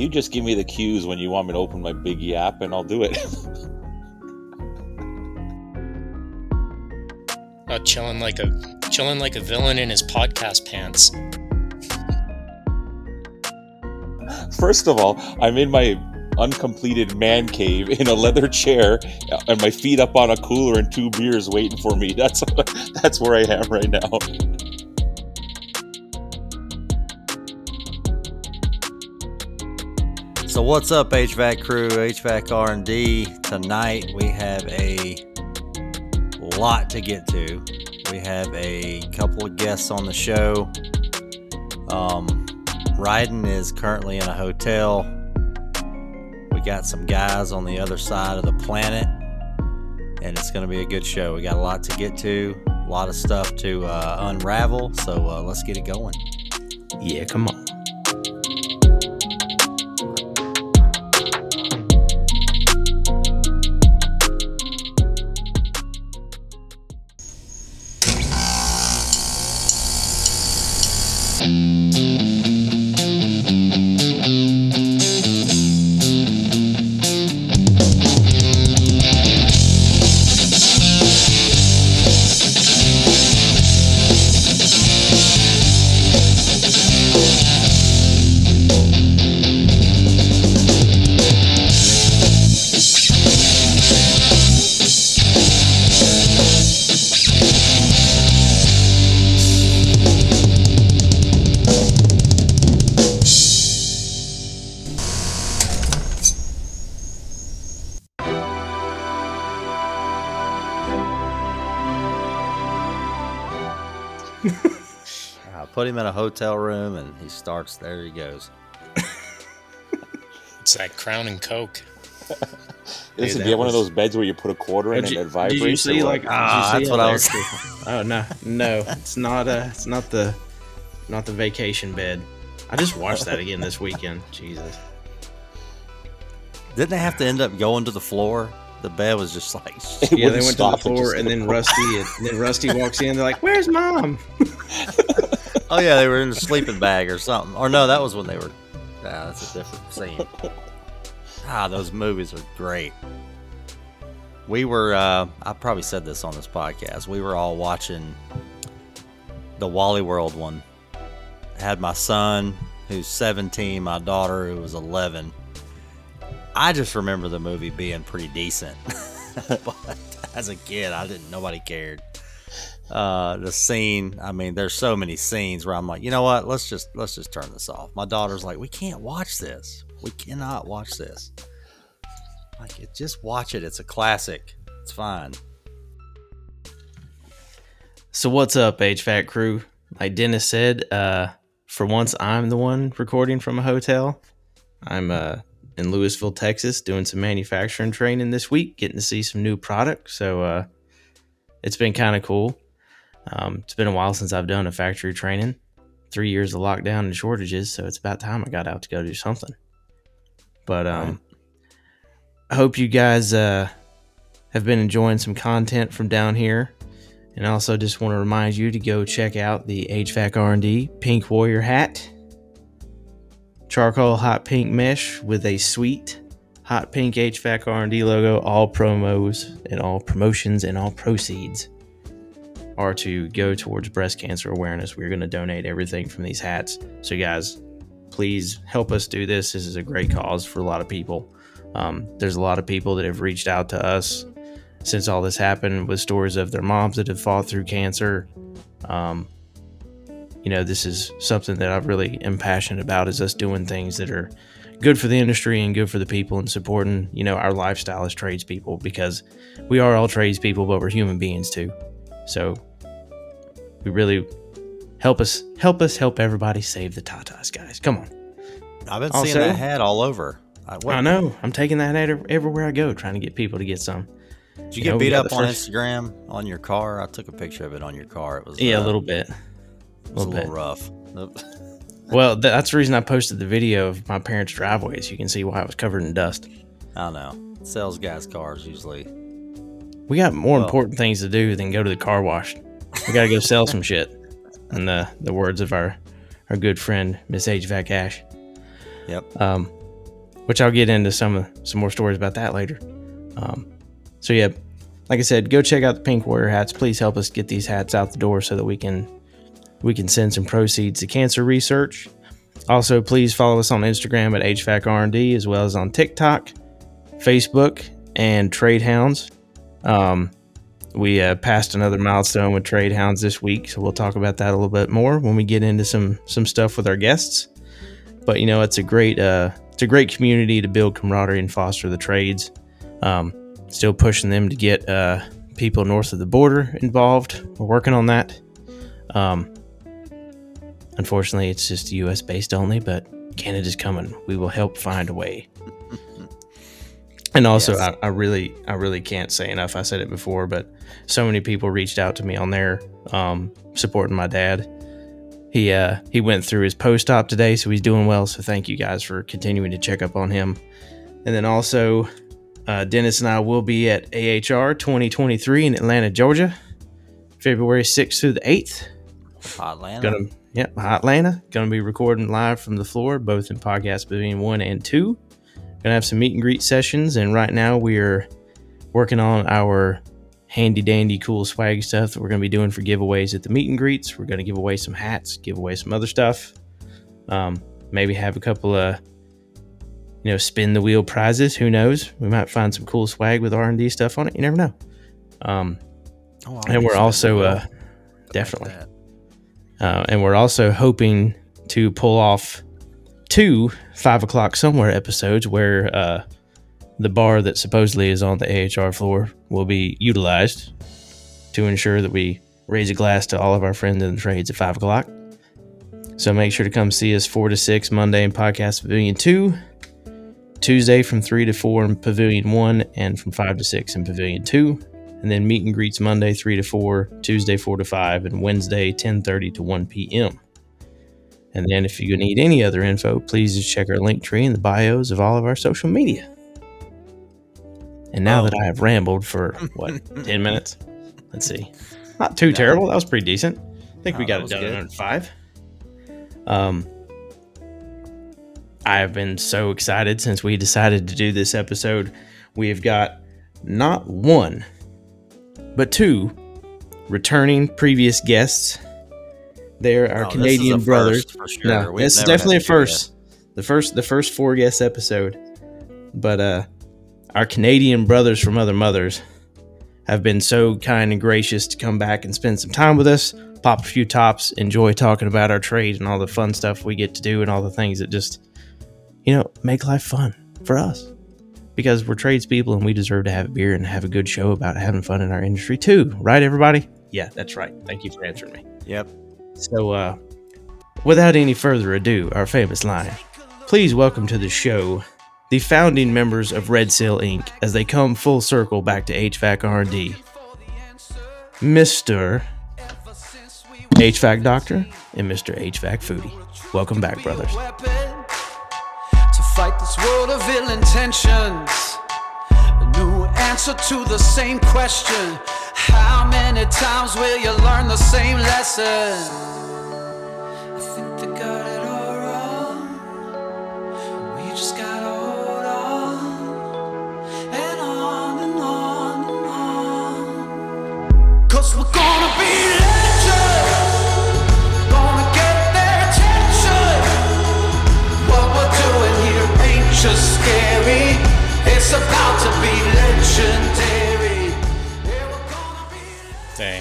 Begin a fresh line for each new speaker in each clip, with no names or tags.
You just give me the cues when you want me to open my big yap, and I'll do it.
Uh, chilling like a chilling like a villain in his podcast pants.
First of all, I'm in my uncompleted man cave in a leather chair, and my feet up on a cooler and two beers waiting for me. That's that's where I am right now.
So what's up, HVAC crew, HVAC R&D? Tonight we have a lot to get to. We have a couple of guests on the show. Um, Ryden is currently in a hotel. We got some guys on the other side of the planet, and it's going to be a good show. We got a lot to get to, a lot of stuff to uh, unravel. So uh, let's get it going.
Yeah, come on.
Put him in a hotel room, and he starts. There he goes.
It's that Crown and Coke.
Listen,
that
do you have one of those beds where you put a quarter in
Did
and it vibrates?
did you see like?
Ah,
did you
that's what I
there-
was-
Oh no, no, it's not a. It's not the, not the vacation bed. I just watched that again this weekend. Jesus.
Didn't they have to end up going to the floor? The bed was just like
It
Yeah, they went to the floor,
just
and then
kept
Rusty, and then Rusty walks in. They're like, "Where's mom?"
Oh yeah, they were in a sleeping bag or something. Or no, that was when they were. Ah, that's a different scene. Ah, those movies are great. We were. Uh, I probably said this on this podcast. We were all watching the Wally World one. I had my son, who's 17, my daughter, who was 11. I just remember the movie being pretty decent, but as a kid, I didn't. Nobody cared uh the scene i mean there's so many scenes where i'm like you know what let's just let's just turn this off my daughter's like we can't watch this we cannot watch this like it, just watch it it's a classic it's fine
So what's up, HVAC crew? Like Dennis said, uh, for once I'm the one recording from a hotel. I'm uh, in Lewisville, Texas, doing some manufacturing training this week, getting to see some new products. So uh, it's been kind of cool. Um, it's been a while since I've done a factory training. Three years of lockdown and shortages, so it's about time I got out to go do something. But um, I hope you guys uh, have been enjoying some content from down here. And I also just want to remind you to go check out the HVAC R&D Pink Warrior hat. Charcoal hot pink mesh with a sweet hot pink HVAC R&D logo. All promos and all promotions and all proceeds are to go towards breast cancer awareness. We're going to donate everything from these hats. So guys, please help us do this. This is a great cause for a lot of people. Um, there's a lot of people that have reached out to us since all this happened with stories of their moms that have fought through cancer. Um, you know, this is something that I really am passionate about is us doing things that are good for the industry and good for the people and supporting, you know, our lifestyle as tradespeople because we are all tradespeople, but we're human beings too. So we really help us, help us, help everybody save the Tatas, guys. Come on.
i've been
Also-
seeing that hat all over I,
I know. I'm taking that hat everywhere I go, trying to get people to get some.
did you
you
get
we
beat up on
first-
instagram on your car i took a picture of it on your car it was
Yeah,
uh,
a little bit.
it was a
little
little
bit.
rough
Well, that's the reason I posted the video of my parents' driveways. you can see why I was covered in dust.
i don't know sales guys cars usually
We got more
Well-
important things to do than go to the car wash. We got to go sell some shit. In the the words of our our good friend Miss HVAC Ash.
yep
Um, which I'll get into some of some more stories about that later. Um, so yeah, like I said, go check out the Pink Warrior hats. Please help us get these hats out the door so that we can we can send some proceeds to cancer research. Also, please follow us on Instagram at HVAC R&D as well as on TikTok, Facebook, and Trade Hounds. Um, we uh, passed another milestone with Trade Hounds this week, so we'll talk about that a little bit more when we get into some some stuff with our guests. But you know, it's a great uh, it's a great community to build camaraderie and foster the trades. Um, still pushing them to get uh, people north of the border involved. We're working on that. Um, unfortunately, it's just U.S. based only, but Canada's coming. We will help find a way. And also,
Yes.
I, I really, I really can't say enough. I said it before, but so many people reached out to me on there, um, supporting my dad. He uh, he went through his post op today, so he's doing well. So thank you guys for continuing to check up on him. And then also, uh, Dennis and I will be at AHR 2023 in Atlanta, Georgia, February 6th through the 8th.
Atlanta.
Gonna, yep, Atlanta. Gonna be recording live from the floor, both in podcast between one and two. Gonna have some meet and greet sessions, and right now we're working on our handy dandy cool swag stuff that we're gonna be doing for giveaways at the meet and greets. We're gonna give away some hats, give away some other stuff. Um, maybe have a couple of you know spin the wheel prizes. Who knows? We might find some cool swag with R and D stuff on it. You never know. Um,
Oh,
and we're also uh, definitely
Like
uh, and we're also hoping to pull off two five o'clock somewhere episodes where uh, the bar that supposedly is on the AHR floor will be utilized to ensure that we raise a glass to all of our friends in the trades at five o'clock. So make sure to come see us four to six Monday in Podcast Pavilion two, Tuesday from three to four in Pavilion one, and from five to six in Pavilion two and then meet and greets Monday 3 to 4, Tuesday 4 to 5, and Wednesday 10:30 to 1 p.m. And then if you need any other info, please just check our link tree in the bios of all of our social media. And now
Oh.
that I have rambled for what 10 minutes, let's see, not too terrible. That was pretty decent. I think we got it done in under five. Um, I have been so excited since we decided to do this episode. We have got not one, but two returning previous guests. They're our
Oh,
Canadian brothers.
sure.
No,
We've
it's definitely a first. The first, the first four guest episode. But uh, our Canadian brothers from other mothers have been so kind and gracious to come back and spend some time with us, pop a few tops, enjoy talking about our trade and all the fun stuff we get to do and all the things that just, you know, make life fun for us. Because we're tradespeople and we deserve to have a beer and have a good show about having fun in our industry too, right, everybody? Yeah, that's right. Thank you for answering me.
Yep.
So, uh, without any further ado, our famous line. Please welcome to the show the founding members of Red Seal Inc. as they come full circle back to HVAC R&D. Mr. HVAC Doctor and Mr. HVAC Foodie. Welcome back, brothers.
to fight this world of ill intentions. A new answer to the same question. How many times will you learn the same lesson?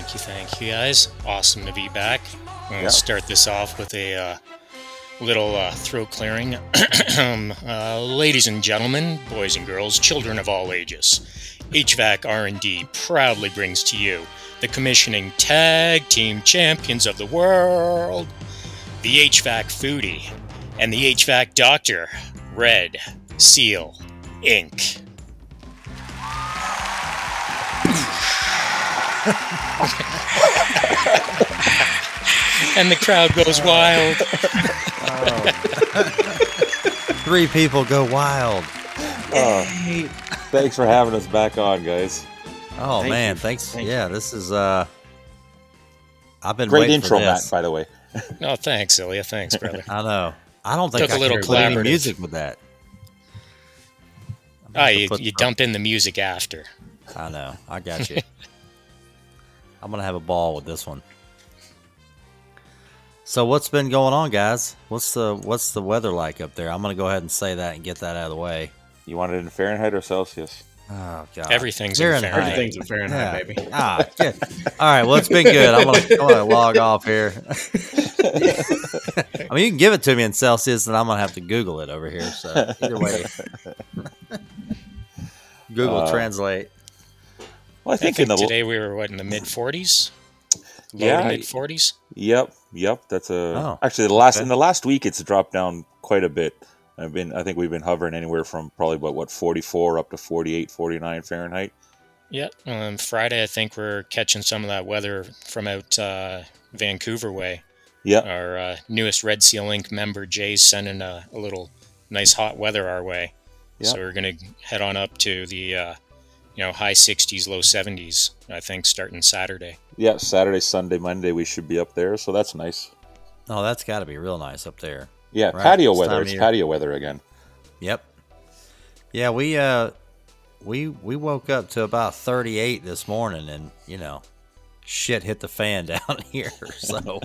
Thank you, thank you guys. Awesome to be back. I'm gonna
Yeah.
start this off with a uh, little uh, throat clearing. Um, uh, ladies and gentlemen, boys and girls, children of all ages, HVAC R&D proudly brings to you the commissioning tag team champions of the world, the HVAC foodie and the HVAC doctor, Red Seal Inc. and the crowd goes wild.
Three people go wild.
Uh, thanks for having us back on, guys.
Oh
Thank
man,
you.
thanks.
Thank
yeah, this is uh I've been
Great
waiting
intro,
for
Matt. By the way.
No, thanks, Ilya. Thanks, brother.
I know. I don't think
Took a
I
little
could put any music with that.
Ah,
have
you,
put
you dump in the music after.
I know. I got you. I'm gonna have a ball with this one. So what's been going on, guys? What's the what's the weather like up there? I'm gonna go ahead and say that and get that out of the way.
You want it in Fahrenheit or Celsius?
Oh god,
Everything's
You're
in
in
Fahrenheit.
Everything's in Fahrenheit,
Yeah.
baby.
Ah, good. All right. Well, it's been good. I'm gonna, I'm gonna log off here. I mean, you can give it to me in Celsius, and I'm gonna have to Google it over here. So either way, Google
Uh,
Translate.
Well, I
I
think,
think
in the
today we were what in the mid 40s,
Yeah,
mid 40s.
Yep, yep. That's a
Oh,
actually the last
okay.
in the last week it's dropped down quite a bit. I've been I think we've been hovering anywhere from probably about what 44 up to 48, 49 Fahrenheit.
Yep. um, Friday I think we're catching some of that weather from out uh, Vancouver way.
Yeah,
Our uh, newest Red Seal Inc. member Jay's sending a, a little nice hot weather our way,
Yeah.
so we're gonna head on up to the uh, you know high 60s, low 70s. I think starting Saturday.
yeah. Saturday, Sunday, Monday we should be up there, so that's nice.
Oh, that's got to be real nice up there.
Yeah,
Right,
patio
this time
weather. It's
year.
patio weather again.
Yep. Yeah, we uh we we woke up to about 38 this morning and, you know, shit hit the fan down here. So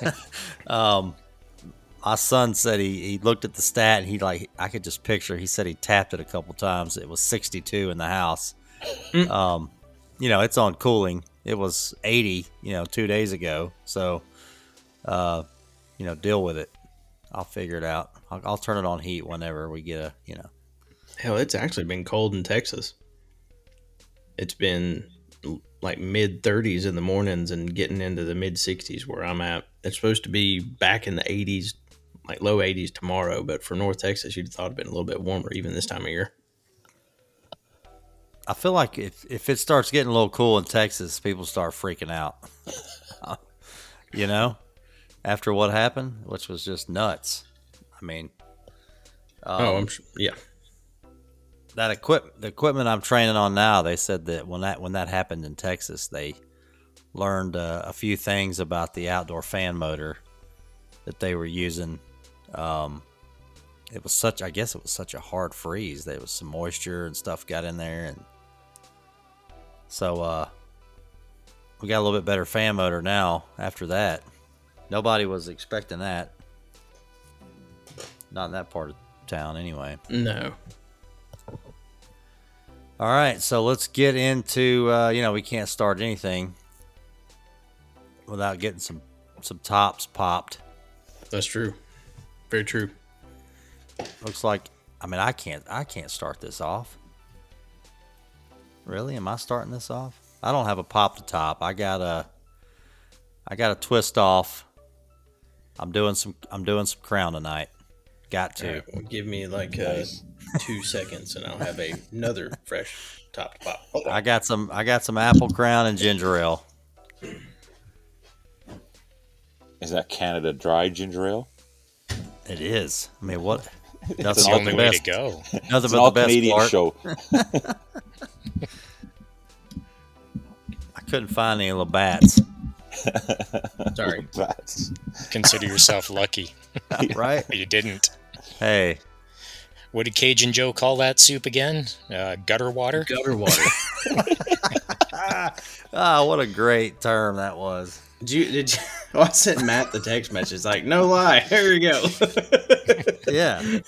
um my son said he, he looked at the stat and he like I could just picture he said he tapped it a couple times. It was 62 in the house. um you know, it's on cooling. It was 80, you know, 2 days ago. So uh you know, deal with it. I'll figure it out. I'll, I'll turn it on heat whenever we get a, you know.
Hell, it's actually been cold in Texas. It's been like mid 30s in the mornings and getting into the mid 60s where I'm at. It's supposed to be back in the 80s, like low 80s tomorrow, but for North Texas, you'd have thought it'd been a little bit warmer even this time of year.
I feel like if, if it starts getting a little cool in Texas, people start freaking out. you know, after what happened, which was just nuts. I mean, um,
oh, I'm sure. Yeah.
that equip the equipment I'm training on now. They said that when that when that happened in Texas, they learned uh, a few things about the outdoor fan motor that they were using. Um, it was such, I guess, it was such a hard freeze. There was some moisture and stuff got in there, and so uh, we got a little bit better fan motor now. After that, nobody was expecting that. Not in that part of town, anyway.
No.
All right, so let's get into uh, you know we can't start anything without getting some some tops popped.
That's true. Very true.
Looks like I mean I can't I can't start this off. Really? Am I starting this off? I don't have a pop to top. I got a I got a twist off. I'm doing some I'm doing some crown tonight. Got to.
All right, well, give me like uh, two seconds and I'll have a, another fresh top to pop.
I got some I got some apple crown and ginger ale.
Is that Canada Dry ginger ale?
It is. I mean what
That's the only
the
way
best.
to go.
Nothing
It's
but the best
Canadian
part.
show.
I couldn't find any Labatt's.
Sorry.
That's
Consider yourself lucky.
right?
You didn't.
Hey,
What did Cajun Joe call that soup again? Uh, gutter water?
Gutter water.
ah, what a great term that was.
Did you? Did you? Oh, I sent Matt the text message like, "No lie, here you go."
Yeah.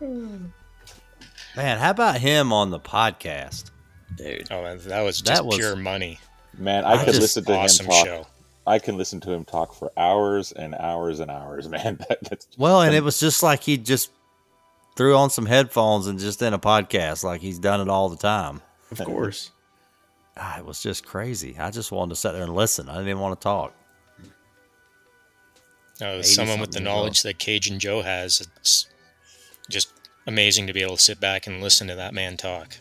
Man, how about him on the podcast?
Dude,
Oh, that- that was
That was-
pure money.
man. I,
I
could listen to
awesome
him talk.
show.
I can listen to him talk for hours and hours and hours, man. That, that's
Well, and it was just like he just threw on some headphones and just in a podcast, like he's done it all the time.
of course.
Ah, it was just crazy. I just wanted to sit there and listen. I didn't even want to talk.
Uh, someone with the
something as
knowledge that Cajun Joe has, it's just amazing to be able to sit back and listen to that man talk.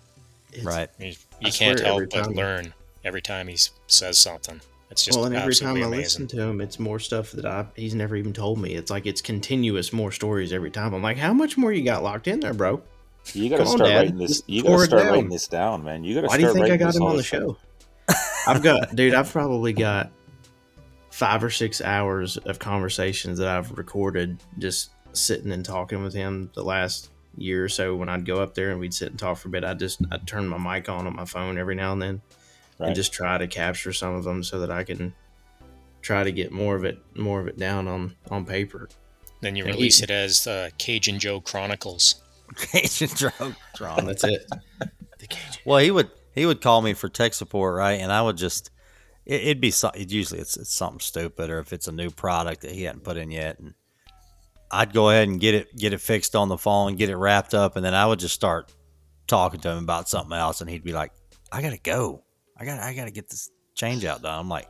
It's-
right.
You,
I
can't help but
time-
learn every time he says something. It's just
well, and every time I
amazing.
listen to him, it's more stuff that I he's never even told me. It's like it's continuous, more stories every time. I'm like, how much more you got locked in there, bro?
You got to
Come
start
Dad.
writing this.
Just
You got to start
down.
writing this down, man. You got to
Why
start
do you think I
writing
got
this
him on the show? I've got, dude, I've probably got five or six hours of conversations that I've recorded just sitting and talking with him the last year or so when I'd go up there and we'd sit and talk for a bit, I'd just I'd turn my mic on on my phone every now and then
Right.
and just try to capture some of them so that I can try to get more of it more of it down on on paper.
Then you
And
release
he-
it as uh, Cajun Joe Chronicles.
Cajun drone.
And that's it. The Cajun.
Well, he would he would call me for tech support, right? And I would just it, it'd be so, it usually it's it's something stupid or if it's a new product that he hadn't put in yet, and I'd go ahead and get it get it fixed on the phone, get it wrapped up, and then I would just start talking to him about something else, and he'd be like, "I gotta go, I got to I gotta get this change out done." I'm like.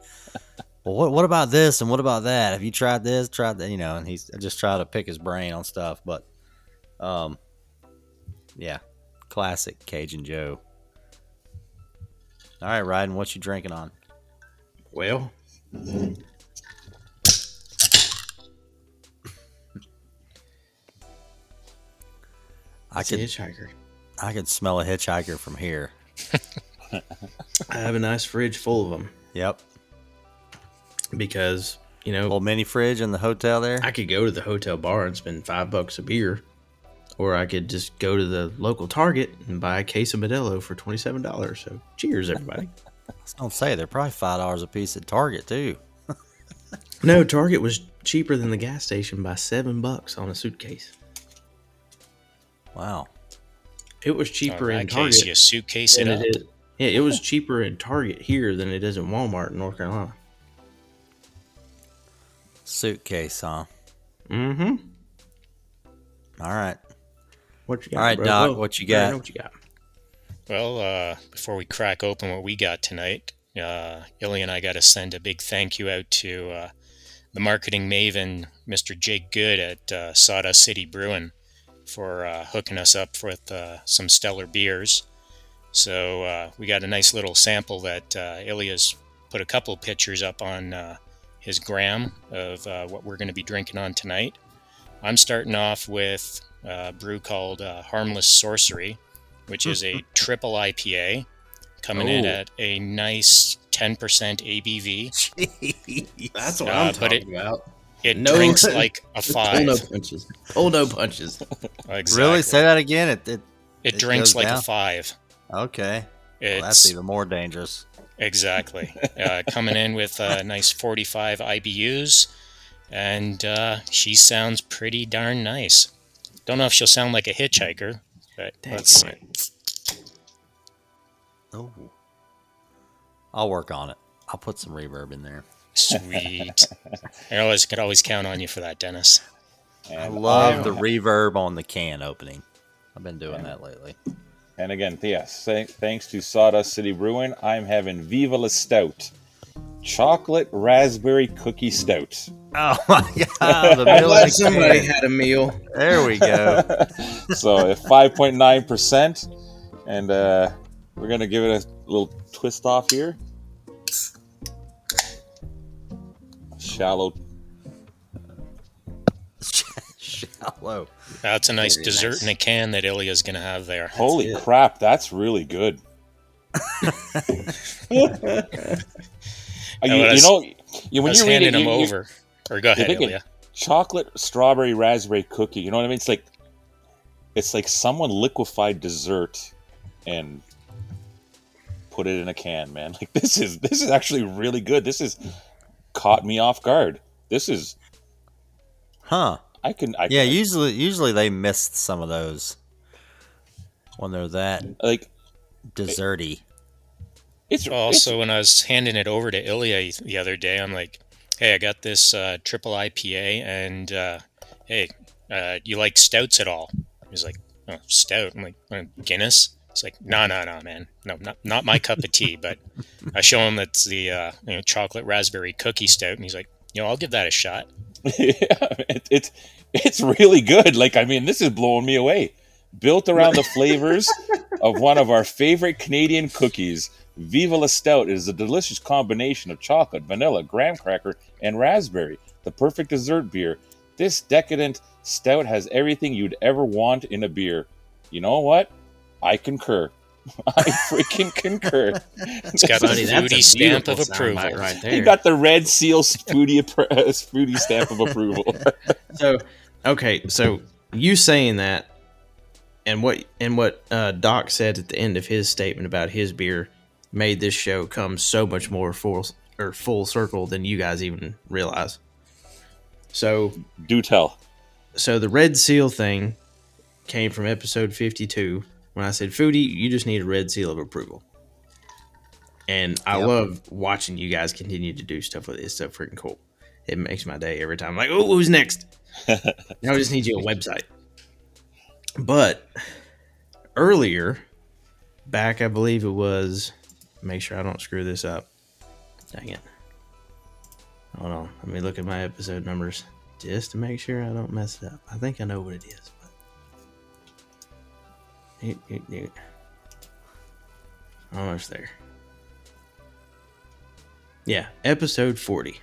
Well, what, what about this and what about that? Have you tried this? Tried that? You know, and he's I just try to pick his brain on stuff, but, um, yeah, classic Cajun Joe. All right, Ryden, what you drinking on?
Well,
I could
hitchhiker.
I could smell a hitchhiker from here.
I have a nice fridge full of them
Yep,
because you know
little mini fridge in the hotel there.
I could go to the hotel bar and spend five bucks a beer, or I could just go to the local Target and buy a case of Modelo for twenty seven dollars. So, cheers, everybody.
Don't say they're probably five dollars a piece at Target too.
no, Target was cheaper than the gas station by seven bucks on a suitcase.
Wow,
It was cheaper
in
in Target
case, you suitcase it
than
up.
it is. Yeah, it was cheaper in Target here than it is in Walmart in North Carolina.
suitcase, huh?
Mm-hmm.
All right,
What you got?
All right,
bro?
Doc,
Whoa,
what you got?
know what you got?
Well, uh, before we crack open what we got tonight, uh, Illy and I got to send a big thank you out to uh, the marketing maven, Mr. Jake Good at uh, Sawdust City Brewing, for uh, hooking us up with uh, some stellar beers. So uh, we got a nice little sample that uh, Ilya's put a couple pictures up on uh, his gram of uh, what we're going to be drinking on tonight. I'm starting off with a brew called uh, Harmless Sorcery, which is a triple IPA coming in
Oh.
at a nice 10% ABV.
That's what
Uh,
I'm
but
talking about.
It
No-
drinks like a
Pull
five.
no punches. Pull no punches.
Exactly.
really? Say that again. It, it
It
it
drinks like
down?
a five.
okay. Well, that's even more dangerous.
exactly uh, coming in with a nice 45 IBUs, and uh, she sounds pretty darn nice. Don't know if she'll sound like a hitchhiker, but
Dang
let's see.
it.
Oh, I'll work on it. I'll put some reverb in there.
Sweet. I always could always count on you for that, Dennis.
I love
I'm-
the reverb on the can opening. I've been doing that lately.
And again, yes, thank- thanks to Sawdust City Brewing, I'm having Viva La Stout, chocolate raspberry cookie stout.
Oh my god, the middle of
Somebody
can.
had a meal.
There we go.
so at 5.9%, and uh, we're gonna give it a little twist off here. Shallow.
Shallow.
That's a nice
Very
dessert
nice.
in a can that Ilya's going to have there.
Holy
it.
crap, that's really good. You,
was-
you know, you,
I
when
was
you read
handing
it,
him
you, you-
over. Or go ahead,
thinking-
Ilya.
chocolate strawberry raspberry cookie. You know what I mean? It's like it's like someone liquefied dessert and put it in a can, man. Like this is this is actually really good. This is caught me off guard. This is
Huh.
I can I
Yeah,
can,
usually usually they missed some of those when they're that
like
desserty.
It's
Also, when I was handing it over to Ilya the other day, I'm like, "Hey, I got this uh, triple IPA, and uh, hey, uh, you like stouts at all?" He's like, oh, "Stout." I'm like, "Uh, "Guinness." It's like, "No, no, no, man, no, not not my cup of tea." But I show him that's the uh, you know chocolate raspberry cookie stout, and he's like, "You know, I'll give that a shot."
yeah, it, it's it's really good. Like I mean, this is blowing me away. Built around the flavors of one of our favorite Canadian cookies, Viva La Stout is a delicious combination of chocolate, vanilla, graham cracker, and raspberry. The perfect dessert beer. This decadent stout has everything you'd ever want in a beer. You know what? I concur. I freaking concur.
It's got the
Buddy, that's a
fruity stamp of approval.
right there.
You
there.
got the red seal fruity, appro- fruity stamp of approval.
So, okay, so you saying that and what and what uh, Doc said at the end of his statement about his beer made this show come so much more full or full circle than you guys even realize. So
Do tell.
so the red seal thing came from episode 52 when I said, Foodie, you just need a red seal of approval. And I
Yep.
love watching you guys continue to do stuff with it. It's so freaking cool. It makes my day every time. I'm like, oh, who's next? now I just need you a website. But earlier, back, I believe it was, make sure I don't screw this up. Dang it. Hold on. Let me look at my episode numbers just to make sure I don't mess it up. I think I know what it is. But... Doot, doot, doot. Almost there. Yeah, episode 40.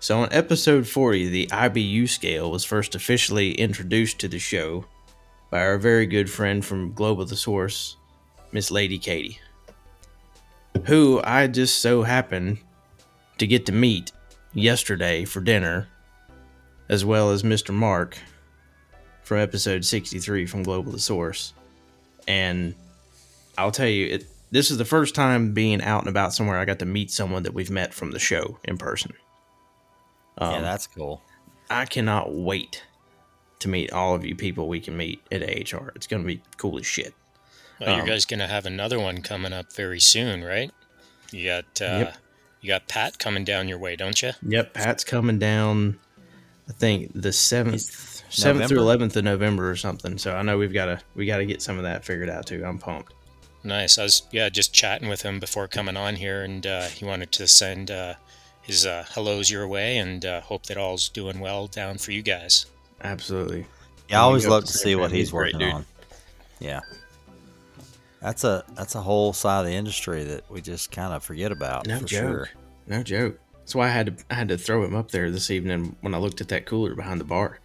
So, on episode 40, the IBU scale was first officially introduced to the show by our very good friend from Global the Source, Miss Lady Katie, who I just so happened to get to meet yesterday for dinner, as well as Mr. Mark from episode 63 from Global the Source. And I'll tell you, it, this is the first time being out and about somewhere I got to meet someone that we've met from the show in person.
yeah,
Um,
that's cool.
I cannot wait to meet all of you people we can meet at AHR. It's going to be cool as shit.
Well, you
Um,
guys gonna have another one coming up very soon, right? You got uh,
Yep.
you got Pat coming down your way, don't you?
Yep, Pat's coming down. I think the seventh, seventh through eleventh of November or something. So I know we've got to we got to get some of that figured out too. I'm pumped.
Nice. I was yeah just chatting with him before coming on here, and uh, he wanted to send uh, his uh, hellos your way, and uh, hope that all's doing well down for you guys.
Absolutely.
Yeah, I always love to
to
see what he's
He's a great
working
dude.
on. Yeah, that's a that's a whole side of the industry that we just kind of forget about
No
for
joke.
sure.
No joke. That's why I had to I had to throw him up there this evening when I looked at that cooler behind the bar.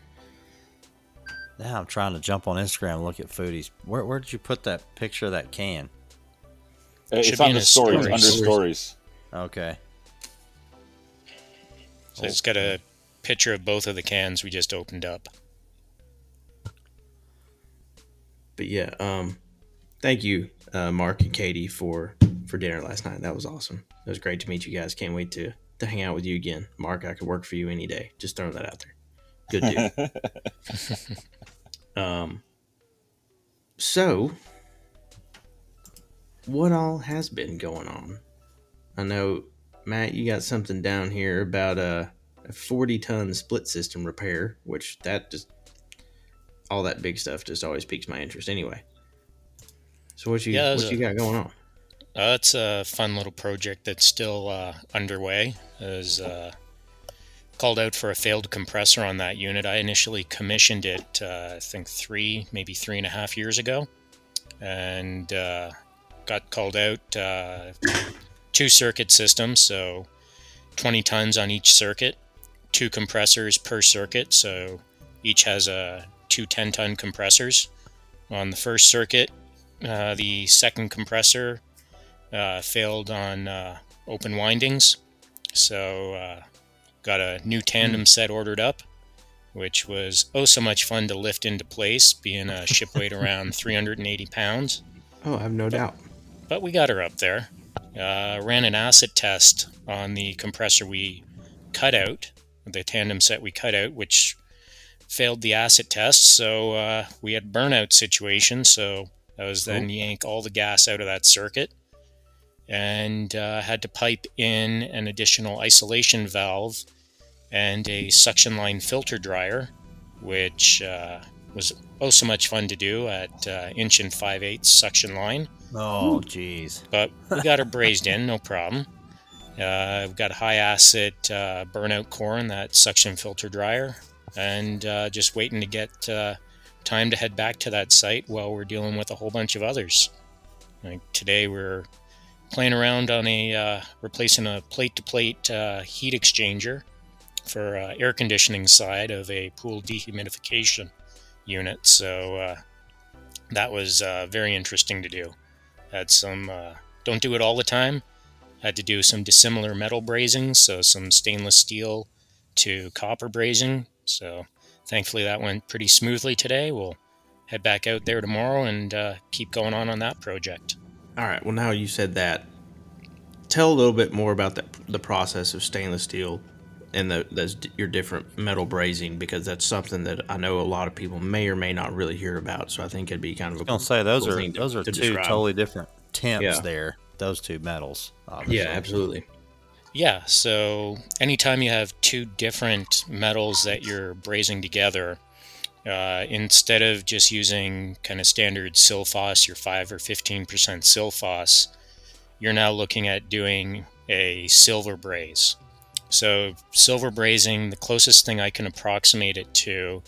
Now I'm trying to jump on Instagram and look at foodies. Where where did you put that picture of that can?
Uh,
Should
It's
be
on
in his
stories,
stories.
under stories.
Okay.
So it's got a picture of both of the cans we just opened up.
But yeah, um, thank you, uh, Mark and Katie for for dinner last night. That was awesome. It was great to meet you guys. Can't wait to to hang out with you again, Mark. I could work for you any day. Just throwing that out there. Good dude. um. So, what all has been going on? I know, Matt, you got something down here about a, a forty ton split system repair, which that just all that big stuff just always piques my interest anyway. So what you
Yeah,
what you
a-
got going on?
Uh, it's a fun little project that's still uh, underway. Is uh, called out for a failed compressor on that unit. I initially commissioned it, uh, I think three, maybe three and a half years ago, and uh, got called out. Uh, two circuit systems, so 20 tons on each circuit, two compressors per circuit, so each has a two 10 ton compressors. On the first circuit, uh, the second compressor uh, failed on uh, open windings, so uh, got a new tandem set ordered up, which was oh so much fun to lift into place, being a ship weight around 380 pounds.
Oh, I have no doubt.
But we got her up there. Uh, ran an acid test on the compressor we cut out, the tandem set we cut out, which failed the acid test. So uh, we had burnout situation. So that was then yank all the gas out of that circuit, and uh, had to pipe in an additional isolation valve and a suction line filter dryer, which uh, was oh so much fun to do at uh, inch and five eighths suction line
Oh, jeez.
but we got her brazed in, no problem. Uh, we've got high acid uh, burnout core in that suction filter dryer, and uh, just waiting to get uh, time to head back to that site while we're dealing with a whole bunch of others. Like today, we're playing around on a uh, replacing a plate-to-plate uh, heat exchanger for uh, air conditioning side of a pool dehumidification unit. So uh, that was uh, very interesting to do had some uh, don't do it all the time had to do some dissimilar metal brazing so some stainless steel to copper brazing so thankfully that went pretty smoothly today we'll head back out there tomorrow and uh, keep going on on that project.
All right. Well, now you said that. Tell a little bit more about the the process of stainless steel and the that's your different metal brazing because that's something that I know a lot of people may or may not really hear about. So I think it'd be kind of a
I was gonna say those
cool
are
thing to-
those are
to
two
describe.
totally different temps
Yeah.
there. Those two metals. Obviously.
Yeah, absolutely.
Yeah, so anytime you have two different metals that you're brazing together, uh, instead of just using kind of standard silphos, your 5 or 15% silphos, you're now looking at doing a silver braze. So, silver brazing, the closest thing I can approximate it to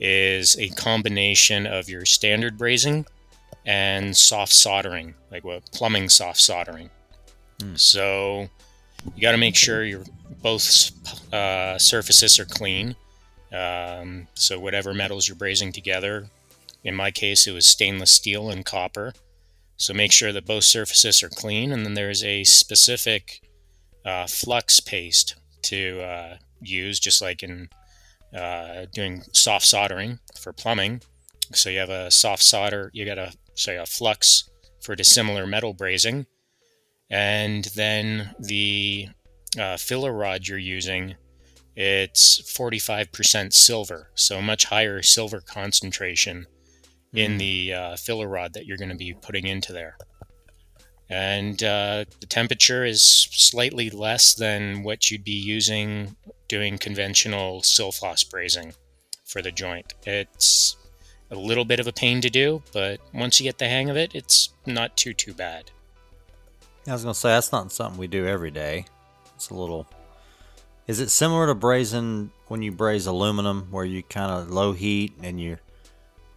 is a combination of your standard brazing and soft soldering, like what plumbing soft soldering. So, you got to make sure your both uh, surfaces are clean. Um, so whatever metals you're brazing together, in my case it was stainless steel and copper. So make sure that both surfaces are clean, and then there's a specific uh, flux paste to uh, use, just like in uh, doing soft soldering for plumbing. So you have a soft solder, you got a say a flux for dissimilar metal brazing, and then the uh, filler rod you're using, it's 45% silver, so much higher silver concentration in the uh, filler rod that you're going to be putting into there. And uh, the temperature is slightly less than what you'd be using doing conventional silphos brazing for the joint. It's a little bit of a pain to do, but once you get the hang of it, it's not too too bad.
I was gonna say that's not something we do every day. It's a little. Is it similar to brazing when you braze aluminum, where you kind of low heat and you're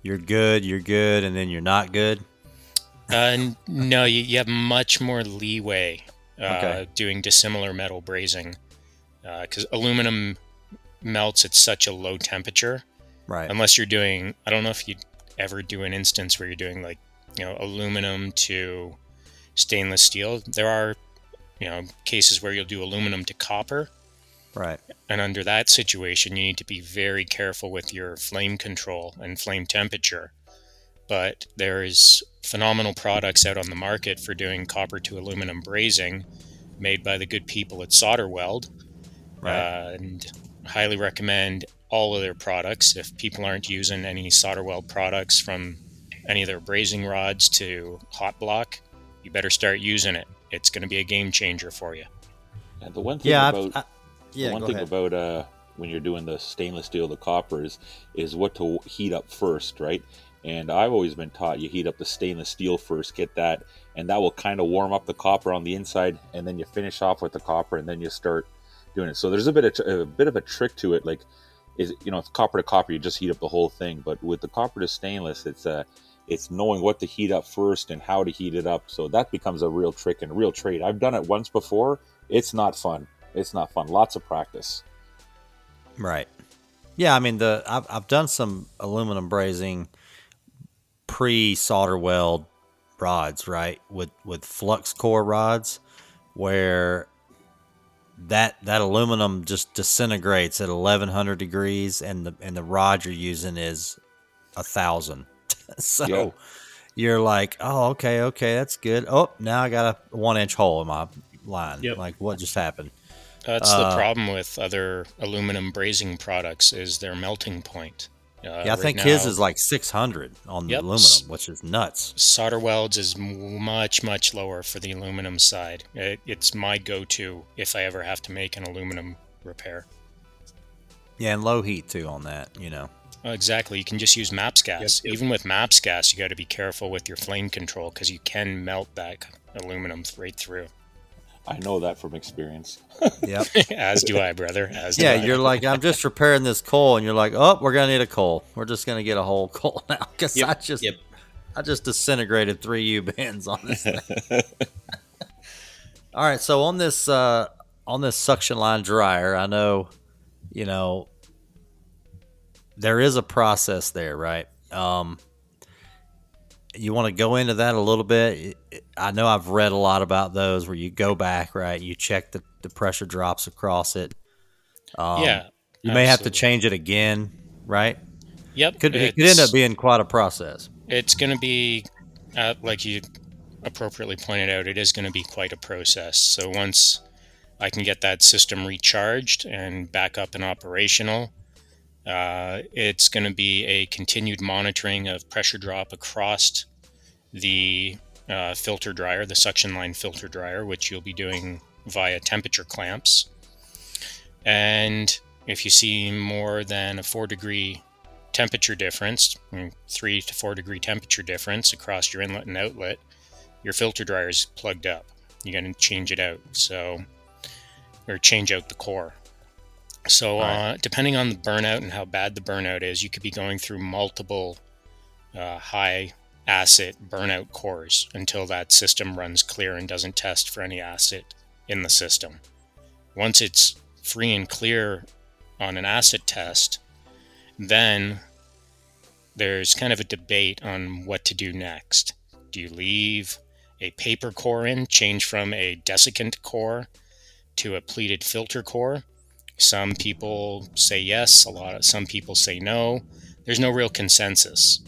you're good, you're good, and then you're not good?
Uh, no, you, you have much more leeway uh,
Okay.
doing dissimilar metal brazing because aluminum melts at such a low temperature.
Right.
Unless you're doing, I don't know if you'd ever do an instance where you're doing like, you know, aluminum to stainless steel. There are, you know, cases where you'll do aluminum to copper.
Right.
And under that situation, you need to be very careful with your flame control and flame temperature. But there's phenomenal products out on the market for doing copper to aluminum brazing made by the good people at Solder Weld.
Right.
Uh, and highly recommend all of their products. If people aren't using any Solder Weld products from any of their brazing rods to hot block, you better start using it. It's going to be a game changer for you.
And the one thing
yeah.
about
I've, I, yeah.
the one thing
ahead.
about uh, when you're doing the stainless steel, the coppers, is is what to heat up first, right? And I've always been taught you heat up the stainless steel first, get that, and that will kind of warm up the copper on the inside, and then you finish off with the copper, and then you start doing it. So there's a bit of a bit of a trick to it, like is you know, if copper to copper, you just heat up the whole thing, but with the copper to stainless, it's uh it's knowing what to heat up first and how to heat it up. So that becomes a real trick and a real trade. I've done it once before. It's not fun. It's not fun. Lots of practice.
Right. Yeah, I mean the I've I've done some aluminum brazing pre solder weld rods, right? With with flux core rods where that that aluminum just disintegrates at 1100 degrees and the and the rod you're using is a thousand. so
Yeah.
you're like, "Oh, okay, okay, that's good. Oh, now I got a 1 inch hole in my line.
Yep.
Like what just happened?"
That's
Uh,
the problem with other aluminum brazing products is their melting point. Uh,
Yeah, I
right
think his is like 600 on the aluminum, which is nuts.
solder welds is m- much much lower for the aluminum side. It, it's my go-to if I ever have to make an aluminum repair.
Yeah, and low heat too on that, you know.
Uh, Exactly. You can just use MAPS gas. Even with MAPS gas, you got to be careful with your flame control because you can melt that aluminum right through.
I know that from experience.
Yep.
As do I, brother. As do
yeah,
I.
you're like, I'm just repairing this coil, and you're like, oh, we're gonna need a coil. We're just gonna get a whole coil now because
Yep,
I just,
yep.
I just disintegrated three U bends on this thing. All right, so on this, uh, on this suction line dryer, I know, you know, there is a process there, right? Um, you want to go into that a little bit. It- it- I know I've read a lot about those where you go back, right? You check the, the pressure drops across it. Um,
yeah.
You may have to change it again, right?
Yep.
Could it could end up being quite a process.
it's going to be uh, like you appropriately pointed out it is going to be quite a process so once i can get that system recharged and back up and operational uh, it's going to be a continued monitoring of pressure drop across the uh, filter dryer the suction line filter dryer which you'll be doing via temperature clamps and if you see more than a four degree temperature difference, three to four degree temperature difference across your inlet and outlet, your filter dryer is plugged up. You're going to change it out. So, or change out the core. So, uh, depending on the burnout and how bad the burnout is, you could be going through multiple uh, high acid burnout cores until that system runs clear and doesn't test for any acid in the system. Once it's free and clear on an acid test, then there's kind of a debate on what to do next. Do you leave a paper core in, change from a desiccant core to a pleated filter core? Some people say yes, a lot of some people say no. There's no real consensus.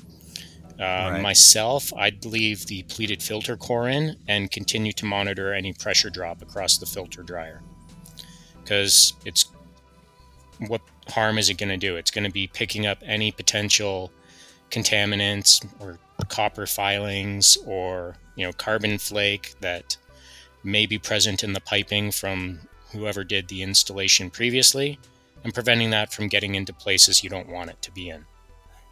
Uh,
Right.
Myself, I'd leave the pleated filter core in and continue to monitor any pressure drop across the filter dryer because it's what harm is it going to do? It's going to be picking up any potential contaminants or copper filings or you know carbon flake that may be present in the piping from whoever did the installation previously and preventing that from getting into places you don't want it to be in.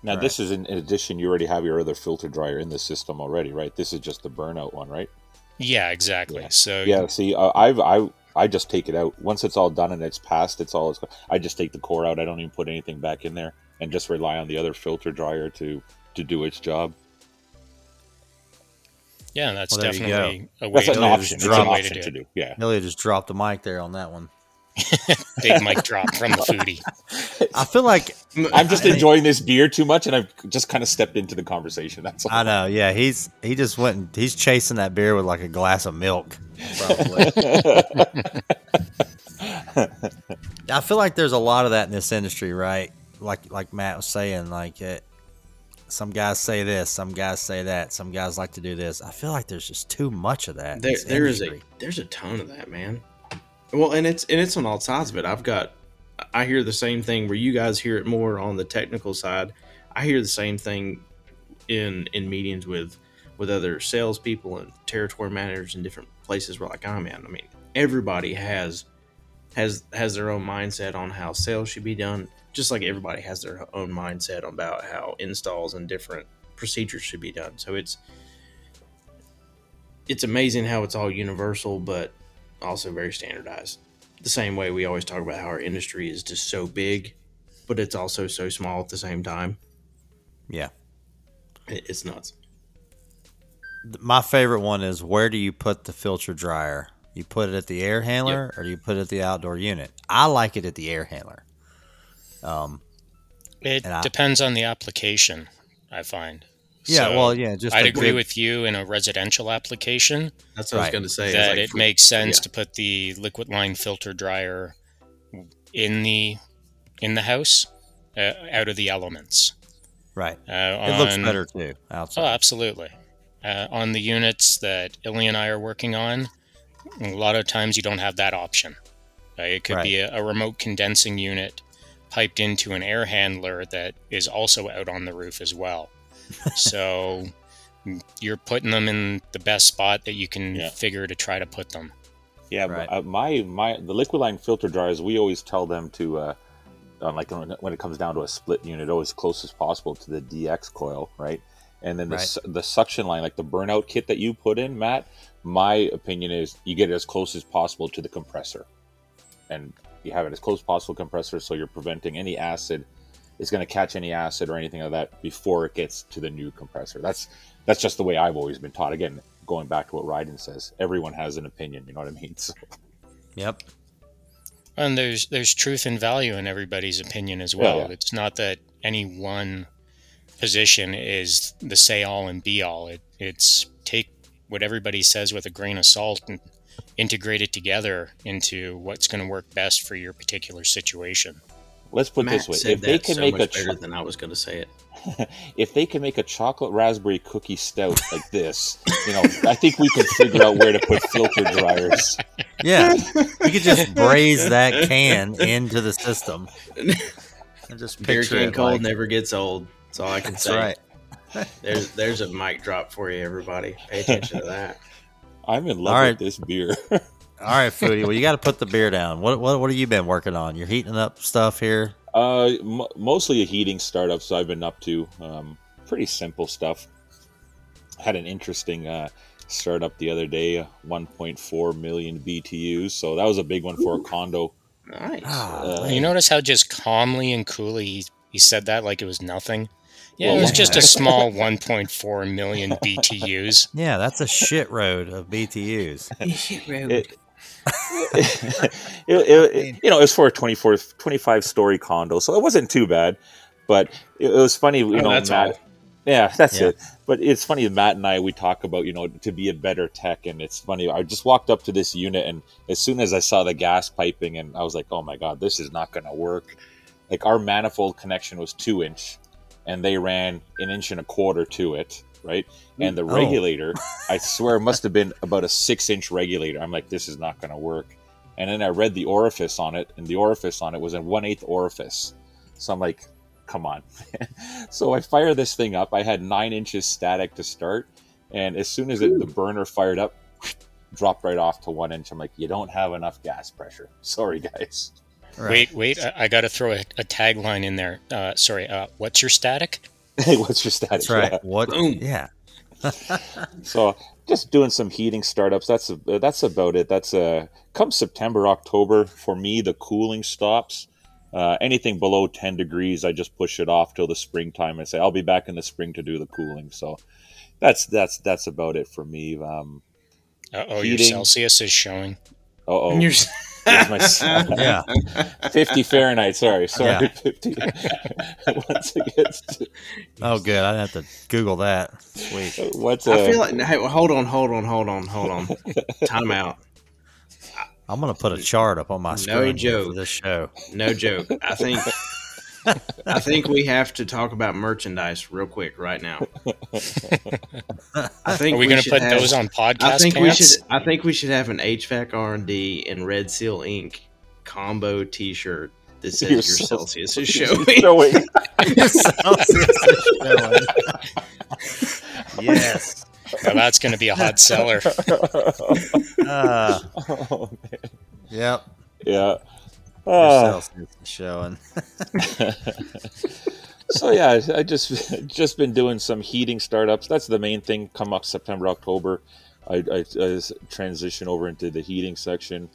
Now,
Right.
this is in, addition. You already have your other filter dryer in the system already, right? This is just the burnout one, right?
Yeah, exactly.
Yeah.
So
Yeah. See, uh, I've I I just take it out once it's all done and it's passed. It's all. It's, I just take the core out. I don't even put anything back in there, and just rely on the other filter dryer to to do its job.
Yeah, that's
Well, there you go.
definitely a way,
That's an
to,
option. It's an
way
option
to
to
do it.
do. Yeah.
Elliot just dropped the mic there on that one.
Big mic drop from the foodie.
I feel like
I'm just
I-
enjoying this beer too much, and I've just kind of stepped into the conversation. That's all.
I know. Yeah, he's he just went. And, he's chasing that beer with like a glass of milk. Probably. I feel like there's a lot of that in this industry, right? Like like Matt was saying, like it, some guys say this, some guys say that, some guys like to do this. I feel like there's just too much of that.
There, there is a there's a ton of that, man. Well, and it's and it's on all sides of it. I've got I hear the same thing where you guys hear it more on the technical side. I hear the same thing in in meetings with with other salespeople and territory managers in different places where like I'm in. I mean, everybody has has has their own mindset on how sales should be done, just like everybody has their own mindset about how installs and different procedures should be done. So it's it's amazing how it's all universal, but also very standardized. The same way we always talk about how our industry is just so big, but it's also so small at the same time.
Yeah.
It's nuts.
My favorite one is where do you put the filter dryer? You put it at the air handler or do you put it at the outdoor unit? I like it at the air handler. Um,
It
And I-
depends on the application, I find.
yeah,
So
well, yeah, just
I'd agree
good-
with you in a residential application
That's what I
Right.
was going to say.
that
like
it
for-
makes sense
yeah.
to put the liquid line filter dryer in the in the house uh, out of the elements.
right.
Uh,
It looks better too outside.
Oh, absolutely. Uh, on the units that Illy and I are working on, a lot of times you don't have that option. Uh, it could be a, a remote condensing unit piped into an air handler that is also out on the roof as well. so you're putting them in the best spot that you can
Yeah.
figure to try to put them.
Yeah,
Right.
uh, my my the liquid line filter dryers. We always tell them to, uh, uh, like when, when it comes down to a split unit, always close as possible to the DX coil, right? And then the
Right.
su- the suction line, like the burnout kit that you put in, Matt. My opinion is you get it as close as possible to the compressor, and you have it as close as possible compressor, so you're preventing any acid. It's going to catch any acid or anything like that before it gets to the new compressor. That's that's just the way I've always been taught. Again, going back to what Ryden says, everyone has an opinion. You know what I mean? So,
Yep.
And there's there's truth and value in everybody's opinion as well.
yeah.
It's not that any one position is the say all and be all. It, it's take what everybody says with a grain of salt and integrate it together into what's going to work best for your particular situation.
let's put it
Matt
this way: if they can
so
make a
much
cho-
better than I was going to say it.
if they can make a chocolate raspberry cookie stout like this, you know, I think we can figure out where to put filter dryers.
Yeah, you could just braise that can into the system. And just
Beer
picture
can
it
cold
like,
never gets old. That's all I can
That's
say.
right.
There's there's a mic drop for you, everybody. Pay attention to that.
I'm in love
All right.
with this beer.
All right, Foodie. Well, you got to put the beer down. What what what have you been working on? You're heating up stuff here.
Uh, m- mostly a heating startup. So I've been up to um, pretty simple stuff. Had an interesting uh, startup the other day, 1.4 million BTUs. So that was a big one for a condo.
Nice.
Ah,
Uh,
You notice how just calmly and coolly he, he said that like it was nothing? Yeah,
Well,
it was just a small 1.4 million BTUs.
Yeah, that's a shit road of BTUs.
It- it, it- it- you know, it was for a 24, 25 story condo, so it wasn't too bad. But it, it was funny, you
Oh,
know,
that's
Matt.
all.
Yeah, that's
Yeah.
it. But it's funny, Matt and I, we talk about, you know, to be a better tech. And it's funny, I just walked up to this unit, and as soon as I saw the gas piping, and I was like, oh my God, this is not going to work. Like, our manifold connection was two inch, and they ran an inch and a quarter to it, right? And the
Oh.
regulator, I swear, must have been about a six inch regulator. I'm like, this is not going to work. And then I read the orifice on it, and the orifice on it was a one eighth orifice. So I'm like, come on. so I fire this thing up. I had nine inches static to start, and as soon as it, the burner fired up, dropped right off to one inch. I'm like, you don't have enough gas pressure. Sorry, guys.
Right.
Wait, wait, I, I got to throw a, a tagline in there. Uh, sorry, uh, what's your static?
Hey, what's your static?
That's right.
Yeah.
What?
Boom.
Yeah.
So just doing some heating startups. That's a, that's about it. That's a come September October for me. The cooling stops. Uh, anything below ten degrees, I just push it off till the springtime and say I'll be back in the spring to do the cooling. So that's that's that's about it for me. Um,
Uh oh, your Celsius is showing.
Uh oh,
You're-
Here's my
Yeah.
50 Fahrenheit. Sorry, sorry,
Yeah.
50. Once it gets to,
Oh, good. I didn't have to Google that. Sweet.
what's
I feel like hey, well, hold on, hold on, hold on, hold on. Time out.
I'm gonna put a chart up on my
No
screen here for
joke.
this show.
No joke. I think I think we have to talk about merchandise real quick right now. I think
Are we, going to put
have-
those on podcast
I think we should. I think we should have an HVAC R and D and Red Seal Inc. combo T-shirt that says
Your
your,
Cel-
Celsius is
You're
showing.
showing.
yes.
Now that's going to be a hot seller.
Uh,
Oh, man.
yep.
yeah. Uh,
is showing.
so yeah, I just just been doing some heating startups. That's the main thing. Come up September, October, I, I, I transition over into the heating section,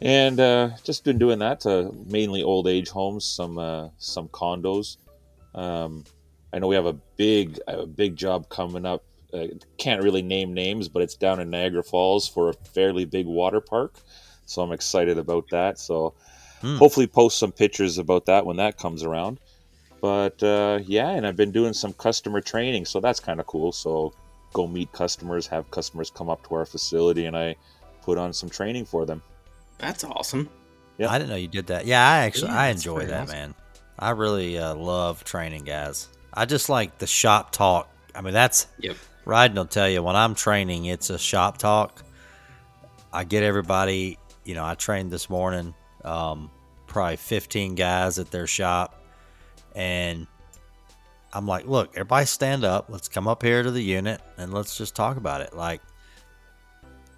and uh, just been doing that to mainly old age homes, some uh, some condos. Um, I know we have a big a big job coming up. Uh, can't really name names, but it's down in Niagara Falls for a fairly big water park. So I'm excited about that. So
Hmm.
hopefully post some pictures about that when that comes around. But uh, yeah, and I've been doing some customer training, so that's kind of cool. So go meet customers, have customers come up to our facility, and I put on some training for them.
That's awesome.
Yeah.
I didn't know you did that. Yeah, I actually
Yeah,
I enjoy that,
awesome.
man. I really uh, love training guys. I just like the shop talk. I mean, that's
Yep.
Ryden will tell you when I'm training, it's a shop talk. I get everybody. You know, I trained this morning, um, probably 15 guys at their shop, and I'm like, look, everybody stand up. Let's come up here to the unit and let's just talk about it. Like,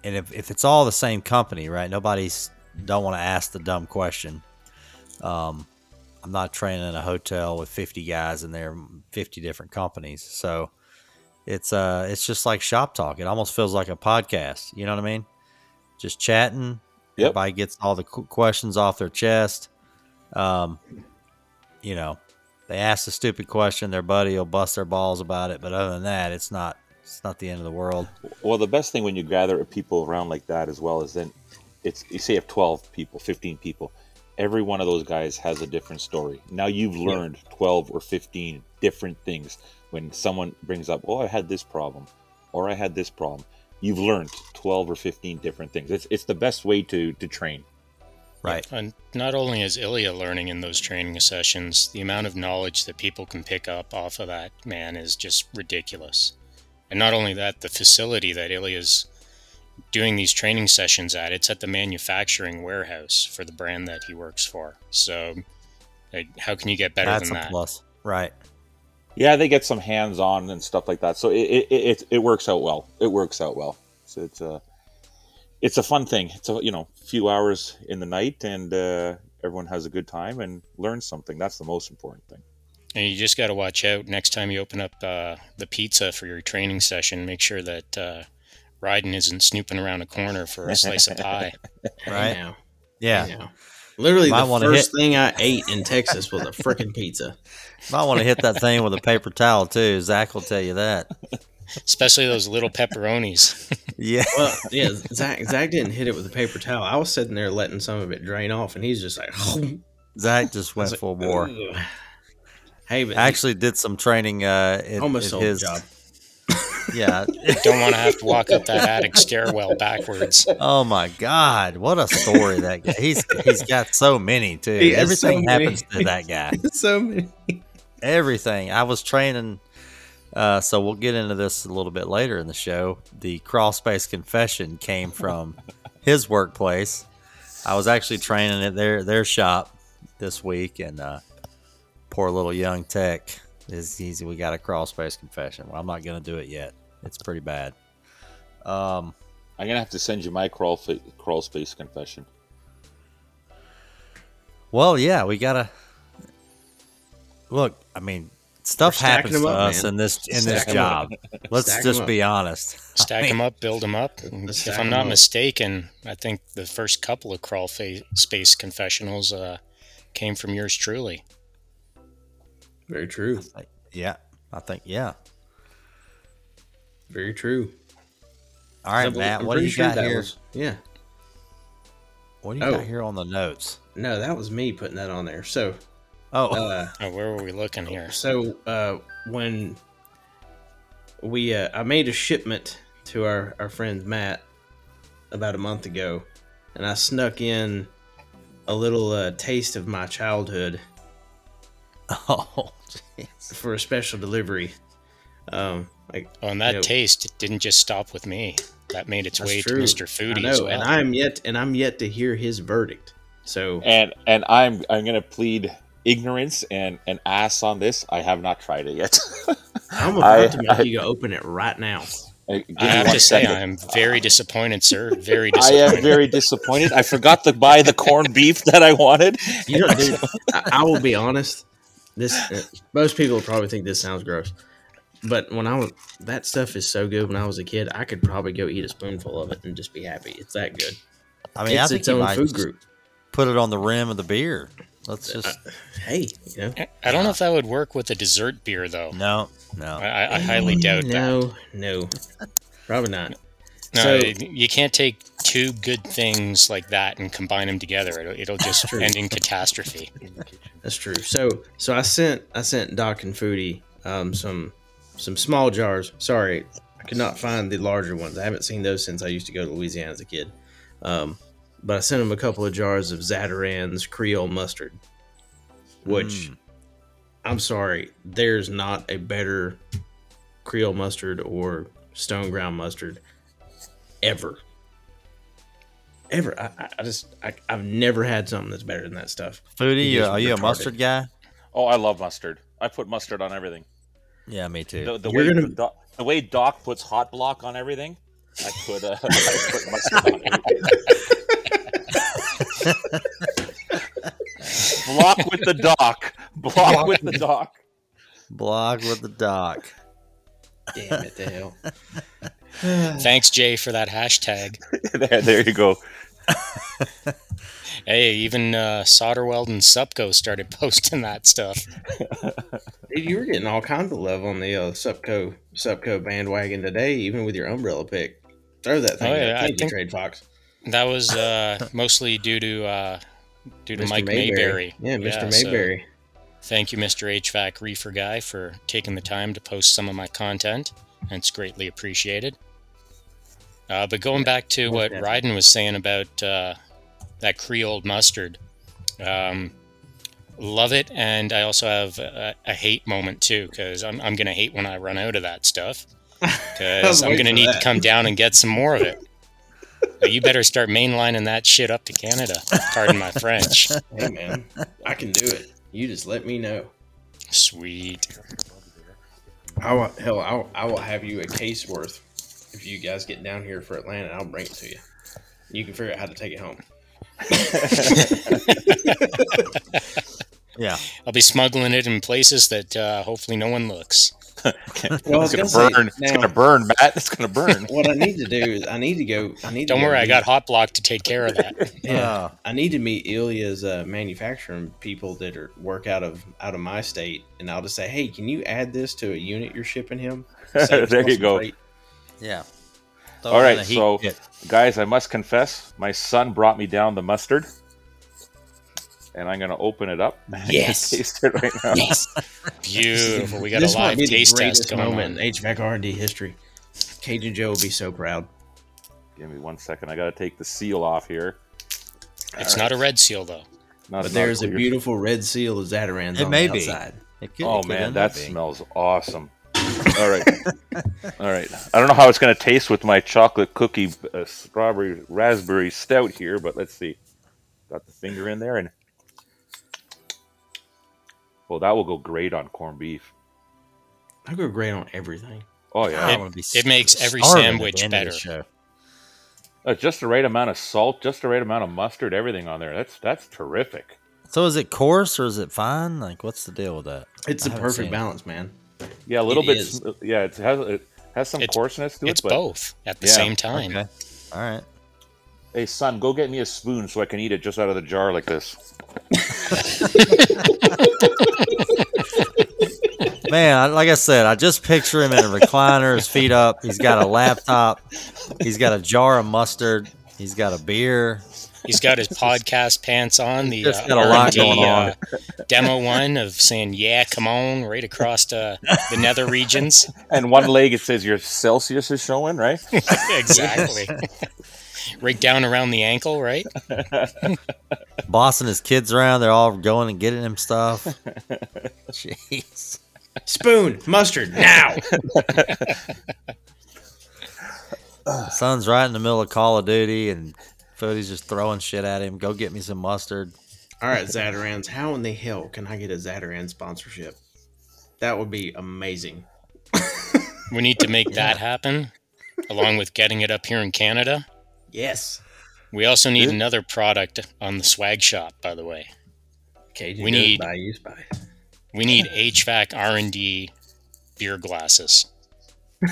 and if, if it's all the same company, right? Nobody's don't want to ask the dumb question. Um, I'm not training in a hotel with 50 guys in there, 50 different companies. So it's uh, it's just like shop talk. It almost feels like a podcast. You know what I mean? Just chatting.
Yep.
Everybody gets all the qu- questions off their chest. Um, you know, they ask a stupid question, their buddy will bust their balls about it. But other than that, it's not it's not the end of the world.
Well, the best thing when you gather people around like that as well is then it's you say you have 12 people, 15 people. Every one of those guys has a different story. Now you've learned 12 or 15 different things. When someone brings up, "Oh, I had this problem," or "I had this problem," you've learned 12 or 15 different things. It's it's the best way to to train.
Right.
And not only is Ilya learning in those training sessions, the amount of knowledge that people can pick up off of that man is just ridiculous. And not only that, the facility that Ilya's doing these training sessions at, it's at the manufacturing warehouse for the brand that he works for. So, like, how can you get better
That's
than
a
that?
plus. Right.
Yeah, they get some hands on and stuff like that. So it it, it, it works out well. It works out well. So it's a it's a fun thing. It's a you know few hours in the night and uh, everyone has a good time and learns something. That's the most important thing.
And you just got to watch out next time you open up uh, the pizza for your training session. Make sure that uh, Ryden isn't snooping around a corner for a slice of pie.
Right.
Now,
Yeah.
now. Literally,
Might
the first
hit-
thing I ate in Texas was a freaking pizza.
Might want to hit that thing with a paper towel too. Zach will tell you that.
Especially those little pepperonis.
Yeah.
Well, yeah, Zach, Zach didn't hit it with a paper towel. I was sitting there letting some of it drain off, and he's just like,
Zach just went full bore.
"Ugh." Hey, but
I actually did some training uh at,
almost
at his
job.
Yeah.
Don't want to have to walk up that attic stairwell backwards.
Oh my God! What a story that guy. He's he's got so many too.
He
Everything
so many.
happens to that guy.
so many.
Everything. I was training. Uh, so we'll get into this a little bit later in the show. The crawl space confession came from his workplace. I was actually training at their their shop this week, and uh, poor little young tech is easy. We got a crawl space confession. Well, I'm not gonna do it yet. It's pretty bad. Um,
I'm gonna have to send you my crawl fa- crawl space confession.
Well, yeah, we gotta look. I mean, stuff
We're
happens to
up,
us
man.
in this in
Stack
this
'em
job. Let's
Stack 'em
just be honest.
Stack them up, build them up. If I'm not
up.
mistaken, I think the first couple of crawl fa- space confessionals uh, came from yours truly.
Very true.
Yeah, I think yeah.
Very true.
All right, Matt.
I'm
What do you
sure
got here?
was- yeah.
What do you
Oh.
got here on the notes?
No, that was me putting that on there. So,
Oh,
uh,
Oh, where were we looking here?
so uh, when we, uh, I made a shipment to our our friend Matt about a month ago, and I snuck in a little uh, taste of my childhood
oh, jeez.
for a special delivery. Um, like
Oh, and that
Yeah.
taste it didn't just stop with me. That made its way
true.
to Mr. Foodie
I know,
as well.
and I'm yet and I'm yet to hear his verdict. So
And and I'm I'm gonna plead ignorance and an ass on this. I have not tried it yet.
I'm about
I-
to make
I-
you go open it right now.
Give me
I have
one
to say,
second.
I am very disappointed, sir. Very
I
disappointed.
am very disappointed. I forgot to buy the corned beef that I wanted.
You know, dude, I, I will be honest. This uh, most people probably think this sounds gross, but when I was that stuff is so good. When I was a kid, I could probably go eat a spoonful of it and just be happy. It's that good.
I mean, I
it's
think
its
you
own
might
food group.
put it on the rim of the beer. Let's just
Hey, you know,
I don't know if that would work with a dessert beer, though.
no, no.
I, I, I highly doubt that.
no, no, probably not.
No,
So-
you can't take two good things like that and combine them together. It'll, it'll just
True.
end in catastrophe.
That's true. So, so I sent I sent Doc and Foodie um, some some small jars. Sorry, I could not find the larger ones. I haven't seen those since I used to go to Louisiana as a kid. Um, but I sent him a couple of jars of Zatarain's Creole mustard, which
Mm.
I'm sorry, there's not a better Creole mustard or stone ground mustard ever. Ever, I, I- I just I, I've never had something that's better than that stuff.
Foodie,
He
you,
is
are you a mustard guy?
Oh, I love mustard. I put mustard on everything.
Yeah, me too.
The, the way
gonna-
the, doc, the way Doc puts hot block on everything, I put uh, I put mustard on everything. Block with the doc. Block with the doc.
Block with the doc.
Damn it, the hell.
Thanks, Jay, for that hashtag.
there, there you go.
Hey, even uh, Solderweld and Supco started posting that stuff.
Dude, you were getting all kinds of love on the uh, Supco Supco bandwagon today, even with your umbrella pick. Throw that thing
Oh,
in
yeah,
a
I
candy
think-
trade fox.
That was uh, mostly due to uh, due to
Mr.
Mike Mayberry.
Yeah, Mr.
so
Mayberry.
thank you, Mr. HVAC Reefer Guy, for taking the time to post some of my content. It's greatly appreciated. Uh, but going back to what. Ryden was saying about uh, that Creole mustard. Um, love it, and I also have a, a hate moment too because I'm I'm gonna hate when I run out of that stuff because I'm gonna need
that.
to come down and get some more of it. But you better start mainlining that shit up to Canada. Pardon my French.
Hey man, I can do it. You just let me know.
Sweet.
I will, hell, I will, I will have you a case worth if you guys get down here for Atlanta. I'll bring it to you. You can figure out how to take it home.
Yeah.
I'll be smuggling it in places that uh, hopefully no one looks.
Well,
it's gonna
gonna say,
burn. it's gonna burn, Matt. It's gonna burn.
What I need to do is I need to go. I need. To
Don't
go
worry, I got Hot Block to take care of that.
Yeah,
Uh,
I need to meet Ilya's uh, manufacturing people that are work out of out of my state, and I'll just say, hey, can you add this to a unit you're shipping him?
There you go.
freight.
yeah.
All right,
Throw it in a heat
so-
kit.
Guys, I must confess, my son brought me down the mustard, and I'm gonna open it up.
Yes.
taste it right now.
Yes,
Beautiful. We got
this
a
might
live
be the
taste
greatest
test going
moment
on.
in HVAC R&D history. Cajun Joe will be so proud.
Give me one second. I gotta take the seal off here.
It's not a red seal though.
Not,
But
not
there's a beautiful red seal of Zatarain's
It
on
may
the
be.
outside.
It could-
Oh
it could
man, that
being.
smells awesome. All right, all right. I don't know how it's gonna taste with my chocolate cookie uh, strawberry raspberry stout here, but let's see. Got the finger in there, and well, that will go great on corned beef.
I go great on everything.
Oh yeah,
wanna be
it makes every sandwich
the end of
better.
this.
Uh, just the right amount of salt, just the right amount of mustard, everything on there. That's that's terrific.
So is it coarse or is it fine? Like, what's the deal with that?
It's
I
a perfect
seen it.
balance, man.
Yeah, a little
It
bit.
is.
Yeah, it has it has some
It's-
coarseness to
It's
it. It's
both at the
Yeah,
same time.
Okay. All right.
Hey, son, go get me a spoon so I can eat it just out of the jar like this.
Man, like I said, I just picture him in a recliner, his feet up. He's got a laptop. He's got a jar of mustard. He's got a beer.
He's got his podcast pants on. The uh,
got a lot
R&D,
going on.
uh, demo one of saying "Yeah, come on!" right across uh, the nether regions.
And one leg it says your Celsius is showing, right?
exactly. right down around the ankle, right?
Bossing his kids around. They're all going and getting him stuff. Jeez.
Spoon, mustard, now.
Son's right in the middle of Call of Duty, and Foodie's just throwing shit at him. Go get me some mustard.
All right, Zatarain's. How in the hell can I get a Zatarain sponsorship? That would be amazing.
We need to make that happen, along with getting it up here in Canada.
Yes.
We also need
Yeah.
another product on the swag shop, by the way.
Cajun
We need-
by use by.
We need HVAC R&D beer glasses.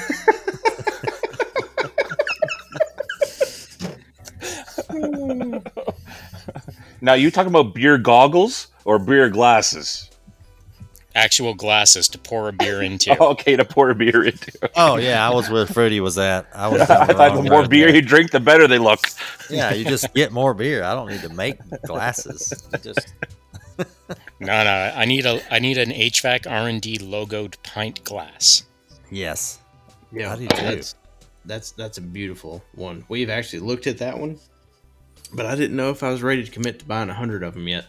Now you talking about beer goggles or beer glasses?
Actual glasses to pour a beer into.
okay, to pour a beer into.
Oh yeah, I was where Foodie was at. I was.
I thought the more beer
there.
you drink, the better they look.
Yeah, you just get more beer. I don't need to make glasses. Just
No, no, I need a I need an HVAC R&D logoed pint glass.
yes.
Yeah,
How do you do?
that's, that's that's a beautiful one. We've actually looked at that one, but I didn't know if I was ready to commit to buying a hundred of them yet.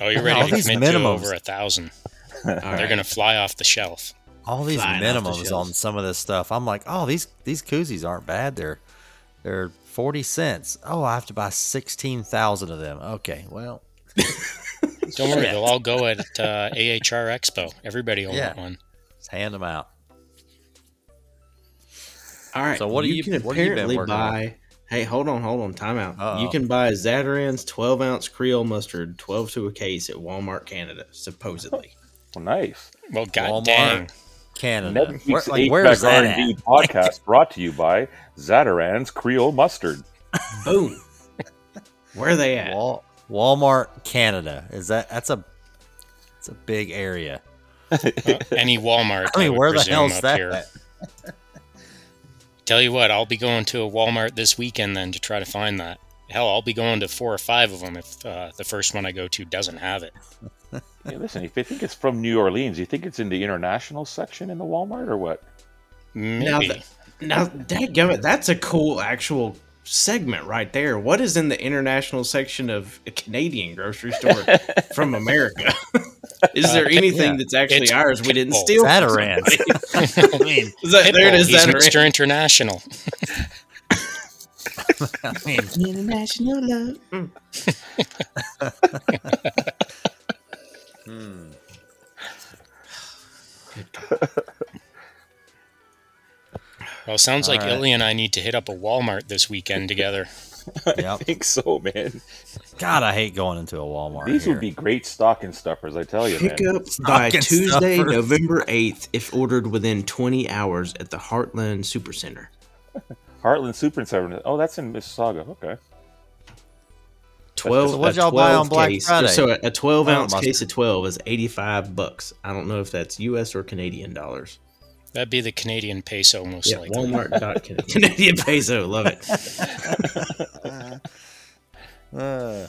Oh, you're
All
ready to
these
commit to
minimums.
over a thousand. They're
right.
gonna fly off the shelf.
All these
Flying off the
minimums on some of this stuff. I'm like, oh, these these koozies aren't bad. They're they're forty cents. Oh, I have to buy sixteen thousand of them. Okay, well,
Don't worry, they'll all go at uh, AHR Expo. Everybody will
Yeah.
want one.
just hand them out.
All right.
So what do
you
you-
can
what have you been
apparently
working on?
Buy. Hey, hold on, hold on, time out.
Uh-oh.
You can buy Zatarain's 12 ounce Creole mustard, 12 to a case at Walmart Canada, supposedly.
Well, nice.
Well, god
Walmart.
dang.
Canada. Where, like, where is that
R&D
at?
podcast brought to you by Zatarain's Creole Mustard.
Boom. Where are they at?
Wal- Walmart Canada. Is that that's a it's a big area.
Any Walmart.
I mean,
would
where the
presume
hell's
up
that?
Here.
at?
Tell you what, I'll be going to a Walmart this weekend then to try to find that. Hell, I'll be going to four or five of them if uh, the first one I go to doesn't have it.
Hey, listen, if you think it's from New Orleans, you think it's in the international section in the Walmart or what?
Maybe.
Now, th- now, dadgummit, that's a cool actual segment right there. What is in the international section of a Canadian grocery store from America? is there anything
yeah.
that's actually
It's
ours we didn't steal? from
Zatarain's.
somebody?
I mean,
Is that- there it is.
He's
Zatarain's.
Mr. International.
I mean,
International love. Mm.
hmm.
Well, sounds like
All right.
Illy and I need to hit up a Walmart this weekend together.
I
Yep.
think so, man.
God, I hate going into a Walmart.
These
here.
would be great stocking stuffers, I tell you, man.
Pick up by
Stocking
Tuesday,
stuffers.
November 8th, if ordered within 20 hours at the Heartland Supercenter.
Heartland Super Center. Oh, that's in Mississauga. Okay.
12
So what'd
a
y'all buy on
12
Black
case.
Friday?
So a, a 12
Oh,
ounce case of 12 is 85 bucks. I don't know if that's US or Canadian dollars.
That'd be the Canadian peso, most
Yeah,
likely.
Walmart dot Canadian peso. Love it.
Uh.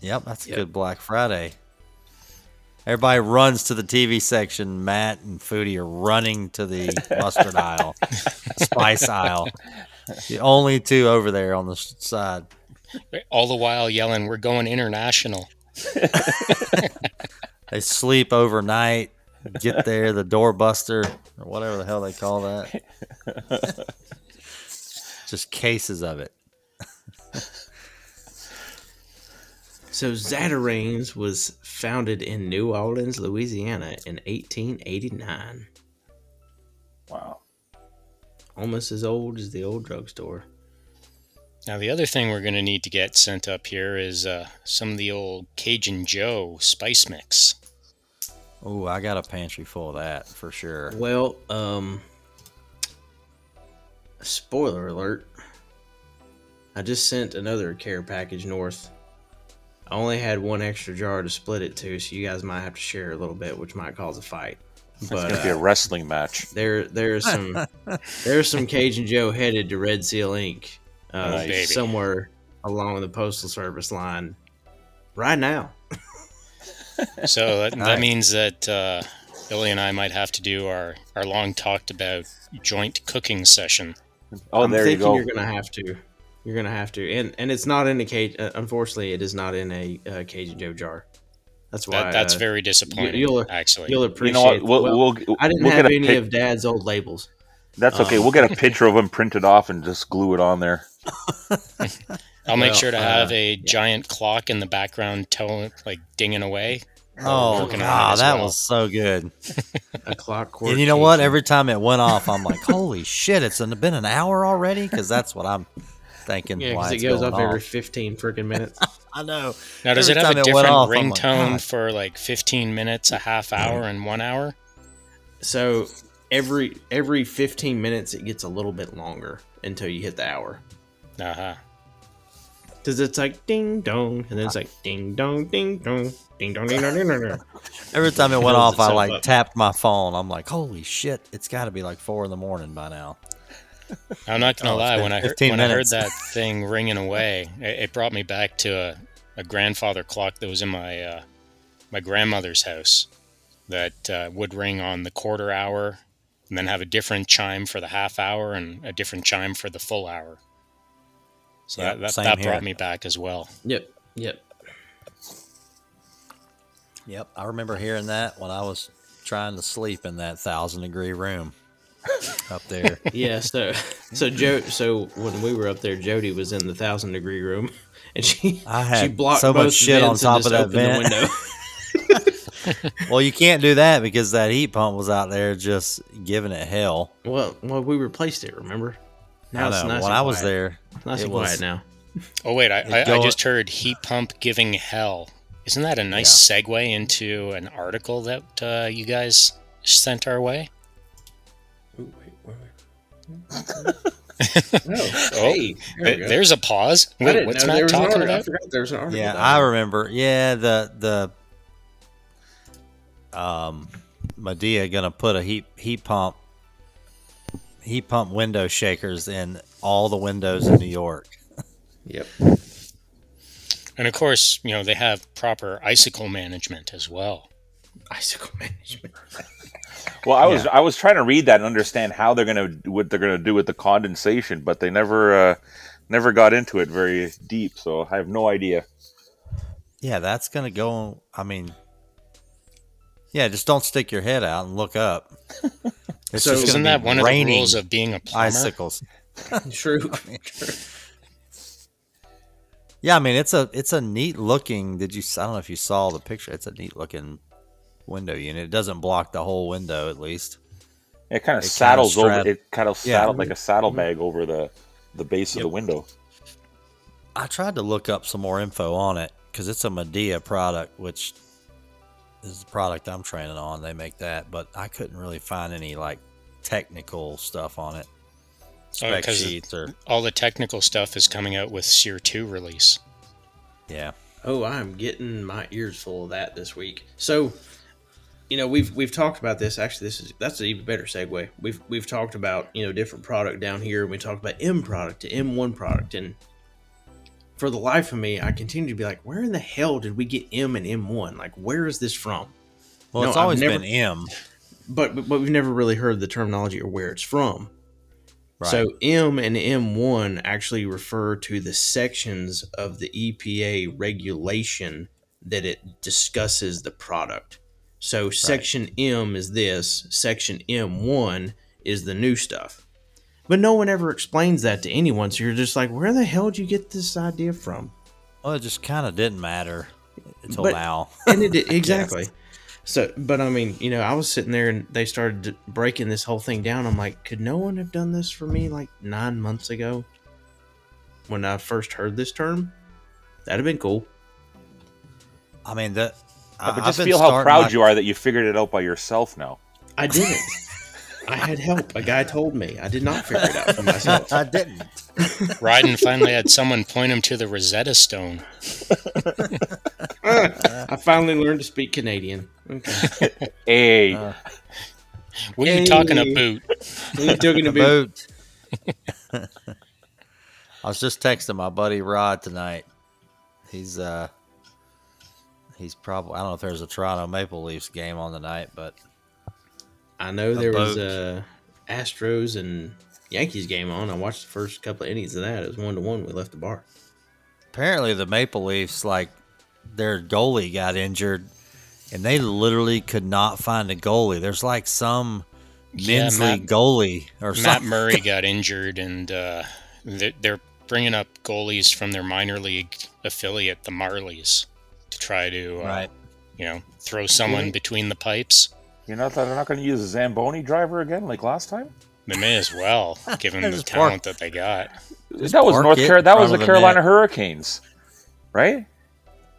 Yep, that's a
Yep.
good Black Friday. Everybody runs to the TV section. Matt and Foodie are running to the mustard aisle, spice aisle. The only two over there on the side.
All the while yelling, "We're going international."
They sleep overnight, get there, the doorbuster, or whatever the hell they call that. Just cases of it.
So Zatarain's was founded in New Orleans, Louisiana in 1889.
Wow.
Almost as old as the old drugstore.
Now, the other thing we're going to need to get sent up here is uh, some of the old Cajun Joe spice mix.
Oh, I got a pantry full of that for sure.
Well, um spoiler alert. I just sent another care package north. I only had one extra jar to split it to, so you guys might have to share a little bit, which might cause a fight.
It's
But
gonna be a
uh,
wrestling match.
there there's some there's some Cajun Joe headed to Red Seal Inc. Uh,
Nice.
Somewhere along the postal service line right now.
So that, that
Nice.
means that uh, Billy and I might have to do our, our long talked about joint cooking session.
Oh,
I'm
there you
thinking
go.
you're gonna have to. You're gonna have to, and and it's not in a cage. Uh, unfortunately, it is not in a uh, Cajun Joe jar. That's why.
That, that's
uh,
very disappointing,
you'll-
actually.
You'll
You
appreciate.
know what? We'll,
well,
we'll,
I didn't
we'll
have any
pic-
of Dad's old labels.
That's okay.
um,
we'll get a picture of him printed off and just glue it on there.
I'll make
well,
sure to
uh,
have a giant clock in the background, toe, like dinging away.
Oh,
working on it
God,
as
that
well.
was so good.
A clockwork.
And you know what?
Cajun.
Every time it went off, I'm like, "Holy shit! It's been an hour already." Because that's what I'm thinking.
yeah, because it goes
going
off every 15 freaking minutes.
I know.
Now, does
Every
it have a
time it went
different
off, I'm like,
ringtone for like 15 minutes, a half hour, and one hour?
so every every 15 minutes, it gets a little bit longer until you hit the hour.
Uh huh.
Because it's like ding dong, and then it's like ding dong, ding dong, ding dong, ding dong, ding dong. ding dong.
Every time it went off, I like
up.
tapped my phone. I'm like, "Holy shit! It's got to be like four in the morning by now."
I'm not gonna
Oh,
lie. When I heard
15
when I heard that thing ringing away, it, it brought me back to a, a grandfather clock that was in my uh, my grandmother's house that uh, would ring on the quarter hour, and then have a different chime for the half hour and a different chime for the full hour. So
Yeah,
that that, that brought me back as well.
Yep, yep.
Yep, I remember hearing that when I was trying to sleep in that thousand degree room up there.
Yeah, so so Joe, so when we were up there, Jody was in the thousand degree room, and she
I
she blocked
so much shit on top of that
opened the
vent.
window.
well, you can't do that because that heat pump was out there just giving it hell.
well, well, we replaced it. Remember?
I
it's
know.
nice
when I was
quiet.
there,
nice
it
and
was-
quiet now.
Oh wait, I, I, I just heard heat pump giving hell. Isn't that a nice segue into an article that uh, you guys sent our way?
Ooh, wait, wait, wait. oh, hey, there we
Th-
go.
There's a pause. Wait, what's
know there
Matt talking
article. I
about?
forgot there was an article.
yeah, I remember. Yeah, the the um Midea gonna put a heat heat pump heat pump window shakers in all the windows in New York.
Yep.
And of course, you know, they have proper icicle management as well.
Icicle management.
Well, I was
Yeah.
I was trying to read that and understand how they're gonna what they're gonna do with the condensation, but they never uh, never got into it very deep. So I have no idea.
Yeah, that's gonna go. I mean, yeah, just don't stick your head out and look up. It's
So
Isn't that one of the
raining
rules of being a plumber?
icicles?
True.
Yeah, I mean it's a it's a neat looking. Did you? I don't know if you saw the picture. It's a neat looking window unit. It doesn't block the whole window, at least.
It kind of
It kinda
saddles over. It kind of
Yeah.
like a saddlebag over the the base of the window.
I tried to look up some more info on it because it's a Midea product, which is the product I'm training on. They make that, but I couldn't really find any like technical stuff on it.
Oh,
sheets or
all the technical stuff is coming out with SEER2 release.
yeah.
Oh, I'm getting my ears full of that this week. So, you know, we've we've talked about this. Actually, this is that's an even better segue. We've we've talked about you know different product down here. and We talked about M product to M1 product, and for the life of me, I continue to be like, where in the hell did we get M and M1? Like, where is this from?
Well,
No,
it's always
never-
been M.
But, but but we've never really heard the terminology or where it's from.
Right.
So M and M1 actually refer to the sections of the EPA regulation that it discusses the product. So section M is this, section M1 is the new stuff. But no one ever explains that to anyone, so you're just like, where the hell did you get this idea from?
well, it just kind of didn't matter until
But-
now.
and it did- exactly. So, but I mean, you know, I was sitting there and they started breaking this whole thing down. I'm like, could no one have done this for me like nine months ago when I first heard this term? That'd have been cool.
I mean that. I,
but
I've
just feel how proud
my-
you are that you figured it out by yourself now.
I didn't. I had help. A guy told me. I did not figure it out for myself.
I didn't.
Ryden finally had someone point him to the Rosetta Stone.
I finally learned to speak Canadian. Okay.
Hey,
Uh,
What are you talking
Hey.
about?
What are you talking
The
about?
I was just texting my buddy Rod tonight. He's uh he's probably I don't know if there's a Toronto Maple Leafs game on tonight, but
I know there was a Astros and Yankees game on. I watched the first couple of innings of that. It was one to one. We left the bar.
apparently the Maple Leafs like their goalie got injured and they literally could not find a goalie. There's like some men's league goalie or
Matt
something.
Murray got injured, and uh, they're, they're bringing up goalies from their minor league affiliate, the Marlies, to try to, uh,
Right.
you know, throw someone between the pipes.
You're not they're not going to use a Zamboni driver again like last time.
They may as well, given the
Just park-
talent that they got.
that was North Carolina. That was the Carolina
net.
Hurricanes, right?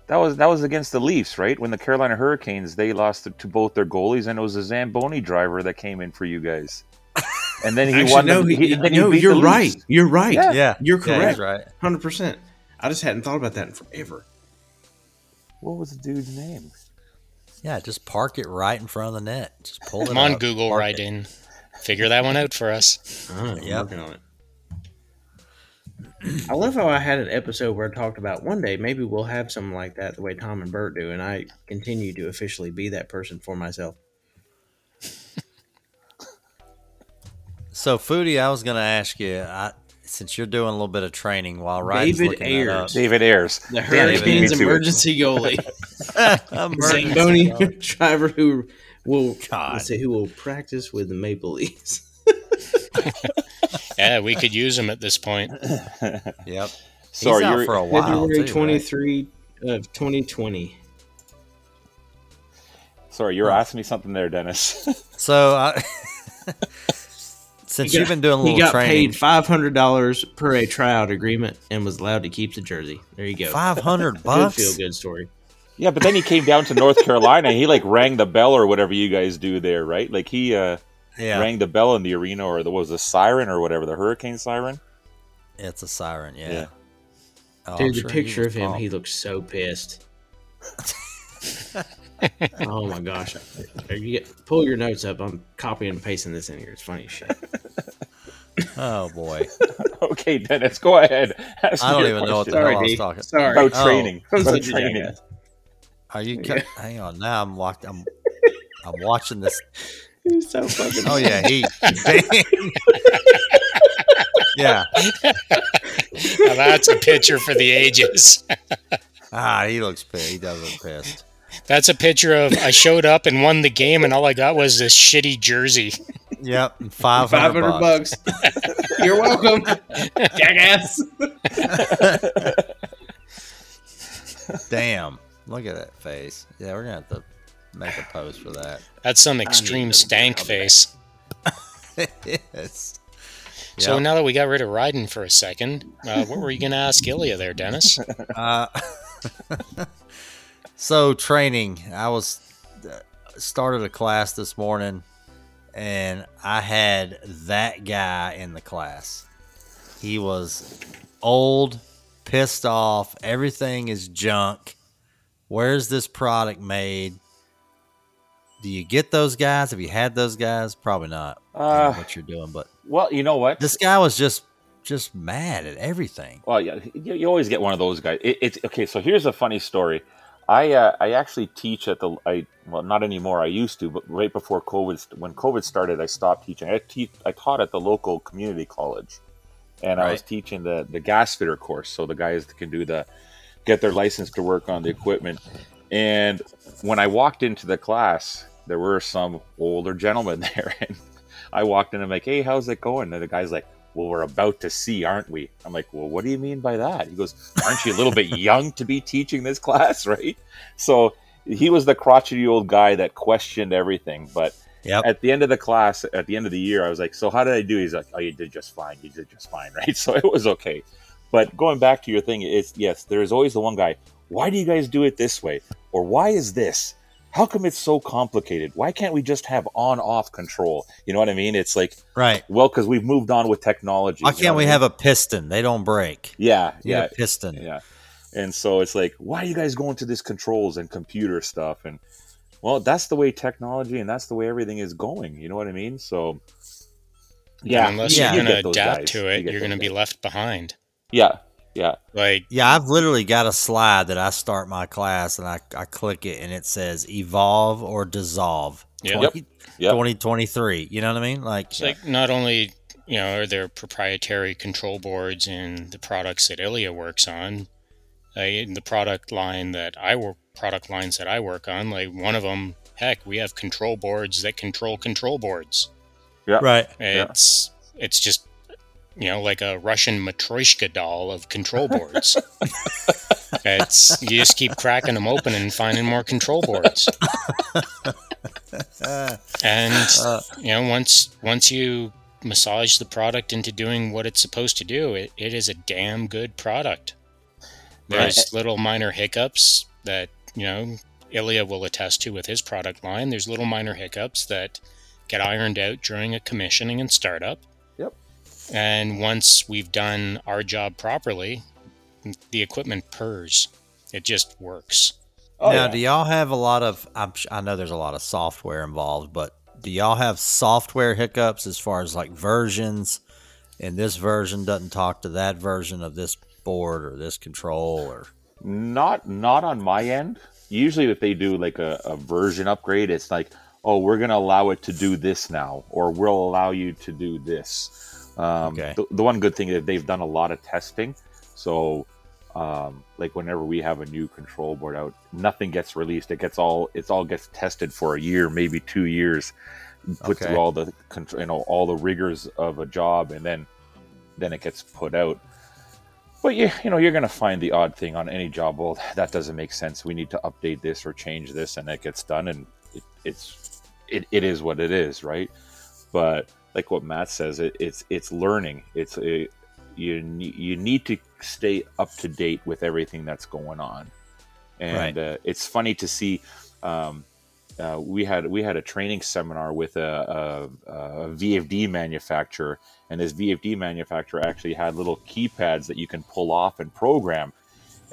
That was that was against the Leafs, right? When the Carolina Hurricanes they lost to both their goalies, and it was a Zamboni driver that came in for you guys. And then he
Actually,
won.
no,
the,
he,
he, then
no,
beat
you're
the
right.
Leafs.
You're right.
Yeah.
Yeah.
You're correct.
he's right.
Hundred percent. I just hadn't thought about that in forever.
What was the dude's name?
Yeah, just park it right in front of the net. Just pull it
Come on,
up,
Google, right
it.
in. Figure that one out for us.
Mm-hmm, I'm
Yep.
working on it. I love how I had an episode where I talked about one day maybe we'll have something like that the way Tom and Bert do, and I continue to officially be that person for myself.
So, Foodie, I was going to ask you, I, since you're doing a little bit of training while Ryan's
David
looking that up.
David Ayres.
The
Damn, you beat me
Hurricanes
to
emergency goalie,
Emergency
Zamboni
goal.
driver who will
God.
say who will practice with the Maple Leafs.
Yeah, we could use him at this point.
Yep.
So
He's
are
out
you
for a while.
February
too, right?
twenty three of twenty twenty.
sorry, you were asking me something there, Dennis.
So, I, uh, since
He
you've been doing a
He
little
got
training,
paid five hundred dollars per a tryout agreement and was allowed to keep the jersey. There you go.
five hundred
Good
bucks.
feel good story.
yeah, but then he came down to North Carolina. He like rang the bell or whatever you guys do there, right? Like he uh,
Yeah,
rang the bell in the arena, or there was a siren or whatever, the hurricane siren.
it's a siren. Yeah.
Yeah.
Oh, I'm
Dude, the
sure
picture of him,
pumped.
he looks so pissed. oh my gosh! You get, pull your notes up. I'm copying and pasting this in here. It's funny shit.
Oh boy,
Okay, Dennis, go ahead. Ask
I don't
your
even know what
question.
the hell I was
D.
talking.
Sorry.
about
Oh.
training.
I'm
About
such
training.
Are you? Cut, hang on. Now I'm locked. I'm. I'm watching this.
He's so fucking.
Oh yeah, he. yeah.
Now that's a picture for the ages.
Ah, he looks pissed. He does look pissed.
That's a picture of I showed up and won the game, and all I got was this shitty jersey.
Yep, five
Five
hundred
hundred
bucks.
bucks. You're welcome, jackass.
Damn, look at that face. Yeah, we're gonna have to make a post for that.
That's some extreme stank face.
yes.
So
Yep.
now that we got rid of Ryden for a second, uh, what were you going to ask Ilya there, Dennis?
Uh, so training, I was uh, started a class this morning, and I had that guy in the class. He was old, pissed off. Everything is junk. Where's this product made? Do you get those guys? Have you had those guys? Probably not. I don't know
Uh,
what you're doing, but
well, you know what?
this guy was just just mad at everything.
Well, yeah, you, you always get one of those guys. It, it's okay. So here's a funny story. I uh, I actually teach at the I well not anymore. I used to, but right before COVID, when COVID started, I stopped teaching. I te- I taught at the local community college, and I was teaching the the gas fitter course. So the guys that can do the get their license to work on the equipment. And when I walked into the class, there were some older gentlemen there, and I walked in. And I'm like, "Hey, how's it going?" And the guy's like, "Well, we're about to see, aren't we?" I'm like, "Well, what do you mean by that?" He goes, "Aren't you a little bit young to be teaching this class, right?" So he was the crotchety old guy that questioned everything. But
Yep.
at the end of the class, at the end of the year, I was like, "So how did I do?" He's like, "Oh, you did just fine. You did just fine, right?" So it was okay. But going back to your thing, it's yes, there is always the one guy. Why do you guys do it this way? Or why is this? How come it's so complicated? Why can't we just have on-off control? You know what I mean? It's like,
Right.
well, because we've moved on with technology.
Why can't
what
we
I mean?
have a piston? They don't break.
Yeah,
You
yeah,
a piston.
yeah. And so it's like, why are you guys going to this controls and computer stuff? And well, that's the way technology and that's the way everything is going. You know what I mean? So yeah,
Unless
Yeah.
you're going to adapt
guys.
to it,
get
you're going to be left behind.
yeah, yeah.
Like,
Yeah, I've literally got a slide that I start my class and I, I click it and it says evolve or dissolve.
Yeah.
20,
Yep.
2023. You know what I mean? Like,
it's like not only you know are there proprietary control boards in the products that Ilya works on, uh, in the product line that I work, product lines that I work on, like one of them, heck, we have control boards that control control boards. Yeah.
Right.
It's it's just you know like a Russian matryoshka doll of control boards. it's you just keep cracking them open and finding more control boards. And you know once once you massage the product into doing what it's supposed to do, it, it is a damn good product. There's little minor hiccups that you know Ilya will attest to with his product line. There's little minor hiccups that get ironed out during a commissioning and startup.
Yep.
And once we've done our job properly, the equipment purrs. It just works.
Oh,
now,
yeah.
do y'all have a lot of? I'm, I know there's a lot of software involved, but do y'all have software hiccups as far as like versions? And this version doesn't talk to that version of this board or this control or
Not not on my end. Usually, if they do like a, a version upgrade, it's like, oh, we're going to allow it to do this now, or we'll allow you to do this. Um,
Okay.
the, the one good thing is they've done a lot of testing, so um, like whenever we have a new control board out, nothing gets released. It gets all it's all gets tested for a year, maybe two years, put
Okay.
through all the you know all the rigors of a job, and then then it gets put out. But you, you know, you're going to find the odd thing on any job. Well, that doesn't make sense. We need to update this or change this, and it gets done, and it, it's it, it is what it is, right? But like what Matt says, it, it's it's learning. It's a, you ne- you need to stay up to date with everything that's going on, and uh, it's funny to see. Um, uh, we had we had a training seminar with a, a, a VFD manufacturer, and this VFD manufacturer actually had little keypads that you can pull off and program.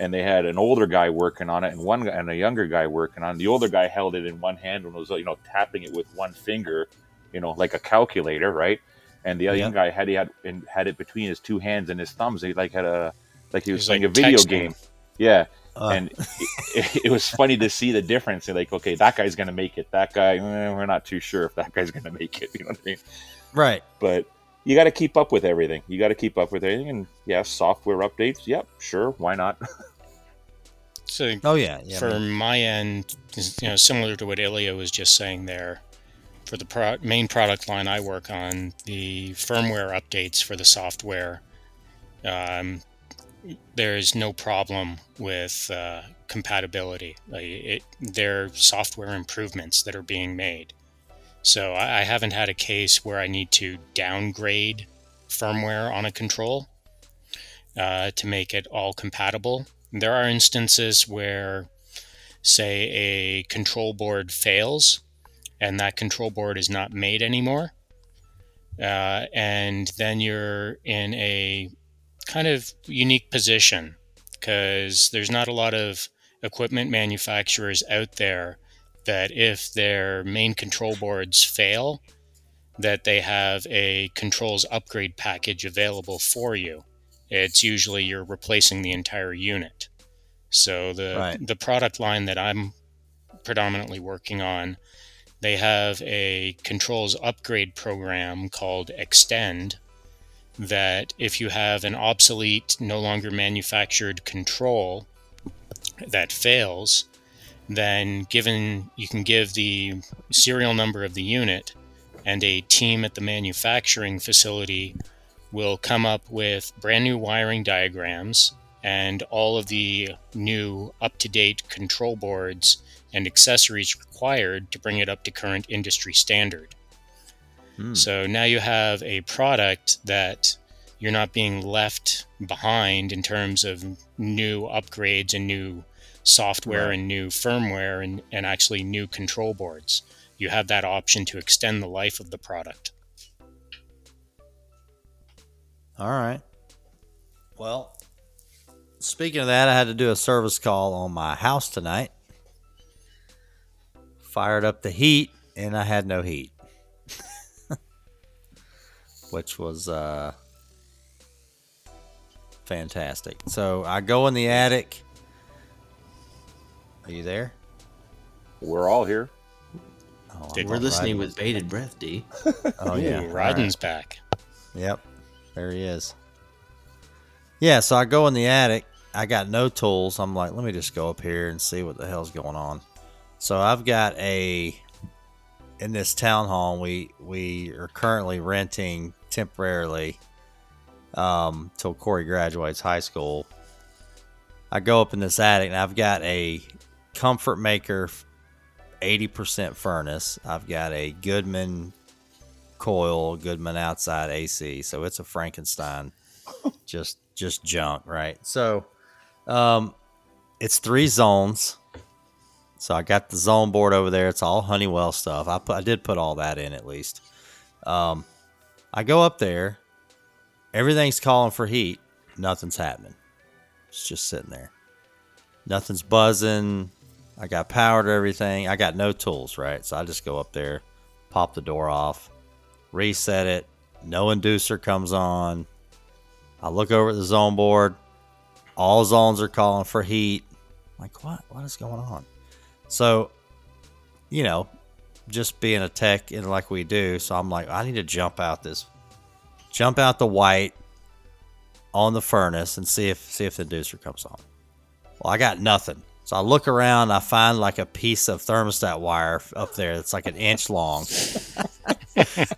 And they had an older guy working on it, and one guy- and a younger guy working on. it. The older guy held it in one hand and was you know tapping it with one finger, you know like a calculator, right? And the other
Yeah.
young guy had he had and had it between his two hands and his thumbs. He like had a like he was
He's
playing
like
a video
texting.
game. Yeah,
Uh.
and it, it was funny to see the difference. They're like, okay, that guy's gonna make it. That guy, eh, we're not too sure if that guy's gonna make it. You know what I mean?
Right.
But you got to keep up with everything. You got to keep up with everything, and yeah, software updates. Yep, sure, why not?
So
Oh yeah. Yeah.
for
man.
my end, you know, similar to what Ilya was just saying there, for the pro- main product line I work on, the firmware updates for the software, um, there's no problem with uh, compatibility. Like it, they're software improvements that are being made. So I, I haven't had a case where I need to downgrade firmware on a control uh, to make it all compatible. There are instances where, say, a control board fails and that control board is not made anymore. Uh, and then you're in a kind of unique position because there's not a lot of equipment manufacturers out there that if their main control boards fail that they have a controls upgrade package available for you it's usually you're replacing the entire unit so the
Right.
the product line that i'm predominantly working on they have a controls upgrade program called extend that if you have an obsolete no longer manufactured control that fails then given you can give the serial number of the unit and a team at the manufacturing facility will come up with brand new wiring diagrams and all of the new up-to-date control boards and accessories required to bring it up to current industry standard
Hmm.
so now you have a product that you're not being left behind in terms of new upgrades and new software
Right.
and new firmware and, and actually new control boards. You have that option to extend the life of the product.
All right. Well, speaking of that, I had to do a service call on my house tonight. Fired up the heat, and I had no heat, which was uh, fantastic. So I go in the attic. Are you there?
We're all here.
Oh,
Did-
We're listening
riding
with bated breath, D.
Oh yeah,
Ooh,
All right.
Ryden's back.
Yep. There he is. Yeah, so I go in the attic. I got no tools. I'm like, let me just go up here and see what the hell's going on. So I've got a in this town hall we we are currently renting temporarily um till Corey graduates high school. I go up in this attic and I've got a Comfortmaker 80% furnace. I've got a Goodman coil Goodman outside AC. So it's a Frankenstein, just just junk, right? So, um, it's three zones. So I got the zone board over there. It's all Honeywell stuff. I put I did put all that in at least. Um, I go up there. Everything's calling for heat. Nothing's happening. It's just sitting there. Nothing's buzzing. I got power to everything. I got no tools, right? So I just go up there, pop the door off, reset it. No inducer comes on. I look over at the zone board. All zones are calling for heat. I'm like, what? What is going on? So, you know, just being a tech and like we do. So I'm like, I need to jump out this, jump out the white on the furnace and see if see if the inducer comes on. Well, I got nothing. So I look around, I find like a piece of thermostat wire up there that's like an inch long.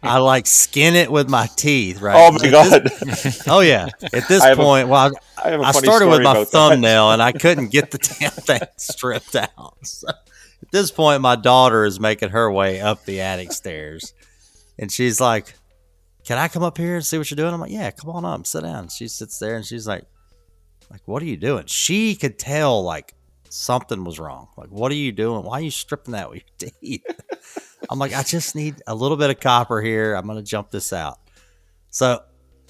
I like skin it with my teeth, right?
Oh my
At this-
god!
oh yeah. At this
have a-
point, well, I,
I
I started with my
about that.
thumbnail and I couldn't get the damn thing stripped out. So, at this point, my daughter is making her way up the attic stairs, and she's like, "Can I come up here and see what you're doing?" I'm like, "Yeah, come on up, sit down." She sits there and she's like, "Like, what are you doing?" She could tell like something was wrong. Like, what are you doing? Why are you stripping that with your teeth? I'm like, I just need a little bit of copper here. I'm gonna jump this out. So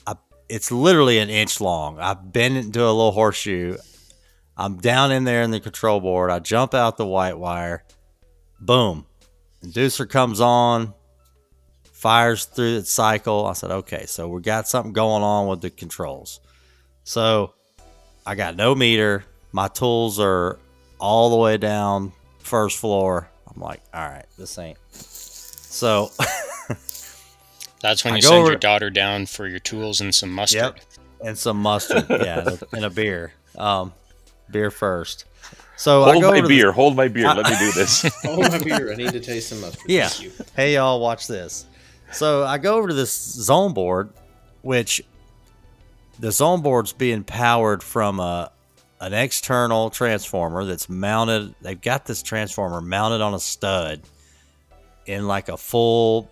I, it's literally an inch long. I bend it into a little horseshoe. I'm down in there in the control board. I jump out the white wire. Boom. Inducer comes on, fires through its cycle. I said, okay, so we got something going on with the controls. So I got no meter. My tools are all the way down first floor. I'm like, all right, this ain't. So
That's when
I
you send
over-
your daughter down for your tools and some mustard.
Yep. and some mustard, yeah, and a beer. Um, beer first. So I
Hold
go
my
over to the-
beer. Hold my beer. Let me do this.
hold my beer! I need to taste some mustard.
Yeah.
Thank you.
hey y'all, watch this. So I go over to this zone board, which the zone board's being powered from a an external transformer that's mounted. They've got this transformer mounted on a stud in like a full,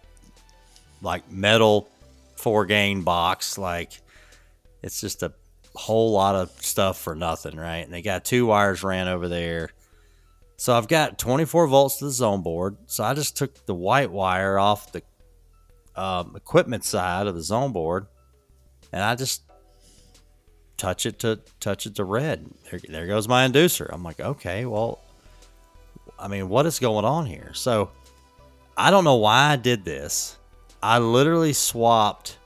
like metal four gang box. Like it's just a whole lot of stuff for nothing, right? And they got two wires ran over there. So I've got 24 volts to the zone board. So I just took the white wire off the um, equipment side of the zone board, and I just touch it to touch it to red. There, there goes my inducer. I'm like, okay, well, I mean, what is going on here? So I don't know why I did this. I literally swapped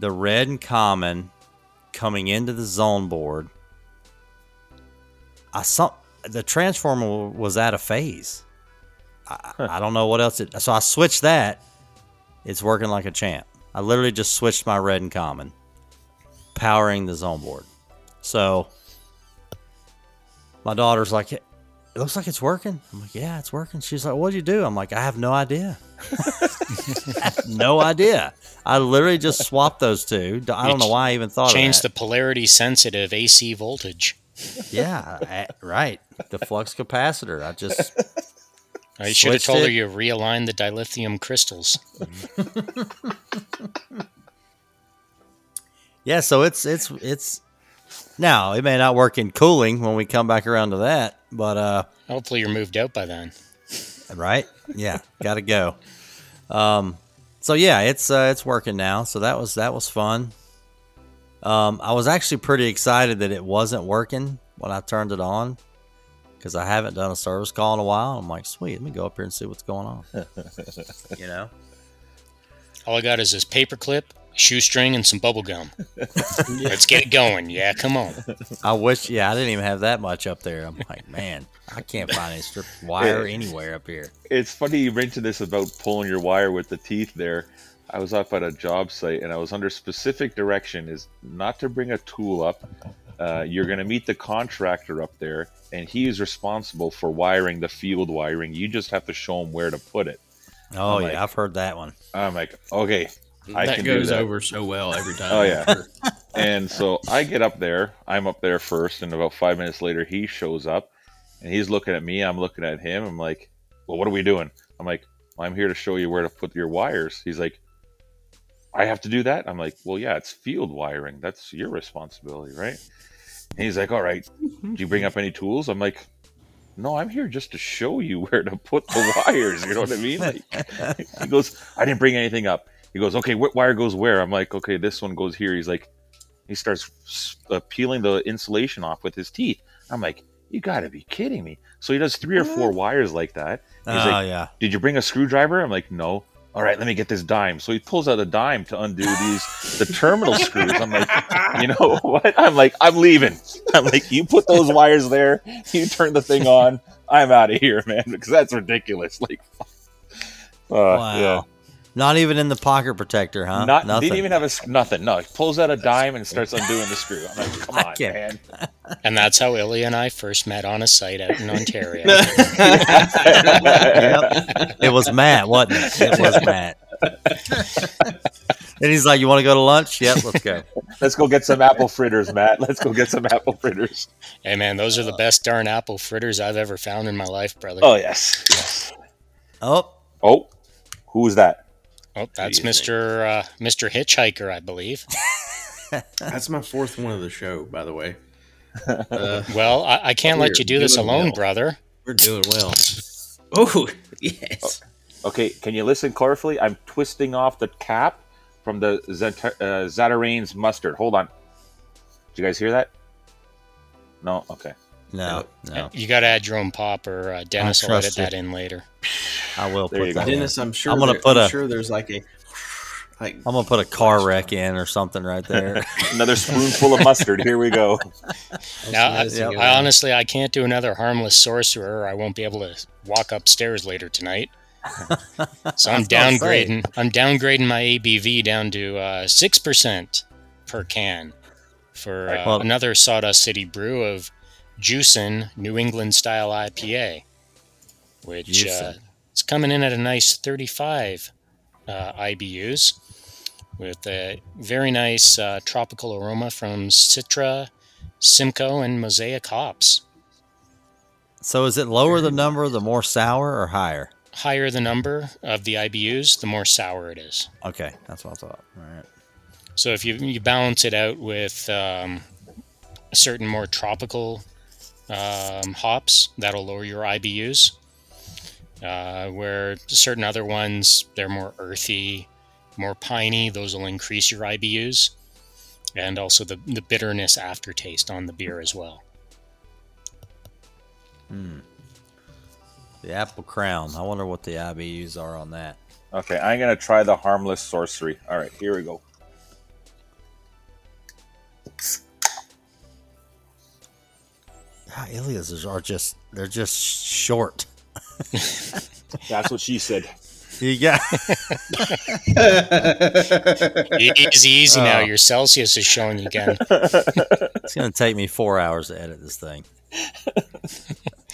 the red and common coming into the zone board. I saw the transformer was out of phase. I, I don't know what else it. So I switched that. It's working like a champ. I literally just switched my red and common, powering the zone board. So my daughter's like, it looks like it's working. I'm like, yeah, it's working. She's like, what'd you do? I'm like, I have no idea. no idea. I literally just swapped those two. I don't know why I even thought
Change the polarity sensitive AC voltage.
yeah, right. The flux capacitor. I just
I should have told her you realign the dilithium crystals.
Yeah, so it's it's it's now it may not work in cooling when we come back around to that, but uh
Hopefully you're moved out by then.
right? Yeah, got to go. Um so yeah, it's uh it's working now. So that was that was fun. Um I was actually pretty excited that it wasn't working when I turned it on cuz I haven't done a service call in a while. I'm like, "Sweet, let me go up here and see what's going on." you know?
All I got is this paperclip, shoestring, and some bubble gum. Let's get it going. Yeah, come on.
I wish yeah, I didn't even have that much up there. I'm like, "Man, I can't find any strip wire anywhere up here."
it's funny you mentioned this about pulling your wire with the teeth there. I was up at a job site and I was under specific direction is not to bring a tool up. Uh, you're going to meet the contractor up there and he is responsible for wiring the field wiring. You just have to show him where to put it.
Oh
I'm
yeah,
like-
I've heard that one.
I'm like, okay, I
that goes
that.
over so well every time.
Oh, yeah. And so I get up there. I'm up there first, and about five minutes later, he shows up, and he's looking at me. I'm looking at him. I'm like, "Well, what are we doing?" I'm like, well, "I'm here to show you where to put your wires." He's like, "I have to do that." I'm like, "Well, yeah, it's field wiring. That's your responsibility, right?" And he's like, "All right. Mm-hmm. Do you bring up any tools?" I'm like, "No, I'm here just to show you where to put the wires." You know what I mean? Like, he goes, "I didn't bring anything up." He goes, "Okay, what wire goes where?" I'm like, "Okay, this one goes here." He's like he starts uh, peeling the insulation off with his teeth. I'm like, you got to be kidding me. So he does three or four wires like that. He's
oh
like,
yeah.
did you bring a screwdriver? I'm like, no. All right, let me get this dime. So he pulls out a dime to undo these the terminal screws. I'm like, you know what? I'm like, I'm leaving. I'm like, you put those wires there. You turn the thing on. I'm out of here, man, because that's ridiculous. Like, uh,
Wow.
yeah.
Not even in the pocket protector, huh?
Not
Nothing.
didn't even have a nothing. No, he pulls out a dime and starts undoing the screw. I'm like, come
I
on,
can't-
man.
And that's how Ilya and I first met on a site out in Ontario.
Yep. It was Matt, wasn't it? It was Matt. and he's like, "You want to go to lunch? Yep, let's go."
Let's go get some apple fritters, Matt. Let's go get some apple fritters.
hey man, those are the best darn apple fritters I've ever found in my life, brother.
Oh yes, yes.
Oh,
Oh, who was that?
Oh, that's Mister uh, Mister Hitchhiker, I believe.
That's my fourth one of the show, by the way. Uh,
Well, I, I can't let you do this alone,
well.
brother.
we're doing well. Oh yes.
Okay, can you listen carefully? I'm twisting off the cap from the Zat- uh, Zatarain's mustard. Hold on. Did you guys hear that? No. Okay.
No, no,
You got to add your own pop, or uh, Dennis will edit
trust you.
that in later.
I will
There
put
you
that.
go.
in.
Dennis, I'm sure.
I'm gonna
there-
put
I'm
a-
sure there's like a Like
I'm gonna put a car wreck in or something right there.
Another spoonful of mustard. Here we go.
Now, I,
noticing
I honestly, I can't do another harmless sorcerer. Or I won't be able to walk upstairs later tonight. So I'm
I was gonna say.
downgrading. I'm downgrading my ABV down to uh, six percent per can for uh,
Well-
another Sawdust City brew of Juicin New England style IPA, which uh, it's coming in at a nice 35 uh, IBUs with a very nice uh, tropical aroma from Citra, Simcoe, and Mosaic hops.
so is it lower the number, the more sour, or higher?
Higher the number of the IBUs, the more sour it is.
Okay, that's what I thought. All right.
So if you, you balance it out with um, certain more tropical um, hops, that'll lower your IBUs. Uh, where certain other ones, they're more earthy, more piney, those will increase your IBUs. And also the, the bitterness aftertaste on the beer as well.
The apple crown. I wonder what the IBUs are on that.
Okay, I'm gonna try the harmless sorcery. All right, here we go.
Ah, Ilias are just they're just short.
That's what she said.
Yeah. got
Easy, easy now.
Oh.
Your Celsius is showing again.
it's gonna take me four hours to edit this thing.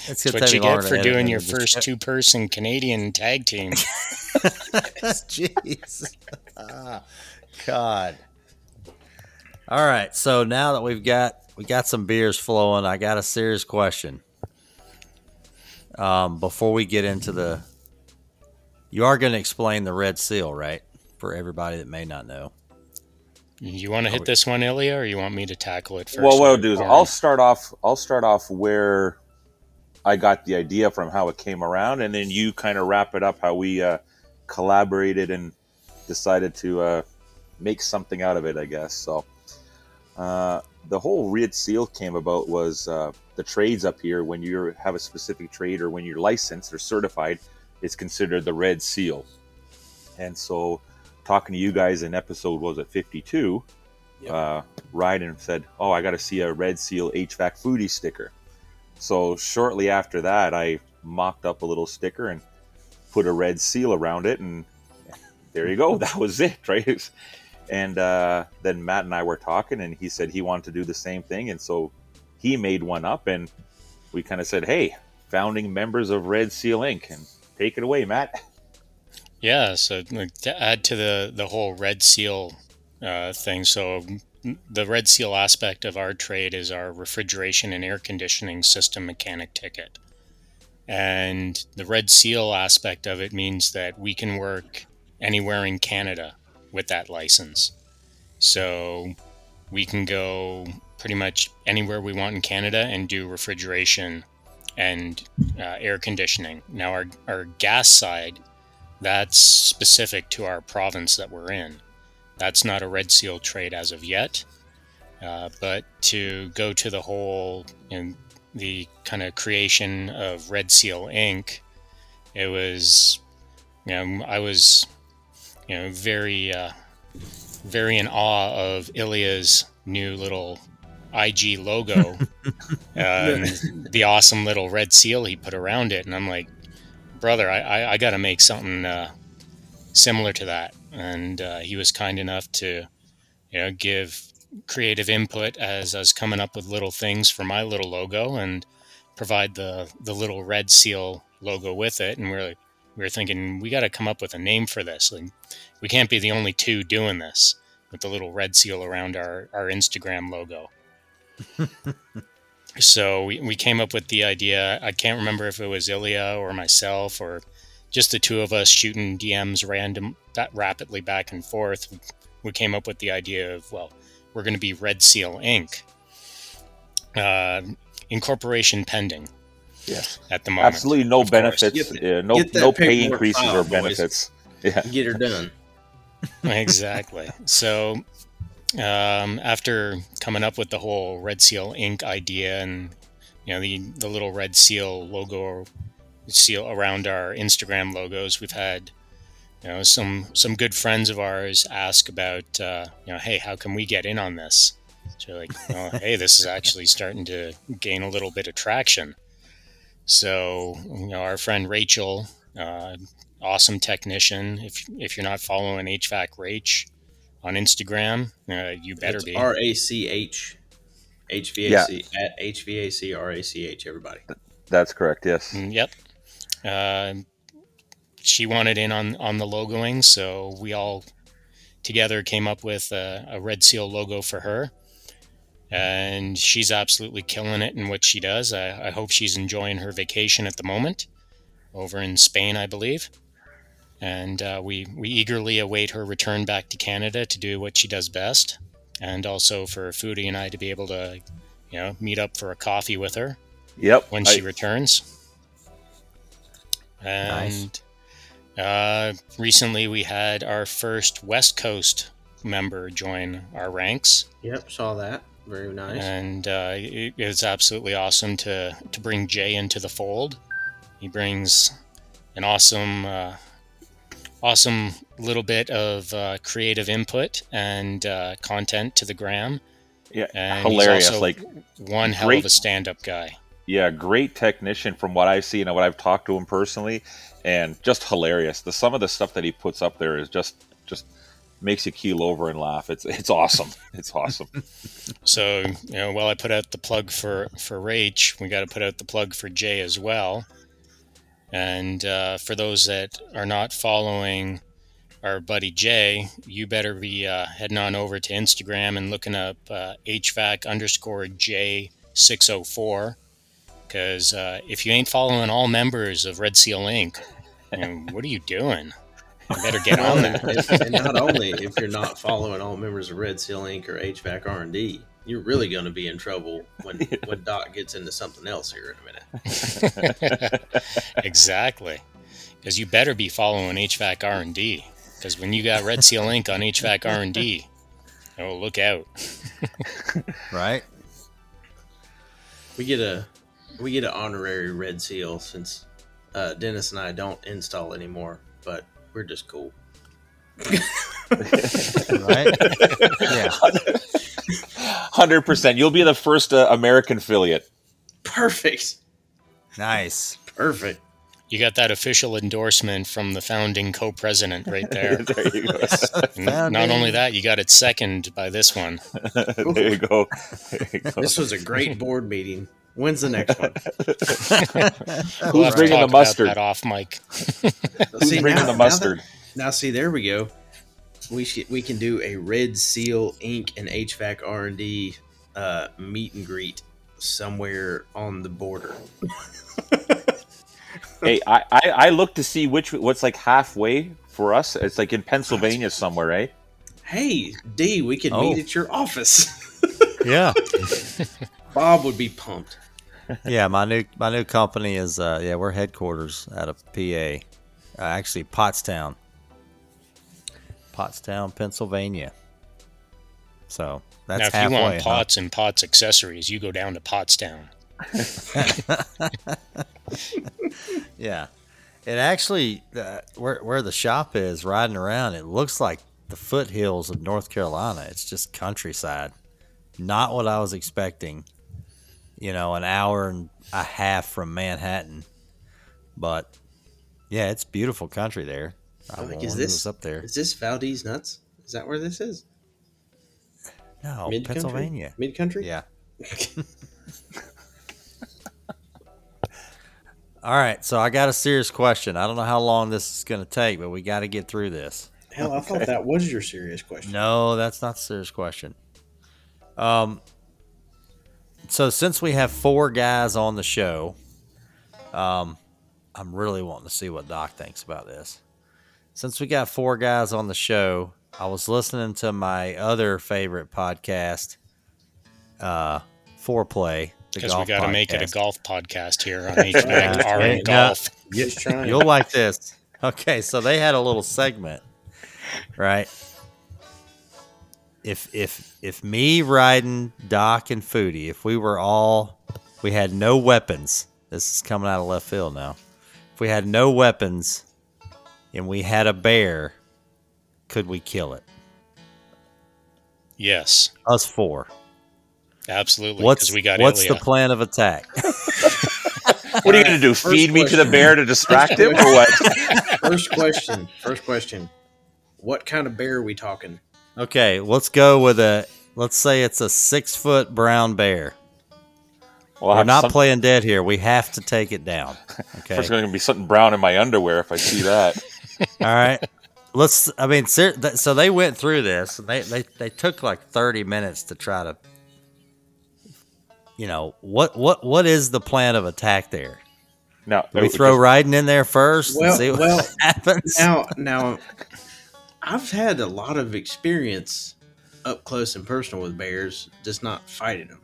It's
That's what you get for doing your first two person Canadian tag team.
Jeez. Ah, God. All right. So now that we've got we got some beers flowing, I got a serious question. Um, before we get into the, you are going to explain the red seal, right? For everybody that may not know.
You want to hit this one, Ilya, or you want me to tackle it first?
well, what I'll do is I'll start off. I'll start off where I got the idea from, how it came around, and then you kind of wrap it up how we uh, collaborated and decided to uh, make something out of it. I guess so. Uh, the whole red seal came about was uh, the trades up here. When you have a specific trade or when you're licensed or certified, it's considered the red seal. And so, talking to you guys in episode was it 52, uh, Ryden said, "Oh, I got to see a Red Seal HVAC foodie sticker." So shortly after that, I mocked up a little sticker and put a red seal around it, and there you go. That was it, right? And uh, then Matt and I were talking, and he said he wanted to do the same thing, and so he made one up, and we kind of said, "Hey, founding members of Red Seal Inc." and take it away, Matt.
Yeah, so to add to the the whole red seal uh, thing, so the red seal aspect of our trade is our refrigeration and air conditioning system mechanic ticket, and the red seal aspect of it means that we can work anywhere in Canada with that license. So we can go pretty much anywhere we want in Canada and do refrigeration and uh, air conditioning. Now our our gas side that's specific to our province that we're in. That's not a red seal trade as of yet. Uh, but to go to the whole, you know, the kind of creation of Red Seal Inc., it was, you know, I was, you know, very, uh, very in awe of Ilya's new little IG logo uh, and the awesome little red seal he put around it. And I'm like, brother, I, I, I got to make something uh, similar to that. And uh, he was kind enough to, you know, give creative input as I was coming up with little things for my little logo and provide the the little red seal logo with it. And we're like, we were thinking we got to come up with a name for this. Like, we can't be the only two doing this with the little red seal around our our Instagram logo. so we, we came up with the idea. I can't remember if it was Ilya or myself or just the two of us shooting DMs random that rapidly back and forth. We came up with the idea of well, we're going to be Red Seal Inc. Uh, incorporation pending
Yes,
at the moment.
absolutely no
of
benefits,
Get the-
uh, no no pay increases
filed,
or
boys.
benefits. Yeah.
Get her done.
exactly. So, um, after coming up with the whole Red Seal Inc. idea and you know the the little red seal logo seal around our Instagram logos, we've had you know, some some good friends of ours ask about, uh, you know, hey, how can we get in on this? So like, oh, hey, this is actually starting to gain a little bit of traction. So you know, our friend Rachel, uh, awesome technician. If if you're not following HVAC Rach on Instagram, uh, you better
It's
be.
R A C H HVAC at HVAC R A C H. Everybody.
That's correct. Yes.
Mm, Yep. Uh, she wanted in on on the logoing, so we all together came up with a, a Red Seal logo for her, and she's absolutely killing it in what she does. I, I hope she's enjoying her vacation at the moment, over in Spain, I believe. And uh, we we eagerly await her return back to Canada to do what she does best, and also for Foodie and I to be able to, you know, meet up for a coffee with her
Yep.
when
I-
she returns. And uh, recently we had our first West Coast member join our ranks,
Yep, saw that. Very nice.
and uh, it, it's absolutely awesome to to bring Jay into the fold. He brings an awesome, uh, awesome little bit of uh, creative input and uh, content to the gram.
yeah.
And
hilarious.
He's also
like
one hell
great-
of a stand-up guy.
yeah, great technician from what I've seen and what I've talked to him personally, and just hilarious. The some of the stuff that he puts up there is just just makes you keel over and laugh. It's it's awesome. It's awesome.
So, you know, while I put out the plug for for Rach, we got to put out the plug for Jay as well. And uh, for those that are not following our buddy Jay, you better be uh, heading on over to Instagram and looking up uh, HVAC underscore J six hundred four. Because uh, if you ain't following all members of Red Seal Inc., what are you doing? You better get on that.
and, and not only if you're not following all members of Red Seal Inc. or HVAC R and D, you're really going to be in trouble when when Doc gets into something else here in a minute.
exactly because you better be following hvac r&d because when you got red seal inc on hvac r&d oh look out
Right?
We get a we get an honorary Red Seal since uh, Dennis and I don't install anymore, but we're just cool.
Right? yeah.
Hundred percent. You'll be the first uh, American affiliate.
Perfect,
Nice.
perfect.
you got that official endorsement from the founding co-president right there
there you go.
And not only that you got it seconded by this one
there you go. There you go.
This was a great board meeting. When's the next one?
We'll have
bringing the
talk about
mustard?
that off Mike.
Who's
See,
bringing
now-
the
now
mustard?
that- Now, see, there we go. We should we can do a Red Seal Inc. and HVAC R and D uh, meet and greet somewhere on the border.
hey, I, I I look to see which what's like halfway for us. It's like in Pennsylvania somewhere, right?
Hey, D, we could
Oh.
meet at your office.
Yeah.
Bob would be pumped.
Yeah, my new my new company is uh yeah, we're headquarters out of PA. Uh, actually Pottstown. Pottstown, Pennsylvania. So that's
now if
halfway.
you want
huh?
pots and pots accessories you go down to pottstown
Yeah. It actually, uh, where where the shop is, riding around, it looks like the foothills of North Carolina. It's just countryside. Not what I was expecting. You know, an hour and a half from Manhattan, but yeah, it's beautiful country there. I
Like, is this
up there?
Is this Valdez nuts? Is that where this is?
No,
Mid-country?
Pennsylvania.
Mid country?
Yeah. All right, so I got a serious question. I don't know how long this is going to take, but we got to get through this.
Hell, I thought that was your serious question.
No, that's not a serious question. Um, so since we have four guys on the show, um, I'm really wanting to see what Doc thinks about this. Since we got four guys on the show, I was listening to my other favorite podcast, uh, Fore Play. the
because we got to make it a golf podcast here on hvac
Yeah.
r and golf
Just trying.
You'll like this. Okay, so they had a little segment, right? If if if me Ryden Doc and Foodie, if we were all we had no weapons. This is coming out of left field now. If we had no weapons and we had a bear, could we kill it?
Yes,
Us four.
absolutely.
What's
we got
what's
Ilya.
the plan of attack?
What are you going to do?
First
Feed me to the bear to distract him, or what?
First question. First question. What kind of bear are we talking?
Okay, let's go with a. Let's say it's a six foot brown bear.
Well,
We're not
some-
playing dead here. We have to take it down. Okay.
There's going to be something brown in my underwear if I see that.
All right. Let's. I mean, ser- th- so they went through this. And they they they took like thirty minutes to try to. You know what what what is the plan of attack there?
Now,
Do we throw
just-
Ryden in there first
Well-
and see what
well,
happens?
Now, now, I've had a lot of experience up close and personal with bears, just not fighting them.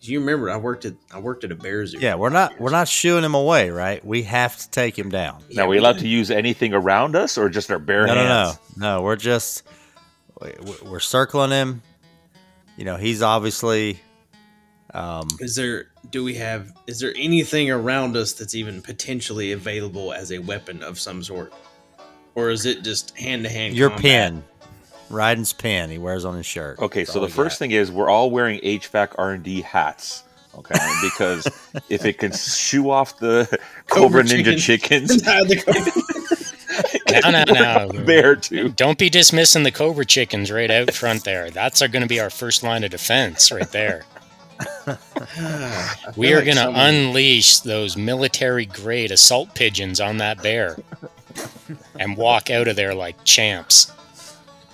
You remember, I worked at I worked at a bear zoo.
yeah, we're not we're not shooing him away, right? We have to take him down.
Now, are we allowed to use anything around us, or just our bare
No, no, no, no. We're just we- we're circling him. You know, he's obviously. Um,
Is there? Do we have? Is there anything around us that's even potentially available as a weapon of some sort, or is it just hand to hand?
your pin, Ryden's pin. He wears on his shirt.
Okay, so the first
got.
thing is we're all wearing HVAC R&D hats. Okay, because if it can shoo off the Cobra,
Cobra
Ninja
chicken.
chickens,
Now, now, now.
bear too.
Don't be dismissing the Cobra chickens right out front there. That's going to be our first line of defense right there. We are going to unleash those military grade assault pigeons on that bear and walk out of there like champs.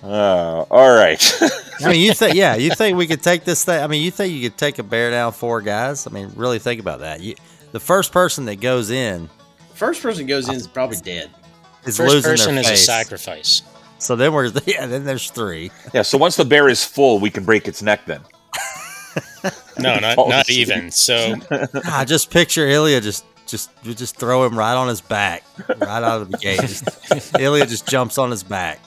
Uh, all right.
I mean, you think, yeah, you think we could take this thing? I mean, you think you could take a bear down four guys? I mean, really think about that. You, the first person that goes in
First person goes in is probably dead.
is
First
losing
person
their
is a sacrifice.
So then we're yeah, then there's three.
yeah. So once the bear is full, we can break its neck. Then.
No, not, not even. So
I just picture Ilya just just you just throw him right on his back, right out of the gate. Just, Ilya just jumps on his back.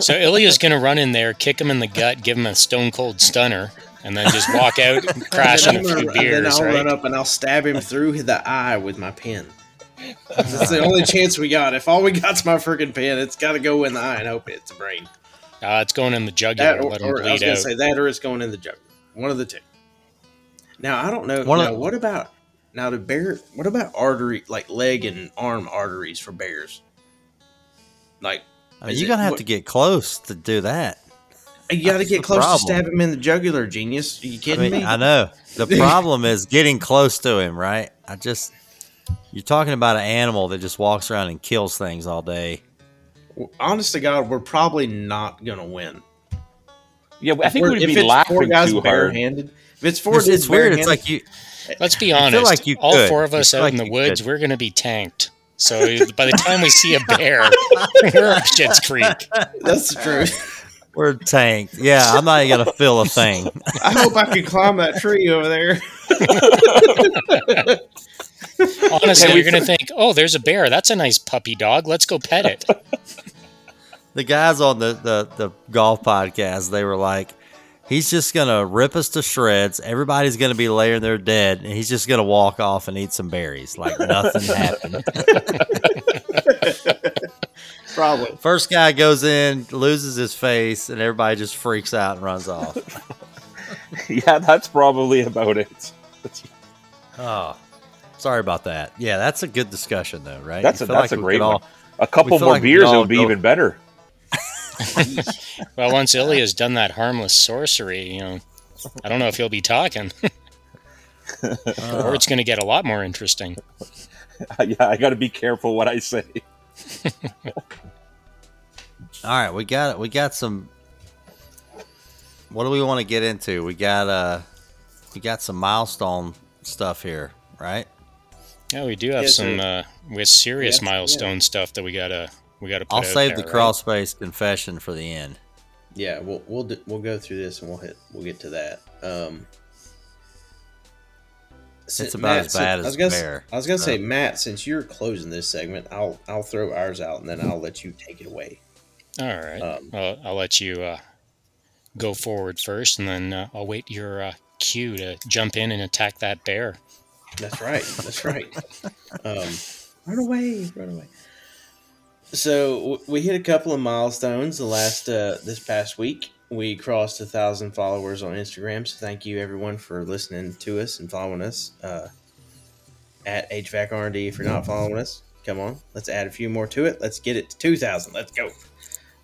So Ilya's going to run in there, kick him in the gut, give him a stone cold stunner, and then just walk out, crash in
And
a
then,
few
I'm gonna- and then
beers,
I'll run up and I'll stab him through the eye with my pen. That's the only chance we got. If all we got's my freaking pen, it's got to go in the eye and hope it's a brain.
Uh, it's going in the jugular,
That or,
let him
or I was gonna
out.
say that, or it's going in the jugular. One of the two. Now I don't know.
One of-
what about now the bear? What about artery, like leg and arm arteries for bears? Like
I mean, you're gonna have
what-
to get close to do that.
you got to get close
problem.
to stab him in the jugular, genius. Are you
I
kidding
mean,
me?
I know the problem is getting close to him, right? I just you're talking about an animal that just walks around and kills things all day.
Honest to God, we're probably not gonna win.
Yeah, I think
We're-
we'd
if
be
it's four
laughing
guys
too hard.
if it's four
It's, it's weird. It's like you.
Let's be
I feel
honest.
like you
all
could.
four of us
feel
out
like
in the woods,
could.
we're going to be tanked. So by the time we see a bear, we're up Shit's Creek.
that's the truth.
We're tanked. Yeah, I'm not even gonna feel a thing.
I hope I can climb that tree over there.
Honestly, you're going to think, oh, there's a bear. That's a nice puppy dog. Let's go pet it.
the guys on the, the, the golf podcast, they were like, he's just going to rip us to shreds. Everybody's going to be laying there dead, and he's just going to walk off and eat some berries like nothing happened.
Probably.
First guy goes in, loses his face, and everybody just freaks out and runs off.
yeah, that's probably about it.
Oh, sorry about that. Yeah, that's a good discussion, though, right?
That's
You
a that's
like
a great
could
one. A couple more
like
beers, it would be
go-
even better.
Well, once Ilya's done that harmless sorcery, you know, I don't know if he'll be talking, or it's going to get a lot more interesting.
yeah, I got to be careful what I say.
All right, we got we got some. What do we want to get into? We got uh, we got some milestone stuff here, right?
Yeah, we do have
Yes,
some
sir.
uh, with serious
Yeah,
milestone stuff that we gotta we gotta.
I'll save the
right?
crawl space confession for the end.
Yeah, we'll we'll do, we'll go through this and we'll hit we'll get to that. Um,
It's about as
since-
bad
I
as
was gonna,
bear,
I was gonna say. Matt, since you're closing this segment, I'll I'll throw ours out and then I'll let you take it away.
All right.
Um,
well, I'll let you uh, go forward first, and then uh, I'll wait your uh, cue to jump in and attack that bear.
That's right. That's right. Um, run away, run away. So w- we hit a couple of milestones the last uh, this past week. We crossed a thousand followers on Instagram. So thank you everyone for listening to us and following us uh, at HVAC R&D. If you're not following us, come on, let's add a few more to it. Let's get it to two thousand. Let's go.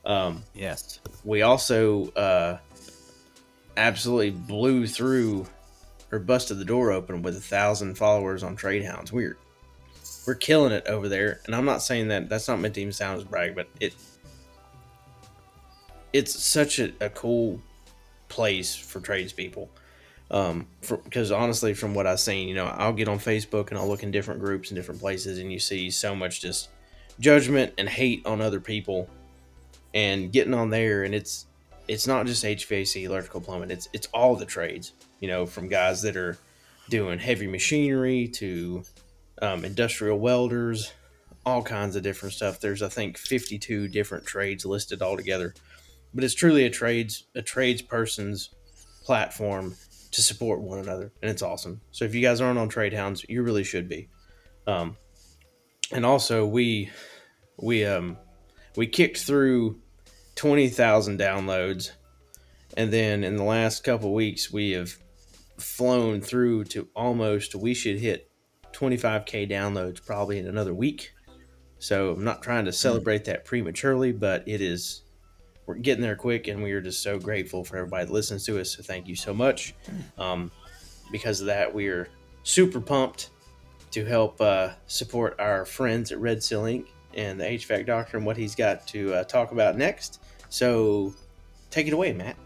Um,
Yes.
we also uh, absolutely blew through or busted the door open with a thousand followers on Trade Hounds. We're we're killing it over there, and I'm not saying that that's not meant to even sound as brag, but it it's such a, a cool place for tradespeople. Um, because honestly, from what I've seen, you know, I'll get on Facebook and I'll look in different groups and different places, and you see so much just judgment and hate on other people and getting on there. And it's it's not just HVAC electrical plumbing. It's it's all the trades you know from guys that are doing heavy machinery to um, industrial welders all kinds of different stuff. There's I think 52 different trades listed all together but it's truly a trades a tradesperson's platform to support one another and it's awesome. So if you guys aren't on trade hounds you really should be. Um, and also we we um we kicked through 20,000 downloads and then in the last couple weeks we have flown through to almost we should hit 25k downloads probably in another week. So i'm not trying to celebrate that prematurely but it is we're getting there quick and we are just so grateful for everybody that listens to us. So thank you so much. Um, because of that we are super pumped to help uh, support our friends at red seal inc. and the hvac doctor and what he's got to uh, talk about next. So take it away matt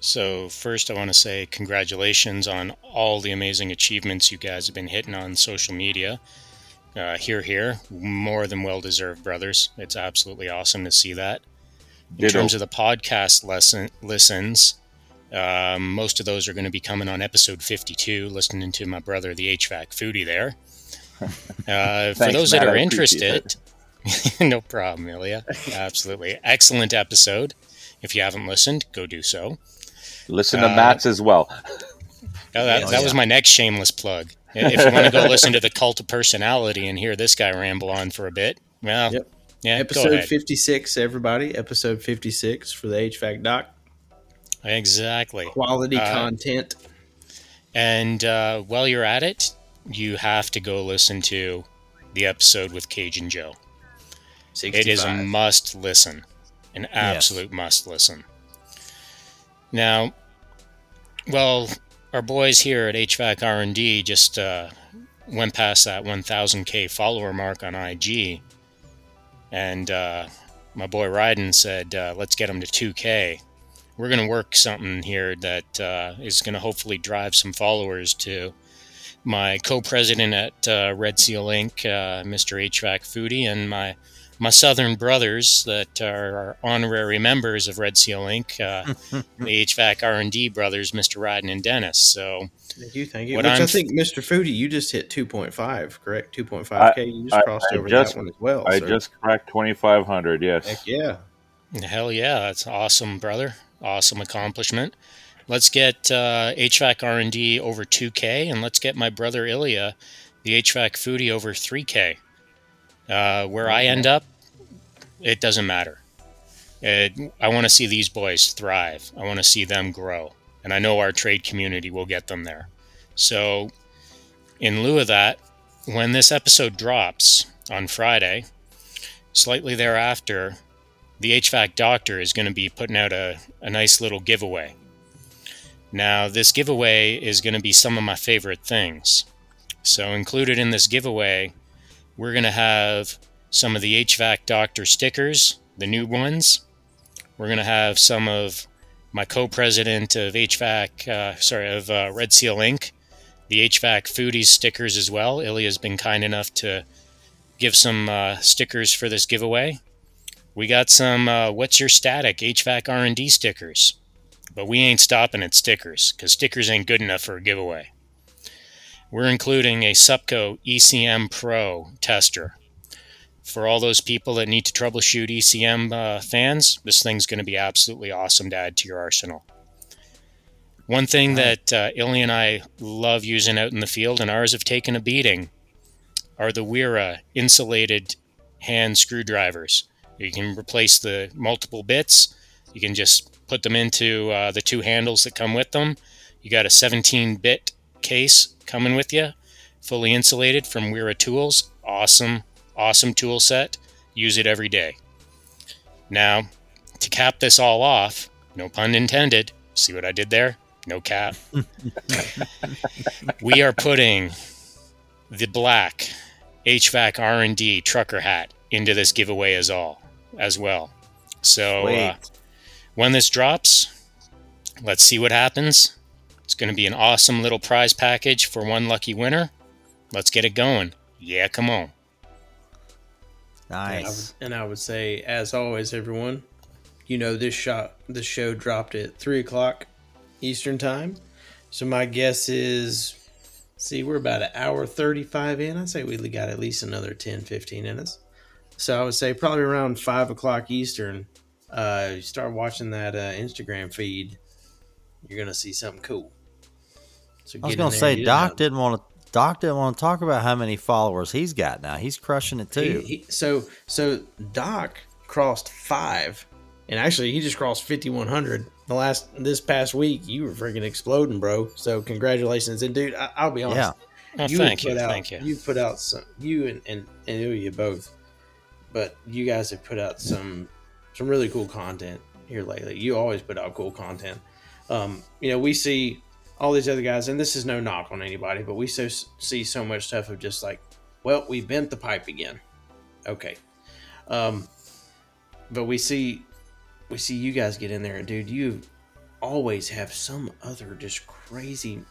So, first, I want to say congratulations on all the amazing achievements you guys have been hitting on social media. Uh, here, here, more than well deserved, brothers. It's absolutely awesome to see that. In
Ditto.
terms of the podcast lesson listens, um, most of those are going to be coming on episode 52, listening to my brother, the HVAC foodie there. Uh, for those
Matt.
that are interested, no problem, Ilya. Absolutely. Excellent episode. If you haven't listened, go do so.
Listen to
Uh,
Matt's as well.
Oh, that, that was my next shameless plug. If you want to go listen to the cult of personality and hear this guy ramble on for a bit, well,
Yep.
yeah,
episode 56 everybody episode 56 for the hvac doc
Exactly.
quality
Uh,
content
And uh, while you're at it, you have to go listen to the episode with Cajun Joe.
65.
It is a must listen, an absolute must listen. Now, well, our boys here at HVAC R&D just uh, went past that 1,000k follower mark on IG, and uh, my boy Ryden said, uh, "Let's get them to 2k." We're going to work something here that uh, is going to hopefully drive some followers to my co-president at uh, Red Seal Inc., uh, Mr. HVAC Foodie, and my my southern brothers that are honorary members of Red Seal Inc., uh, the HVAC R&D brothers, Mr. Ryden and Dennis. So
thank you thank you which
I'm-
i think mr foodie you just hit 2.5 correct 2.5k you just
I-
crossed
I
over
just-
that one as well
I
so
just cracked 2,500. Yes.
heck yeah
hell yeah, that's awesome, brother. Awesome accomplishment. Let's get uh, HVAC R&D over 2K, and let's get my brother Ilya, the HVAC Foodie, over 3K. Uh, where I end up, it doesn't matter. It, I want to see these boys thrive. I want to see them grow. And I know our trade community will get them there. So, in lieu of that, when this episode drops on Friday, slightly thereafter, the HVAC doctor is going to be putting out a, a nice little giveaway. Now, this giveaway is going to be some of my favorite things. So, included in this giveaway, we're going to have some of the HVAC doctor stickers, the new ones. We're going to have some of my co-president of HVAC, uh, sorry, of uh, Red Seal Inc., the HVAC foodies stickers as well. Ilya's been kind enough to give some uh, stickers for this giveaway. We got some uh, "What's Your Static" HVAC R&D stickers, but we ain't stopping at stickers because stickers ain't good enough for a giveaway. We're including a Supco ECM Pro tester. For all those people that need to troubleshoot ECM uh, fans, this thing's going to be absolutely awesome to add to your arsenal. One thing that uh, Illy and I love using out in the field, and ours have taken a beating, are the Wera insulated hand screwdrivers. You can replace the multiple bits. You can just put them into uh, the two handles that come with them. You got a 17 bit case coming with you, fully insulated from Wera Tools. Awesome, awesome tool set. Use it every day. Now, to cap this all off, no pun intended. See what I did there? No cap. we are putting the black HVAC R&D trucker hat into this giveaway as all as well. So uh, when this drops, let's see what happens. It's going to be an awesome little prize package for one lucky winner. Let's get it going. Yeah, come on.
And I
Nice.
And I would say, as always, everyone, you know this shot, this show dropped at three o'clock Eastern time. So my guess is, see, we're about an hour thirty-five in. I'd say we got at least another 10, 15 minutes. So I would say probably around five o'clock Eastern. Uh, you start watching that uh, Instagram feed, you're gonna see something cool. So
I was gonna say
and get it
Doc didn't want to. Doc didn't want to talk about how many followers he's got now. He's crushing it too.
He, he, so so Doc crossed five, and actually he just crossed fifty one hundred. The last this past week, you were freaking exploding, bro. So congratulations, and dude, I, I'll be honest.
yeah,
Oh,
you
thank you,
put out,
thank you.
You put out some you and and and you both, but you guys have put out some some really cool content here lately. You always put out cool content. Um, you know, we see all these other guys, and this is no knock on anybody, but we so see so much stuff of just like, well, we bent the pipe again. Okay, um, but we see we see you guys get in there, and dude, you always have some other just crazy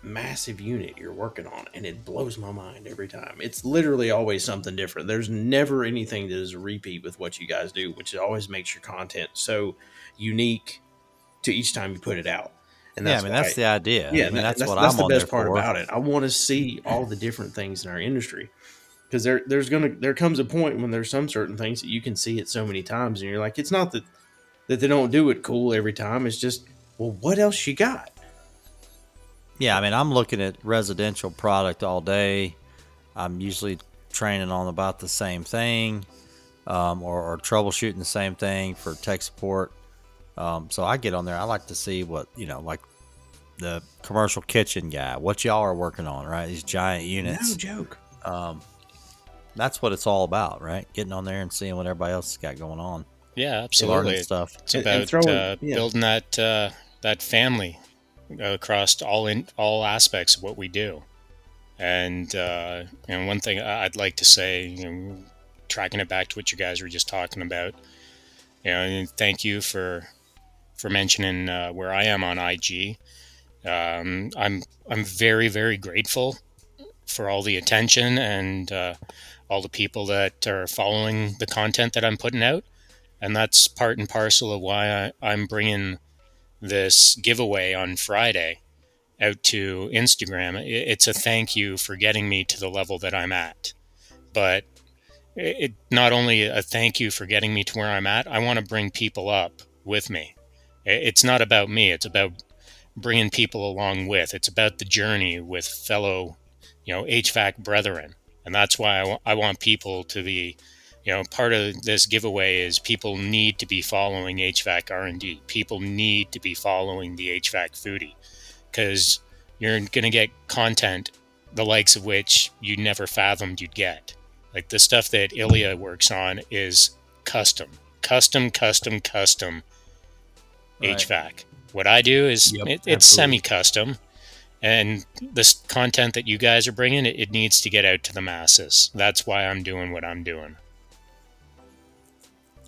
massive unit you're working on and it blows my mind every time. It's literally always something different. There's never anything that is a repeat with what you guys do which always makes your content so unique to each time you put it out and
yeah. I mean, that's the idea.
yeah
I mean,
that-
that's,
that's,
what
that's
I'm
the best part
for.
about it i want to see all the different things in our industry because there there's gonna there comes a point when there's some certain things that you can see it so many times and you're like it's not that that they don't do it cool every time it's just well what else you got
Yeah, I mean, I'm looking at residential product all day. I'm usually training on about the same thing, um, or, or troubleshooting the same thing for tech support. Um, so I get on there. I like to see what you know, like the commercial kitchen guy. What y'all are working on, right? These giant units.
no joke
Um, that's what it's all about, right? Getting on there and seeing what everybody else has got going on,
Yeah, absolutely.
learning stuff.
It's
And-
about
and throwing-
uh,
yeah.
building that uh, that family across all in all aspects of what we do. And uh, and one thing I- I'd like to say, you know, tracking it back to what you guys were just talking about, you know, and thank you for for mentioning uh, where I am on IG. Um, I'm I'm very very grateful for all the attention and uh, all the people that are following the content that I'm putting out and that's part and parcel of why I, I'm bringing this giveaway on Friday out to Instagram. It's a thank you for getting me to the level that I'm at, but it- not only a thank you for getting me to where I'm at. I want to bring people up with me. It's not about me. It's about bringing people along with. It's about the journey with fellow, you know, HVAC brethren, and that's why I want people to be you know part of this giveaway is people need to be following hvac r&d people need to be following the hvac foodie. Because you're going to get content the likes of which you never fathomed you'd get. Like the stuff that ilya works on is custom. Custom custom custom
Right.
hvac what i do is
Yep,
it, it's semi-custom and this content that you guys are bringing it, it needs to get out to the masses that's why i'm doing what i'm doing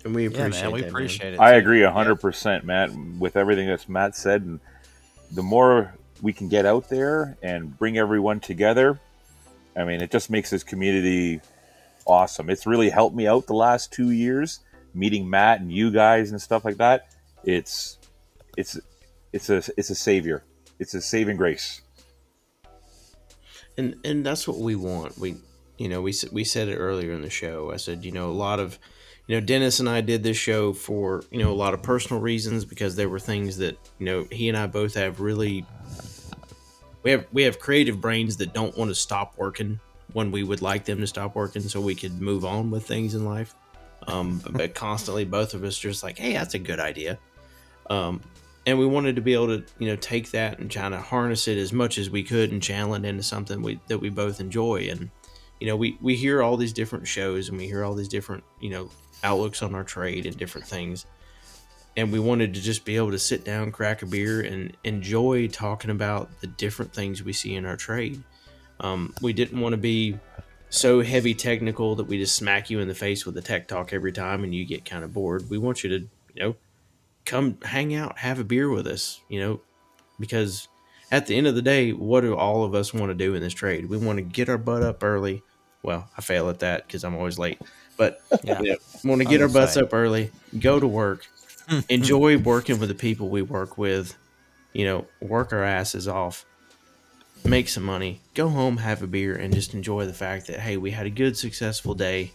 and we
Yeah,
appreciate
man, we
that, man.
appreciate it.
I
too.
agree hundred percent, Matt, with everything that's Matt said. And the more we can get out there and bring everyone together, I mean, it just makes this community awesome. It's really helped me out the last two years, meeting Matt and you guys and stuff like that. It's it's it's a it's a savior. It's a saving grace.
and and that's what we want. We, you know, we we said it earlier in the show. I said, you know, a lot of, you know, Dennis and I did this show for you know a lot of personal reasons because there were things that you know he and I both have really. We have we have creative brains that don't want to stop working when we would like them to stop working so we could move on with things in life. Um, but constantly, both of us just like, hey, that's a good idea. Um, and we wanted to be able to, you know, take that and kind of harness it as much as we could and channel it into something we, that we both enjoy. And, you know, we, we hear all these different shows and we hear all these different, you know, outlooks on our trade and different things. And we wanted to just be able to sit down, crack a beer, and enjoy talking about the different things we see in our trade. Um, we didn't want to be so heavy technical that we just smack you in the face with the tech talk every time and you get kind of bored. We want you to, you know, come hang out, have a beer with us, you know, because at the end of the day, what do all of us want to do in this trade? We want to get our butt up early. Well, I fail at that because I'm always late, but
Yeah.
yeah, want to get
I'm
our butts up early, go to work, enjoy working with the people we work with, you know, work our asses off, make some money, go home, have a beer, and just enjoy the fact that, hey, we had a good, successful day.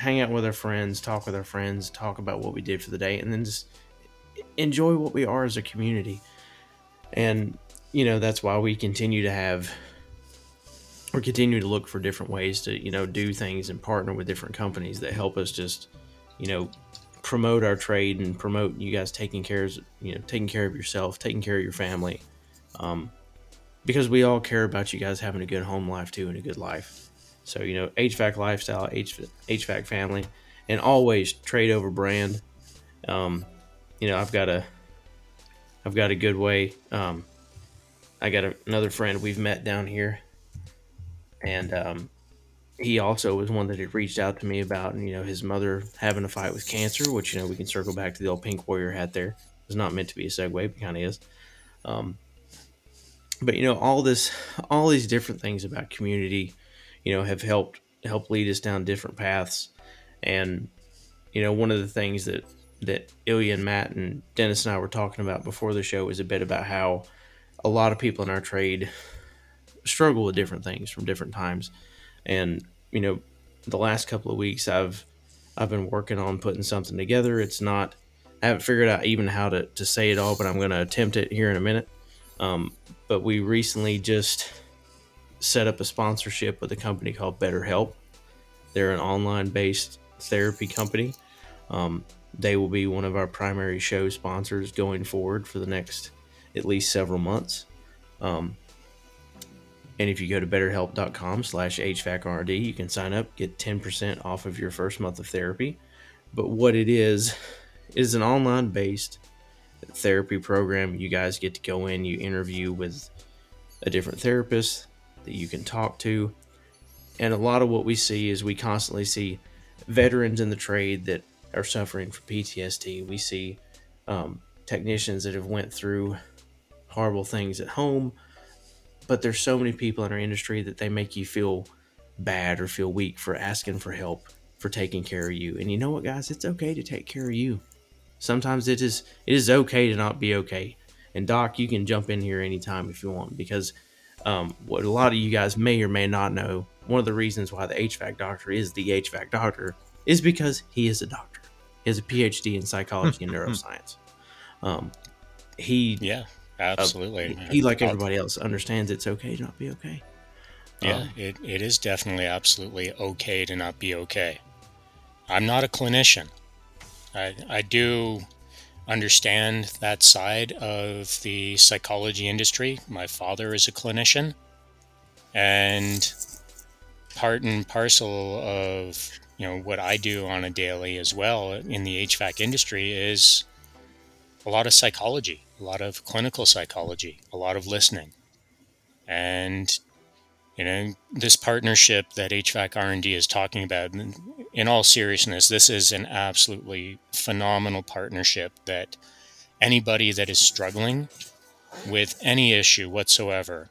Hang out with our friends, talk with our friends, talk about what we did for the day, and then just enjoy what we are as a community. And, you know, that's why we continue to have or continue to look for different ways to, you know, do things and partner with different companies that help us just, you know, promote our trade and promote you guys taking care of, you know, taking care of yourself, taking care of your family. Um, because we all care about you guys having a good home life too and a good life. So, you know, HVAC lifestyle, HVAC family, and always trade over brand. Um, you know, I've got a, I've got a good way. Um, I got a, another friend we've met down here, and um, he also was one that had reached out to me about, you know, his mother having a fight with cancer, which you know we can circle back to the old pink warrior hat. There it's not meant to be a segue, but kind of is. Um, but you know, all this, all these different things about community, you know, have helped help lead us down different paths, and you know, one of the things that that Ilya and Matt and Dennis and I were talking about before the show was a bit about how a lot of people in our trade struggle with different things from different times. And, you know, the last couple of weeks I've I've been working on putting something together. It's not I haven't figured out even how to, to say it all, but I'm gonna attempt it here in a minute. Um, but we recently just set up a sponsorship with a company called BetterHelp. They're an online based therapy company. Um, they will be one of our primary show sponsors going forward for the next at least several months. Um, and if you go to betterhelp.com slash HVACRD, you can sign up, get 10% off of your first month of therapy. But what it is, is an online based therapy program. You guys get to go in, you interview with a different therapist that you can talk to. And a lot of what we see is we constantly see veterans in the trade that are suffering from PTSD. We see um, technicians that have went through horrible things at home, but there's so many people in our industry that they make you feel bad or feel weak for asking for help, for taking care of you. And you know what, guys? It's okay to take care of you. Sometimes it is it is okay to not be okay. And Doc, you can jump in here anytime if you want, because um, what a lot of you guys may or may not know, one of the reasons why the HVAC doctor is the HVAC doctor is because he is a doctor. He has a PhD in psychology and neuroscience. Um, he
Yeah, absolutely.
he like
Uh,
everybody else understands it's okay to not be okay.
Yeah,
Um,
it, it is definitely absolutely okay to not be okay. I'm not a clinician. I, I do understand that side of the psychology industry. My father is a clinician, and part and parcel of you know what I do on a daily as well in the HVAC industry is a lot of psychology, a lot of clinical psychology, a lot of listening, and you know this partnership that HVAC R&D is talking about in- all seriousness this is an absolutely phenomenal partnership that anybody that is struggling with any issue whatsoever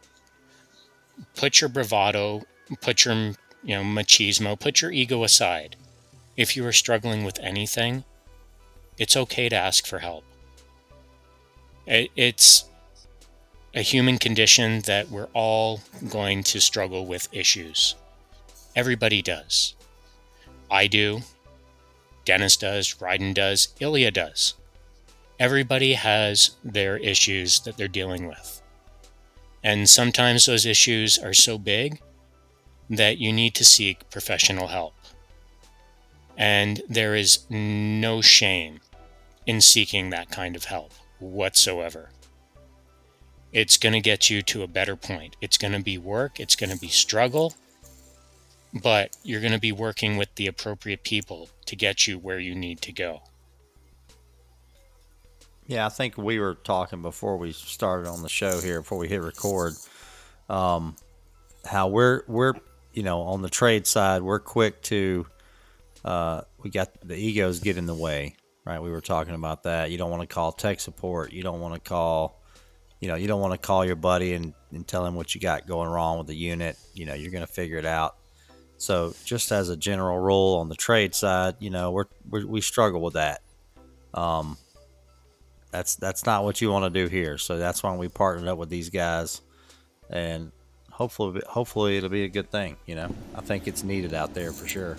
put your bravado put your you know machismo put your ego aside. If you are struggling with anything it's okay to ask for help. It- it's a human condition that we're all going to struggle with issues. Everybody does. I do. Dennis does. Ryden does. Ilya does. Everybody has their issues that they're dealing with. And sometimes those issues are so big that you need to seek professional help. And there is no shame in seeking that kind of help whatsoever. It's going to get you to a better point. It's going to be work, it's going to be struggle, but you're going to be working with the appropriate people to get you where you need to go.
Yeah, I think we were talking before we started on the show here, before we hit record, um, how we're we're you know on the trade side, we're quick to uh, we got the egos get in the way, right? We were talking about that. You don't want to call tech support. You don't want to call, you know, you don't want to call your buddy and, and tell him what you got going wrong with the unit. You know, you're going to figure it out. So just as a general rule on the trade side, you know, we're, we're we struggle with that. Um, that's that's not what you want to do here. So that's why we partnered up with these guys, and hopefully hopefully it'll be a good thing. You know, I think it's needed out there for sure.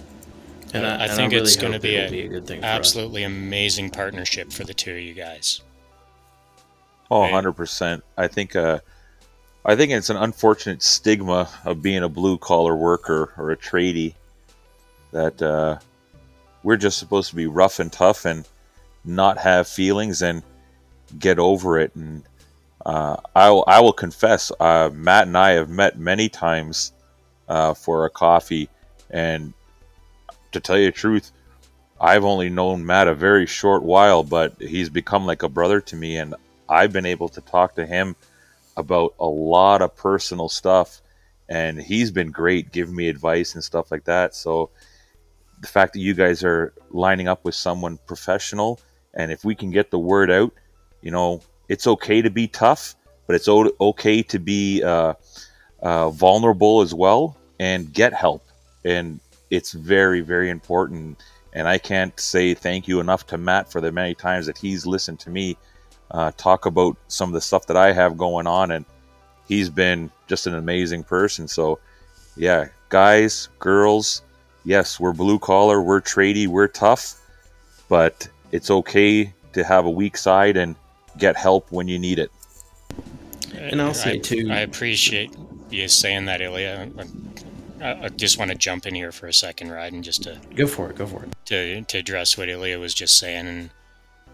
And I,
and
think
really
it's going to be, a
be a good thing
absolutely amazing partnership for the two of you guys.
Oh,
Right.
100%. I think uh I think it's an unfortunate stigma of being a blue collar worker or a tradie that uh we're just supposed to be rough and tough and not have feelings and get over it and uh, I, will, I will confess uh, Matt and I have met many times uh, for a coffee and to tell you the truth I've only known Matt a very short while but he's become like a brother to me and I've been able to talk to him about a lot of personal stuff, and he's been great giving me advice and stuff like that. So, the fact that you guys are lining up with someone professional, and if we can get the word out, you know, it's okay to be tough, but it's okay to be uh, uh, vulnerable as well and get help. And it's very, very important. And I can't say thank you enough to Matt for the many times that he's listened to me uh, talk about some of the stuff that I have going on, and he's been just an amazing person. So, yeah, guys, girls, yes, we're blue collar, we're tradie, we're tough, but it's okay to have a weak side and get help when you need it.
And I'll say
I,
too-
I appreciate you saying that, Ilya. I, I just want to jump in here for a second, Ride, and just to
Go for it. Go for it.
to, to address what Ilya was just saying, and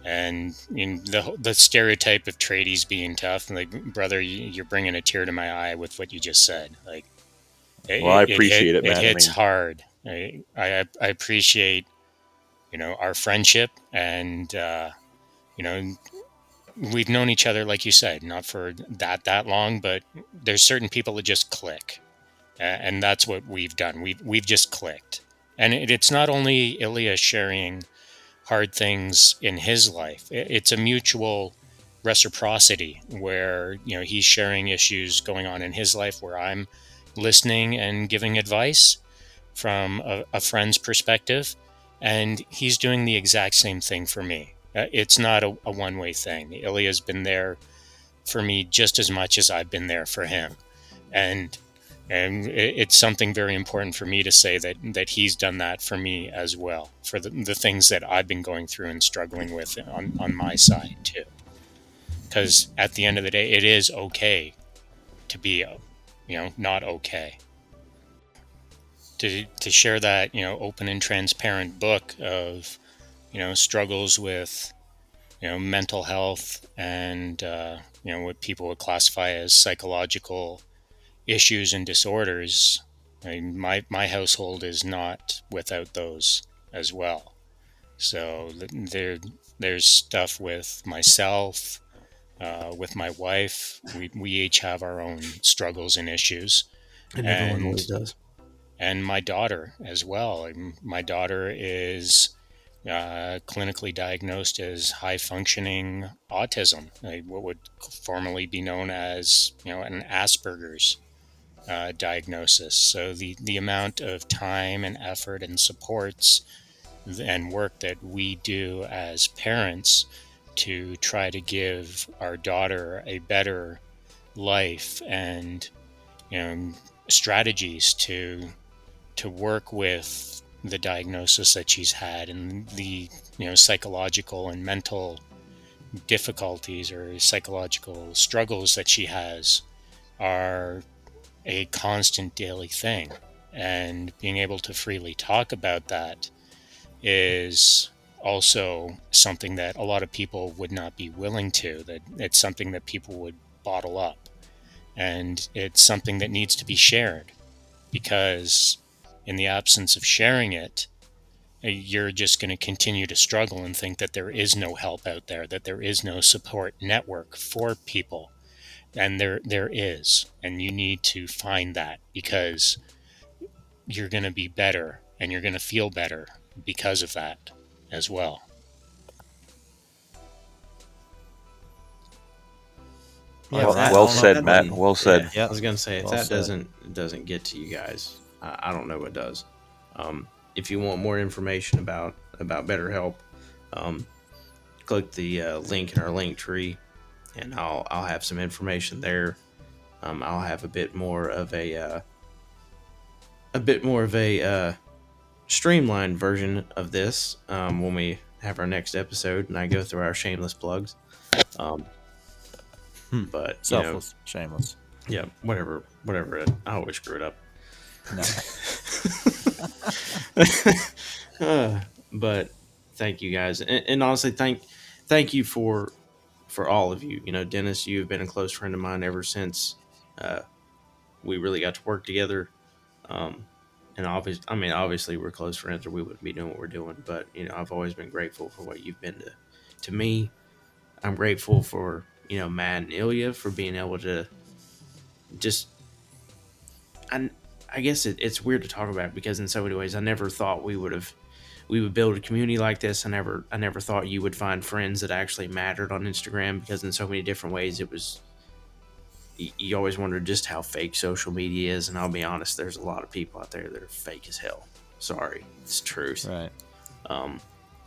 and in the the stereotype of tradies being tough. And Like, brother, you, you're bringing a tear to my eye with what you just said. Like, it-
Well, I appreciate it,
It,
man. I
hits
mean-
hard. I, I I appreciate you know our friendship, and uh, you know we've known each other, like you said, not for that that long, but there's certain people that just click, and that's what we've done. We've we've just clicked, and it, it's not only Ilya sharing hard things in his life; it's a mutual reciprocity where you know he's sharing issues going on in his life, where I'm listening and giving advice from a, a friend's perspective, and he's doing the exact same thing for me. Uh, it's not a, a one way thing. Ilya's been there for me just as much as I've been there for him. And and it's something very important for me to say that that he's done that for me as well for the, the things that I've been going through and struggling with on, on my side too. Because at the end of the day, it is okay to be, you know, not okay. To to share that you know open and transparent book of you know struggles with you know mental health and uh, you know what people would classify as psychological issues and disorders. I mean, my my household is not without those as well. So there there's stuff with myself, uh, with my wife. We we each have our own struggles and issues
And everyone always does.
and my daughter as well. My daughter is uh, clinically diagnosed as high functioning autism, what would formerly be known as you know an Asperger's uh, diagnosis. So the the amount of time and effort and supports and work that we do as parents to try to give our daughter a better life and you know strategies to to work with the diagnosis that she's had and the you know psychological and mental difficulties or psychological struggles that she has are a constant daily thing. And being able to freely talk about that is also something that a lot of people would not be willing to that it's something that people would bottle up. And it's something that needs to be shared because in the absence of sharing it uh, you're just going to continue to struggle and think that there is no help out there that there is no support network for people and there there is and you need to find that because you're going to be better and you're going to feel better because of that as well
Yeah,
well,
that-
well said,
doesn't-
Matt. Well said.
Yeah.
I was gonna say if
Well
that
said.
doesn't doesn't get to you guys, I, I don't know what does. Um, if you want more information about about BetterHelp, um, click the uh, link in our link tree, and I'll I'll have some information there. Um, I'll have a bit more of a uh, a bit more of a uh, streamlined version of this um, when we have our next episode, and I go through our shameless plugs. Um,
Hmm.
but you know,
shameless.
yeah, whatever, whatever. It, I always screw it up.
No.
Uh, but thank you guys, and, and honestly, thank thank you for for all of you. You know, Dennis, you've been a close friend of mine ever since uh, we really got to work together. Um, and obviously, I mean, obviously, we're close friends, or we wouldn't be doing what we're doing. But you know, I've always been grateful for what you've been to to me. I'm grateful for you know Matt and Ilya for being able to just. I I guess it, it's weird to talk about because in so many ways I never thought we would have we would build a community like this. I never I never thought you would find friends that actually mattered on Instagram because in so many different ways it was you, you always wonder just how fake social media is and I'll be honest there's a lot of people out there that are fake as hell. Sorry, it's truth.
Right.
Um,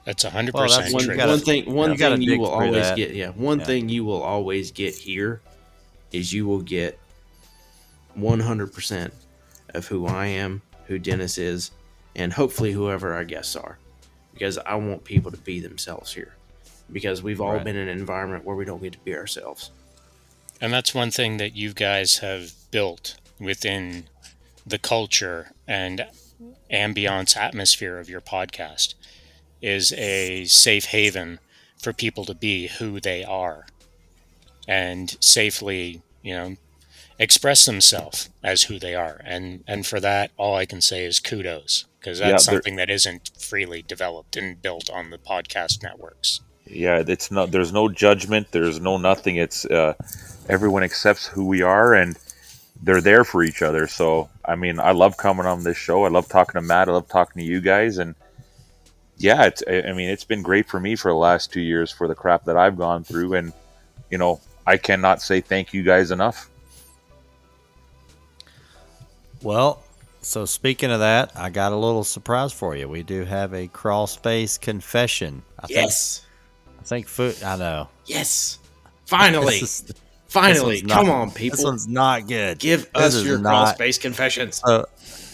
that's 100%
Well,
one,
gotta-
one thing one
you
thing you will always
that.
get yeah one
Yeah.
thing you will always get here is you will get 100% of who I am, who Dennis is, and hopefully whoever our guests are. Because I want people to be themselves here. Because we've all
Right.
been in an environment where we don't get to be ourselves.
And that's one thing that you guys have built within the culture and ambiance atmosphere of your podcast is a safe haven for people to be who they are and safely, you know, express themselves as who they are. And and for that all I can say is kudos because that's
Yeah,
something that isn't freely developed and built on the podcast networks.
yeah it's not there's no judgment there's no nothing. It's uh, everyone accepts who we are and they're there for each other. So i mean i love coming on this show. I love talking to matt. I love talking to you guys. And yeah it's i I mean it's been great for me for the last two years for the crap that i've gone through. And you know i cannot say thank you guys enough
Well, so speaking of that, I got a little surprise for you. We do have a crawl space confession. I
Yes.
think I think food I know.
Yes. Finally.
Is-
Finally.
one's not-
Come on, people.
This one's not good.
Give
This
us your crawl
not-
space confessions.
So,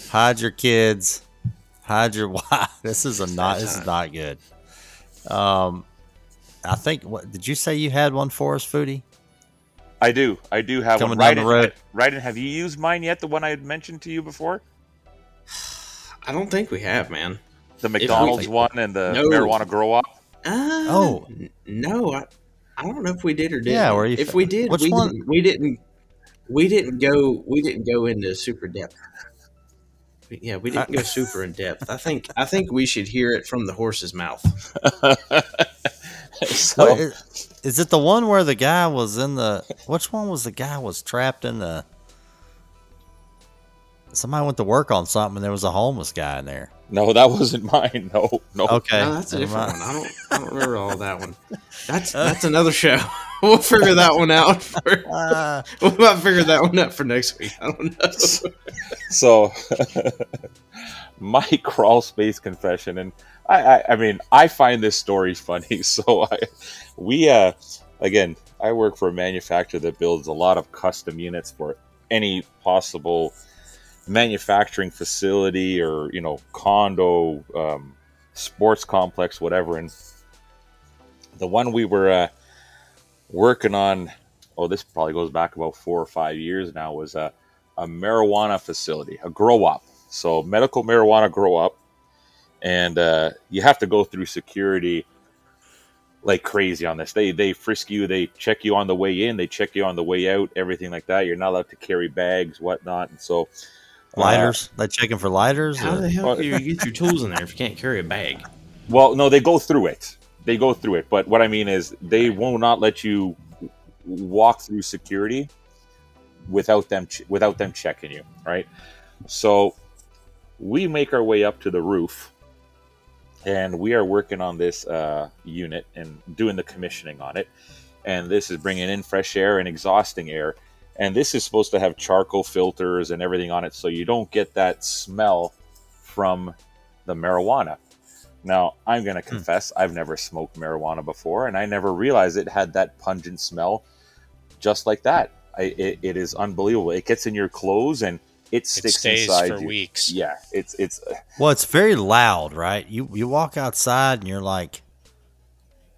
hide your kids. Hide your wife. This is a not. This is not good. Um, I think. What did you say? You had one for us, Foodie?
I do i do have
Coming
one
down
right
the road.
right have you used mine yet the one i had mentioned to you before
I don't think we have, man.
the
we-
mcdonald's one and the
No.
marijuana grow op
Uh,
Oh.
no, I, I don't know if we did or didn't.
Yeah, where you
if
fa-
we did,
which
we
one?
didn't, we didn't. We didn't go. We didn't go into super depth. Yeah, we didn't go super in depth. I think. I think we should hear it from the horse's mouth.
so
What is, is it the one where the guy was in the? Which one was the guy was trapped in the? Somebody went to work on something, and there was a homeless guy in there.
no that wasn't mine no no
Okay,
No, that's a different one. I don't. I don't remember all that one. That's that's another show. we'll figure that one out. For,
Ah,
we might figure that one out for next week. I don't know.
so my crawl space confession and I, I i mean i find this story funny so i we uh again i work for a manufacturer that builds a lot of custom units for any possible manufacturing facility or you know condo um, sports complex whatever. And the one we were uh, working on oh this probably goes back about four or five years now was a, a marijuana facility a grow op So medical marijuana grow op, and uh, you have to go through security like crazy on this. They they frisk you, they check you on the way in, they check you on the way out, everything like that. You're not allowed to carry bags, whatnot, and so uh,
Lighters? they checking for lighters?
How
or-
the hell do you get your tools in there if you can't carry a bag?
Well, no, they go through it. They go through it. But what I mean is, they will not let you walk through security without them ch- without them checking you, right? So we make our way up to the roof, and we are working on this uh, unit and doing the commissioning on it. And this is bringing in fresh air and exhausting air. And this is supposed to have charcoal filters and everything on it, so you don't get that smell from the marijuana. Now, I'm going to confess, I've never smoked marijuana before, and I never realized it had that pungent smell just like that. I, it, it is unbelievable. It gets in your clothes and it
It
sticks
stays
inside
for
you.
weeks.
Yeah, it's it's
Well, it's very loud, right? You you walk outside and you're like,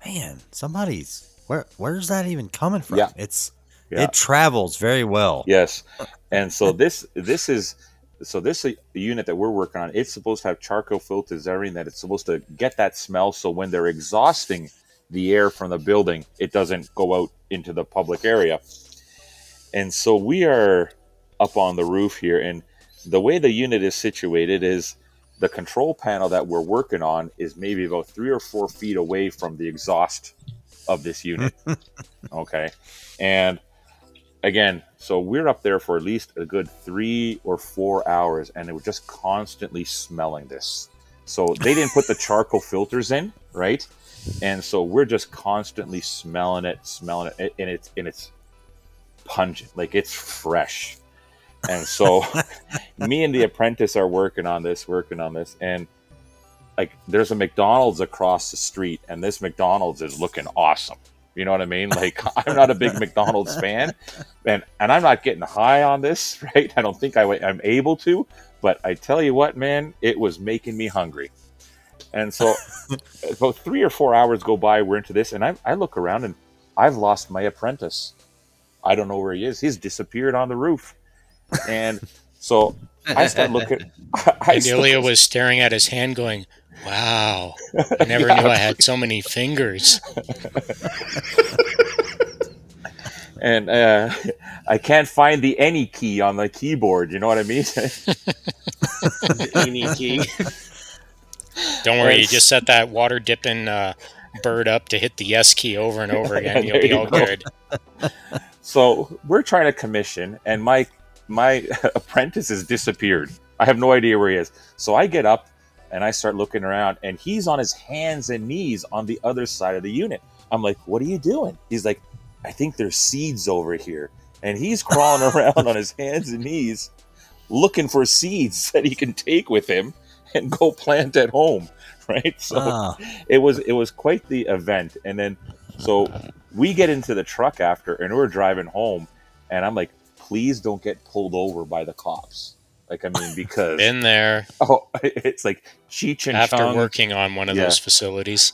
man, somebody's where? Where's that even coming from?
Yeah.
It's
yeah.
it travels very well.
Yes, and so this this is so this uh, unit that we're working on. It's supposed to have charcoal filters, everything that it's supposed to get that smell. So when they're exhausting the air from the building, it doesn't go out into the public area. And so we are up on the roof here, and the way the unit is situated is the control panel that we're working on is maybe about three or four feet away from the exhaust of this unit. okay, and again, so we're up there for at least a good three or four hours, and they were just constantly smelling this. So they didn't put the charcoal filters in, right? And so we're just constantly smelling it, smelling it, and it's and it's pungent, like it's fresh. And so me and the apprentice are working on this, working on this, and like there's a McDonald's across the street, and this McDonald's is looking awesome. You know what I mean? Like I'm not a big McDonald's fan, and and I'm not getting high on this, right? I don't think I, I'm able to, but I tell you what, man, it was making me hungry. And so about three or four hours go by, we're into this, and I, I look around and I've lost my apprentice. I don't know where he is. He's disappeared on the roof. And so I start looking. I
And
start-
Ilya was staring at his hand, going, "Wow, I never knew I had so many fingers."
and uh, I can't find the any key on the keyboard. You know what I mean?
Any key.
Don't worry, you just set that water dipping uh, bird up to hit the yes key over and over again. You'll be
you
all
go.
good.
so we're trying to commission, and my my apprentice has disappeared. I have no idea where he is. So I get up and I start looking around, and he's on his hands and knees on the other side of the unit. I'm like, "What are you doing?" He's like, "I think there's seeds over here," and he's crawling around on his hands and knees, looking for seeds that he can take with him and go plant at home. Right? So
Ah,
it was it was quite the event and then so we get into the truck after and we're driving home and i'm like please don't get pulled over by the cops like i mean because
Been there
oh it's like cheech and
after
Chong.
working on one of
Yeah.
those facilities.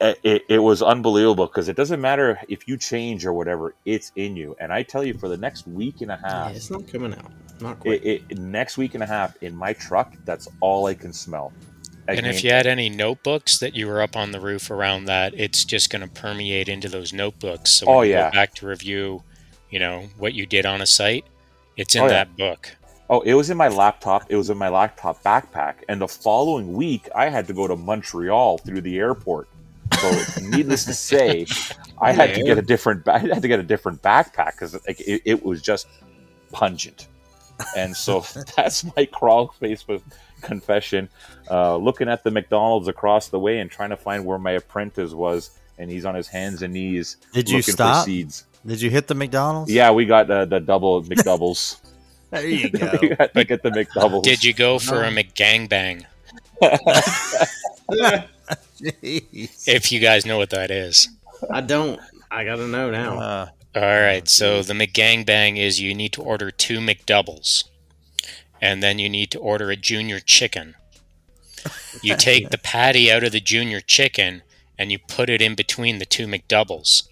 it, it, it was unbelievable because it doesn't matter if you change or whatever it's in you and i tell you for the next week and a
Yeah,
half
it's not coming out. Not quite.
it, it, next week and a half in my truck that's all i can smell I
And if you had any notebooks that you were up on the roof around that, it's just going to permeate into those notebooks. So oh, when
Oh,
you
yeah.
go back to review, you know, what you did on a site, it's in
Oh, yeah.
that book.
Oh, it was in my laptop. It was in my laptop backpack. And the following week, I had to go to Montreal through the airport. So, needless to say, I had to get a different. I had to get a different backpack because like, it, it was just pungent. And so that's my crawl space with confession. Uh, looking at the McDonald's across the way and trying to find where my apprentice was, and he's on his hands and knees
did you stop?
for seeds.
Did you hit the McDonald's?
Yeah, we got uh, the double McDoubles.
There you
we got to get the McDoubles.
Did you go for a McGangbang?
Jeez.
If you guys know what that is.
I don't. I gotta know now.
Uh,
All right, so the McGangbang is you need to order two McDoubles, and then you need to order a junior chicken. You take the patty out of the junior chicken and you put it in between the two McDoubles,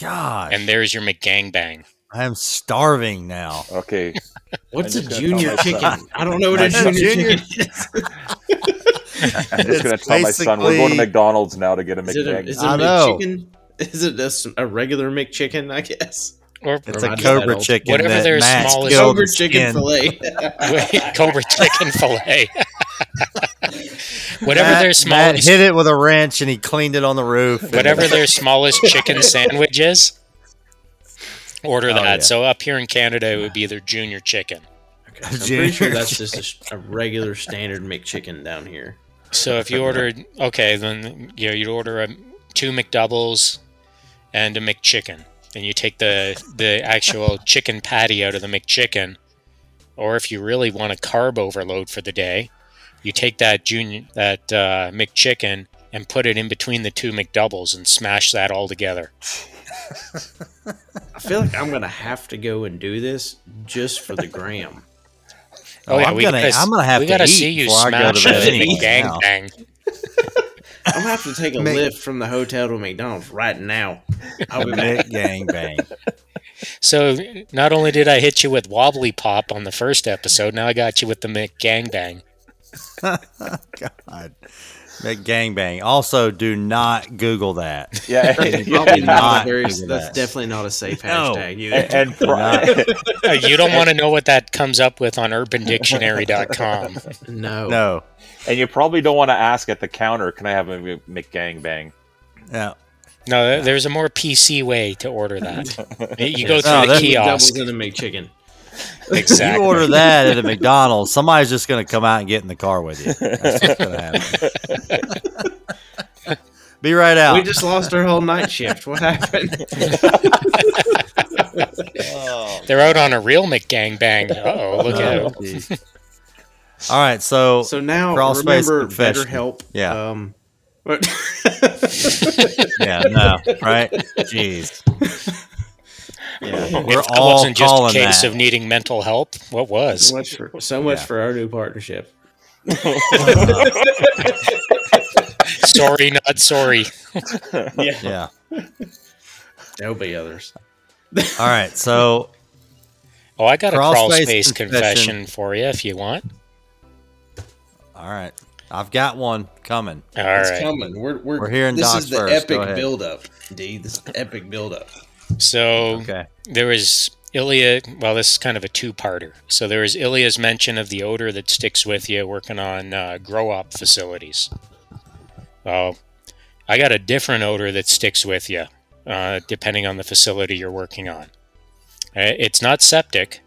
God.
and there's your McGangbang.
I am starving now.
Okay,
What's a junior chicken? I don't know what a
A
junior,
junior-
chicken is.
I'm just gonna tell my son we're going to McDonald's now to get a
Is it a,
McDang.
is it a,
know.
McChicken? Is it a, s- a regular McChicken? I guess.
Or
It's
Or
a cobra chicken.
Whatever
that
their
Matt
smallest-
Cobra chicken
skin.
fillet.
Cobra chicken fillet. whatever
Matt,
their
Matt
smallest,
hit it with a wrench and he cleaned it on the roof.
whatever their smallest chicken sandwich is. Order
Oh,
that.
yeah.
So up here in Canada, it would be their junior chicken.
Okay, so I'm
Junior
pretty sure that's just a regular standard McChicken down here.
So if you ordered, okay, then you know, you'd order a, two McDoubles and a McChicken, and you take the the actual chicken patty out of the McChicken, or if you really want a carb overload for the day, you take that junior that uh, McChicken and put it in between the two McDoubles and smash that all together.
I feel like I'm gonna have to go and do this just for the gram.
Oh, I'm
we
gonna-
gotta,
I'm gonna have
we
to
gotta
eat
see you
before I go to
smash
bed
it
anyway
gang
now.
bang.
I'm gonna have to take a
Mc-
lift from the hotel to McDonald's right now. I'll be back.
Nick gang bang.
So not only did I hit you with wobbly pop on the first episode, now I got you with the McGangbang.
God. Nick gang bang. Also, do not Google that.
Yeah,
That's probably not
not
very.
Google
That's
that.
definitely not a safe
No.
hashtag either.
and, pri-
Uh, you don't want to know what that comes up with on UrbanDictionary.com.
no,
No.
and you probably don't want to ask at the counter, "Can I have a Mc- McGangbang?"
Yeah.
No, there's a more PC way to order that. You go
No,
through the
that-
kiosk.
Doubles in a McChicken.
Exactly.
You order that at a McDonald's, somebody's just going to come out and get in the car with you. That's what's going to happen. Be right out.
We just lost our whole night shift. What happened?
They're out on a real McGangbang. Uh-oh, look
Oh,
out.
geez. All right, so,
So now
Crawl space
remember
confession.
BetterHelp.
Yeah.
Um,
yeah, no, right? Jeez. Yeah, we're
If it
all
wasn't just a case
that.
of needing mental help, what was?
so much for so much
Yeah.
for our new partnership.
sorry, not sorry.
yeah.
There'll be others.
All right, so
Oh, I got a
Crawl
crawl
space
space
confession.
confession for you if you want.
all right, I've got one coming.
All
it's
right.
coming. We're we're,
We're hearing
this
Doc's
is the
first.
Epic buildup, D. This epic buildup.
So
Okay.
there was Ilya. Well, this is kind of a two-parter. So there was Ilya's mention of the odor that sticks with you working on uh, grow op facilities. Well, I got a different odor that sticks with you, uh, depending on the facility you're working on. Uh, It's not septic.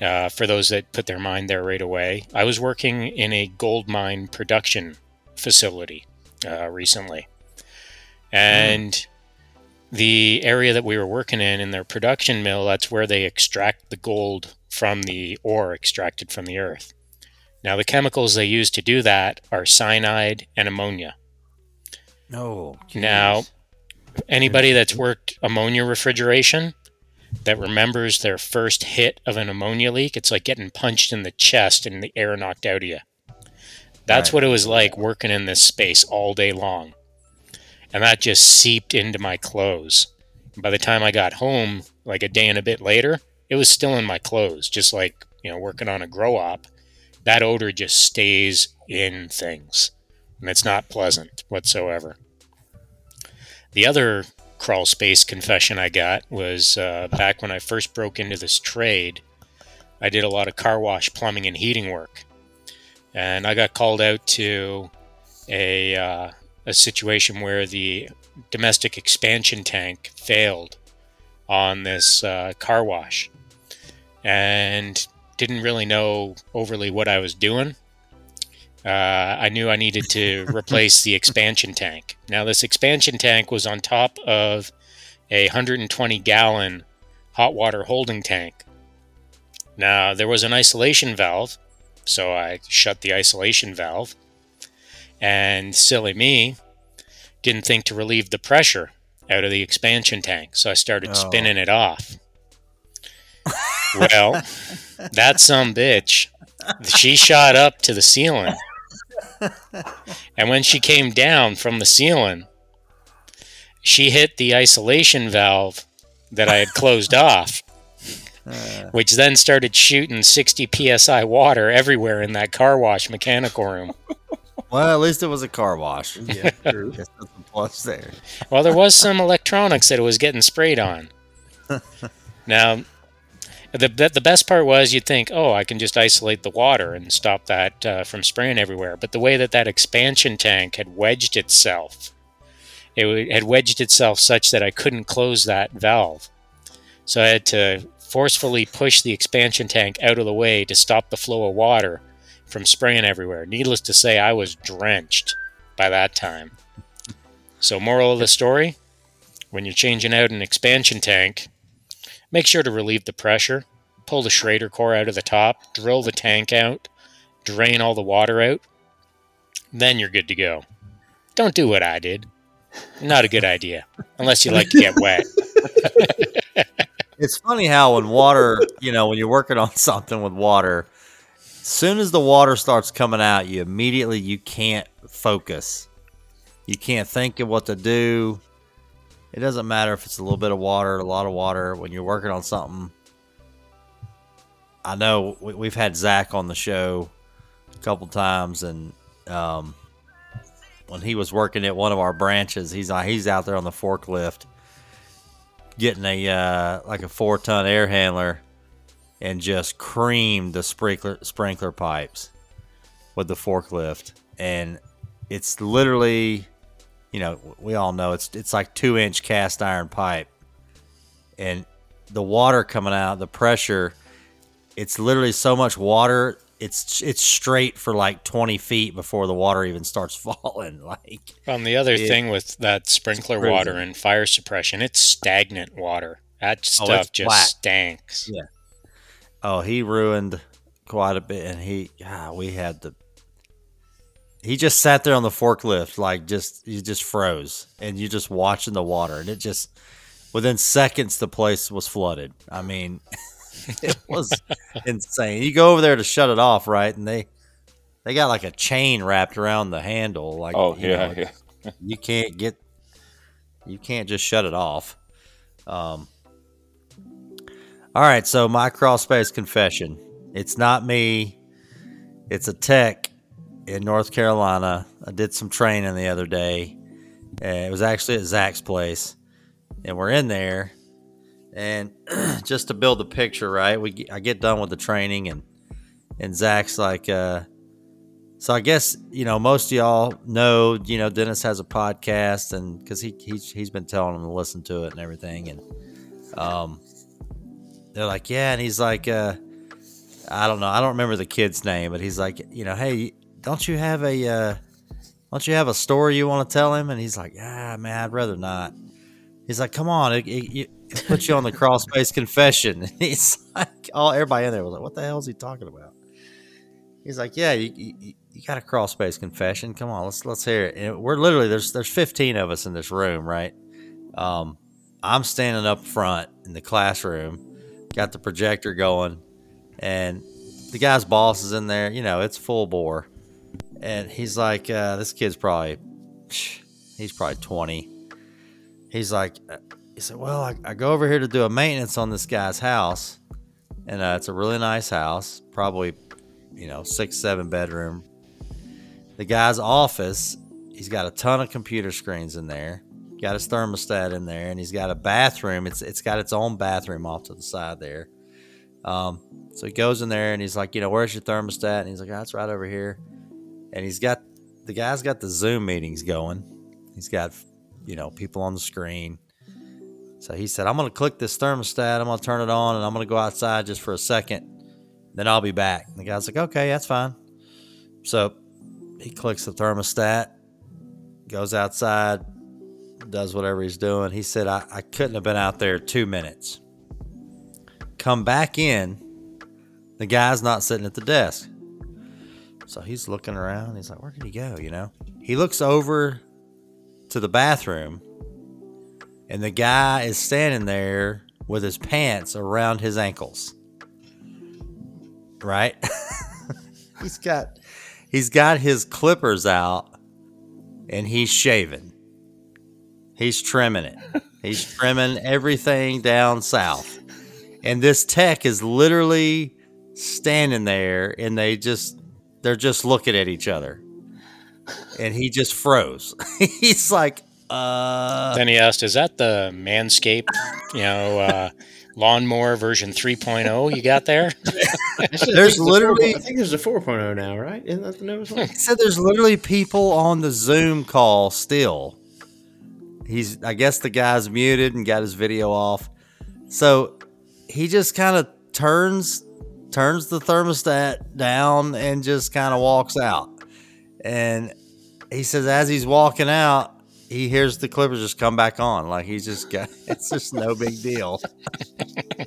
Uh, for those that put their mind there right away, I was working in a gold mine production facility uh, recently, and the area that we were working in in their production mill that's where they extract the gold from the ore extracted from the earth now the chemicals they use to do that are cyanide and ammonia
No.
now anybody that's worked ammonia refrigeration that remembers their first hit of an ammonia leak it's like getting punched in the chest and the air knocked out of you that's
Right.
what it was like working in this space all day long and that just seeped into my clothes. By the time I got home, like a day and a bit later, it was still in my clothes, just like, you know, working on a grow op. That odor just stays in things, and it's not pleasant whatsoever. The other crawl space confession I got was uh, back when I first broke into this trade. I did a lot of car wash plumbing and heating work, and I got called out to a uh, a situation where the domestic expansion tank failed on this uh, car wash and didn't really know overly what I was doing. Uh, I knew I needed to replace the expansion tank. Now, this expansion tank was on top of a 120 gallon hot water holding tank. Now, there was an isolation valve, so I shut the isolation valve. And silly me didn't think to relieve the pressure out of the expansion tank, so I started
Oh.
spinning it off. well, that some bitch, she shot up to the ceiling. And when she came down from the ceiling, she hit the isolation valve that I had closed off
Uh,
which then started shooting 60 psi water everywhere in that car wash mechanical room.
Well, at least it was a car wash.
Yeah, true.
That's a plus there.
Well, there was some electronics that it was getting sprayed on. now, the, the the best part was you'd think, oh, I can just isolate the water and stop that uh, from spraying everywhere. But the way that that expansion tank had wedged itself, it w- had wedged itself such that I couldn't close that valve. So I had to forcefully push the expansion tank out of the way to stop the flow of water from spraying everywhere. Needless to say, I was drenched by that time. So, moral of the story when you're changing out an expansion tank, make sure to relieve the pressure, pull the Schrader core out of the top, drill the tank out, drain all the water out. Then you're good to go. Don't do what I did. Not a good idea, unless you like to get wet.
It's funny how when water, you know, when you're working on something with water, soon as the water starts coming out, you immediately you can't focus. You can't think of what to do. It doesn't matter if it's a little bit of water, a lot of water. When you're working on something, I know we, we've had Zach on the show a couple times, and um, when he was working at one of our branches, he's uh, he's out there on the forklift getting a uh, like a four ton air handler and just creamed the sprinkler sprinkler pipes with the forklift and it's literally you know we all know it's it's like two inch cast iron pipe and the water coming out the pressure it's literally so much water it's it's straight for like 20 feet before the water even starts falling like
On the other
It-
thing with that sprinkler water and fire suppression, it's stagnant water. That oh, stuff
Oh,
just
black.
stanks.
Yeah. Oh, he ruined quite a bit, and he, ah, we had the. He just sat there on the forklift, like just he just froze, and you just watching the water, and it just within seconds the place was flooded. I mean, it was insane. You go over there to shut it off, right, and they they got like a chain wrapped around the handle, like
Oh
you
yeah,
know,
yeah.
you can't get you can't just shut it off um all right so my crawl space confession. It's not me. It's a tech in north carolina. I did some training the other day. Uh, it was actually at zach's place. And we're in there. And just to build the picture right we i get done with the training and and zach's like uh so I guess you know most of y'all know you know Dennis has a podcast and because he he's, he's been telling them to listen to it and everything. And um they're like yeah and he's like uh I don't know I don't remember the kid's name but he's like you know hey don't you have a uh don't you have a story you want to tell him and he's like ah man I'd rather not he's like come on it, it, it puts you on the crawl space confession and he's like all everybody in there was like what the hell is he talking about He's like, yeah, you, you, you got a crawl space confession. Come on, let's let's hear it. And we're literally there's there's 15 of us in this room, right? Um, I'm standing up front in the classroom, got the projector going, and the guy's boss is in there. You know, it's full bore, and he's like, uh, this kid's probably he's probably 20. He's like, uh, he said, well, I, I go over here to do a maintenance on this guy's house, and uh, it's a really nice house, probably you know, six, seven bedroom. The guy's office, he's got a ton of computer screens in there, got his thermostat in there, and he's got a bathroom. It's it's got its own bathroom off to the side there. Um, so he goes in there and he's like, you know, where's your thermostat? And he's like, oh, it's right over here. And he's got the guy's got the Zoom meetings going. He's got, you know, people on the screen. So he said, I'm gonna click this thermostat, I'm gonna turn it on, and I'm gonna go outside just for a second then I'll be back. And the guy's like, okay, that's fine. So he clicks the thermostat, goes outside, does whatever he's doing. He said, I, I couldn't have been out there two minutes. Come back in, the guy's not sitting at the desk. So he's looking around. He's like, where did he go? You know? He looks over to the bathroom, and the guy is standing there with his pants around his ankles right? he's got he's got his clippers out and he's shaving. He's trimming it. He's trimming everything down south. and this tech is literally standing there, and they just they're just looking at each other, and he just froze. He's like, uh,
Then he asked, "Is that the Manscaped, you know, uh, lawnmower version 3.0 you got there?"
There's literally-
I think there's a 4.0 now, right? Isn't that the newest one?
He said there's literally people on the Zoom call still. He's I guess the guy's muted and got his video off. So he just kind of turns turns the thermostat down and just kind of walks out. And he says as he's walking out, he hears the clippers just come back on. Like he's just got it's just no big deal.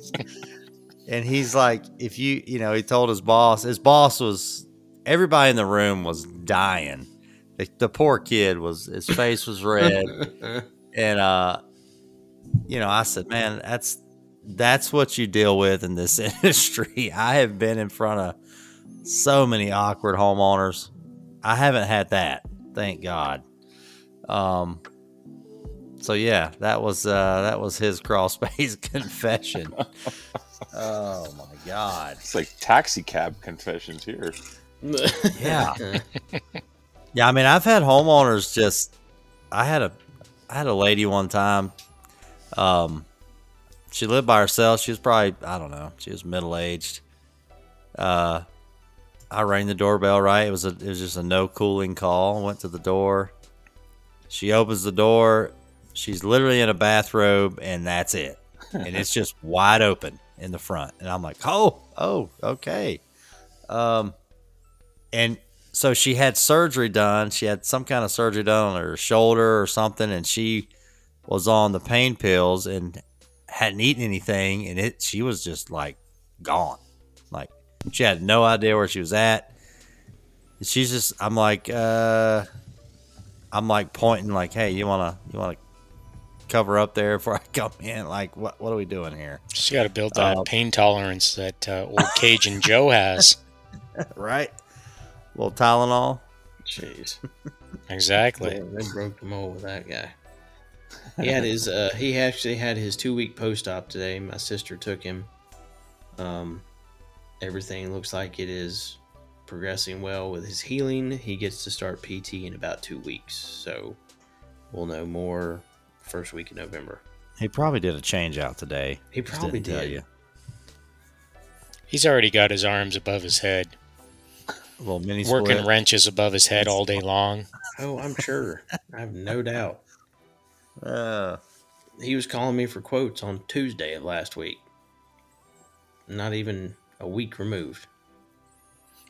and he's like, if you you know, he told his boss, his boss was everybody in the room was dying. The, the poor kid was his face was red, and uh, you know, I said, man, that's that's what you deal with in this industry. I have been in front of so many awkward homeowners. I haven't had that, thank God. Um, so yeah, that was uh, that was his crawl space confession. oh my God.
It's like taxi cab confessions here.
Yeah. Yeah, I mean, I've had homeowners just. I had a, I had a lady one time. Um, she lived by herself. She was probably I don't know. She was middle aged. Uh, I rang the doorbell. Right, it was a it was just a no cooling call. Went to the door. She opens the door. She's literally in a bathrobe, and that's it. And it's just wide open in the front. And I'm like, oh, oh, okay. Um, and so she had surgery done. She had some kind of surgery done on her shoulder or something, and she was on the pain pills and hadn't eaten anything, and it she was just like gone, like she had no idea where she was at. And she's just, I'm like, uh, I'm like pointing, like, hey, you wanna, you wanna cover up there before I come in? Like, what, what are we doing here?
Just got to build that
Uh,
pain tolerance that uh, old Cajun Joe has.
Right? Little Tylenol.
Jeez.
Exactly.
Yeah, they broke the mold with that guy. He had his. Uh, he actually had his two week post op today. My sister took him. Um, everything looks like it is progressing well with his healing. He gets to start PT in about two weeks, so we'll know more first week in November.
He probably did a change out today.
He probably
didn't tell you.
He's already got his arms above his head,
A little mini
working
split.
wrenches above his head all day long.
Oh, I'm sure. I have no doubt.
Uh,
He was calling me for quotes on Tuesday of last week. Not even a week removed.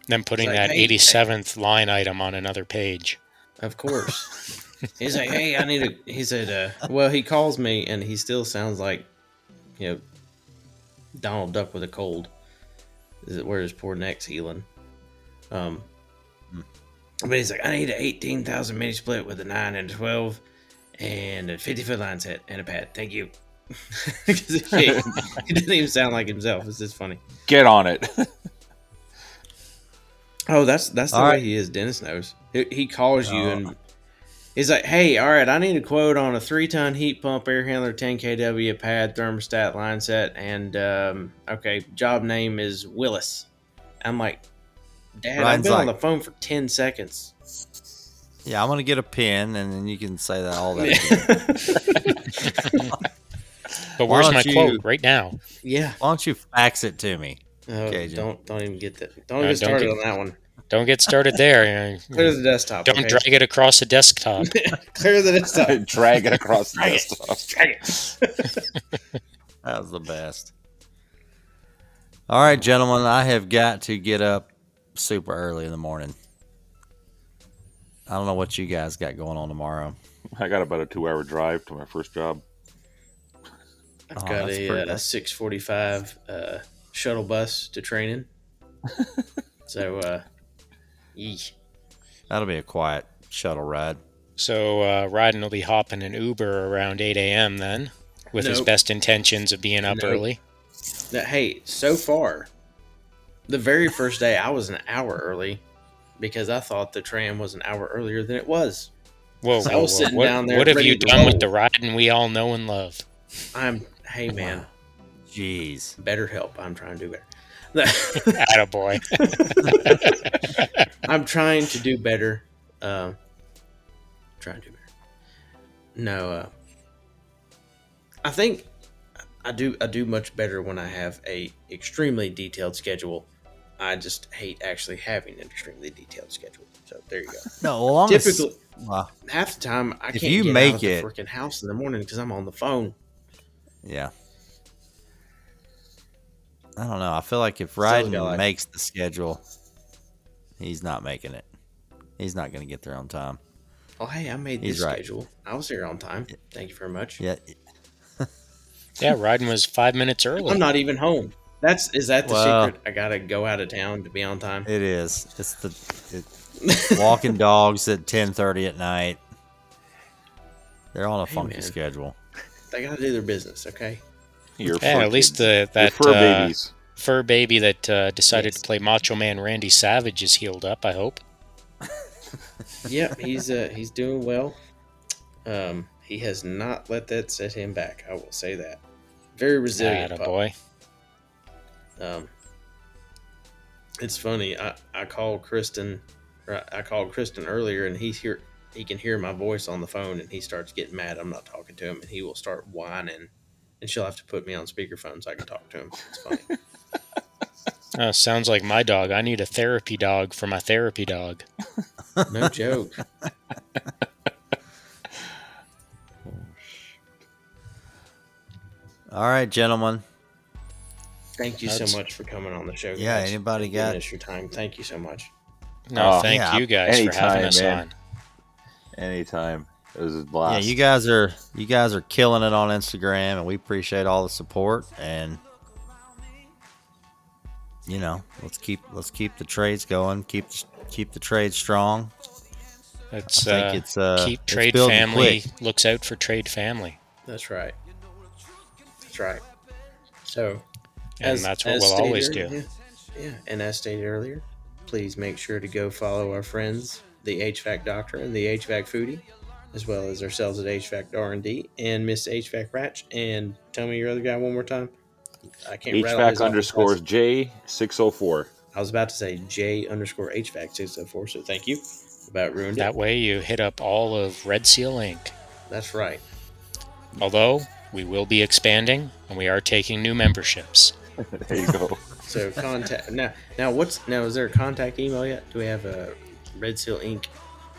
Then putting
like,
that
hey,
87th line item on another page.
Of course. He's like, hey, I need a. He said, uh, well, he calls me and he still sounds like, you know, Donald Duck with a cold. Is it where his poor neck's healing? Um, but he's like, I need an 18,000 mini split with a 9 and a 12 and a 50 foot line set and a pad. Thank you. he, he doesn't even sound like himself. It's just funny.
Get on it.
Oh, that's that's the
All
way
right.
he is. Dennis knows. He, he calls you
Oh.
and he's like, "Hey, all right, I need a quote on a three-ton heat pump air handler, 10 kW pad, thermostat, line set, and um, okay, job name is Willis." I'm like, "Dad, I've
Ryan's
been on the phone for 10 seconds."
yeah, I'm gonna get a pen, and then you can say that all that.
But where's my
you-
quote right now?
yeah.
Why don't you fax it to me?
Uh, oh,
Cajun.
don't don't even get that. Don't
No,
get
don't
started
get-
on that one.
Don't get started there.
Clear the desktop.
Don't
okay?
drag it across the desktop.
Clear the desktop.
Drag it across the desktop.
Drag it.
That was the best. All right, gentlemen, I have got to get up super early in the morning. I don't know what you guys got going on tomorrow.
I got about a two-hour drive to my first job.
I've
Oh,
got a
pretty
uh, 645 uh, shuttle bus to training. so, uh, yeesh.
That'll be a quiet shuttle ride.
So uh, Ryden will be hopping an Uber around 8 a.m. then, with his best intentions of being up
Nope.
early.
Now, hey, so far, the very first day I was an hour early because I thought the tram was an hour earlier than it was.
Whoa,
So I
whoa,
was
whoa.
sitting
What,
down there
what have you
to
done with
roll.
the Ryden we all know and love?
I'm, hey man,
Jeez.
Better help. I'm trying to do better.
Attaboy.
I'm trying to do better. Um, trying to do better. No, uh, I think I do. I do much better when I have a extremely detailed schedule. I just hate actually having an extremely detailed schedule. So there you go.
No, well, I'm
Typically,
well,
half the time I
If
can't
you
get
make
out of the freaking house in the morning because I'm on the phone.
yeah. I don't know. I feel like if Ryden
like-
makes the schedule, he's not making it. He's not going to get there on time.
Oh, hey, I made
He's
this
right.
schedule. I was here on time. Thank you very much.
Yeah.
yeah, Ryden was five minutes early.
I'm not even home. That's is that the
Well-
secret? I gotta go out of town to be on time.
It is. It's the it, walking dogs at 10:30 at night. They're on a
Hey,
funky
man.
schedule.
They gotta do their business, okay?
Your
Yeah,
fur
at least the that
fur
uh,
babies.
fur baby that uh, decided
Yes.
to play Macho Man Randy Savage is healed up. I hope.
Yep, he's uh he's doing well. Um, he has not let that set him back. I will say that. Very resilient. pup.
boy.
Um, it's funny. I I called Kristen. I I called Kristen earlier, and he's here. He can hear my voice on the phone, and he starts getting mad. I'm not talking to him, and he will start whining, and she'll have to put me on speakerphone so I can talk to him. It's funny.
Oh, sounds like my dog. I need a therapy dog for my therapy dog.
No joke.
All right, gentlemen.
Thank you
That's-
so much for coming on the show.
Yeah,
guys,
anybody got-
your time? Thank you so much.
No,
Oh,
thank
yeah.
you guys for having us
man.
on.
Anytime. It was a blast.
Yeah, you guys are you guys are killing it on Instagram, and we appreciate all the support. And you know, let's keep let's keep the trades going. Keep keep the trade strong.
It's,
I think
uh,
it's uh,
keep
it's
trade family
quick.
looks out for trade family,
That's right. That's right. So,
and that's what we'll always
earlier-
do.
Yeah, yeah, and as stated earlier, please make sure to go follow our friends, the HVAC Doctor and the HVAC Foodie, as well as ourselves at HVAC R and D and Miss HVAC Ratch. And tell me your other guy one more time. I can't.
HVAC underscores. J six oh four.
I was about to say J underscore HVAC six oh four. So thank you. About ruined
That
it.
way, you hit up all of Red Seal Inc.
That's right.
Although we will be expanding and we are taking new memberships.
There you go.
So contact now. Now what's now? Is there a contact email yet? Do we have a Red Seal Inc.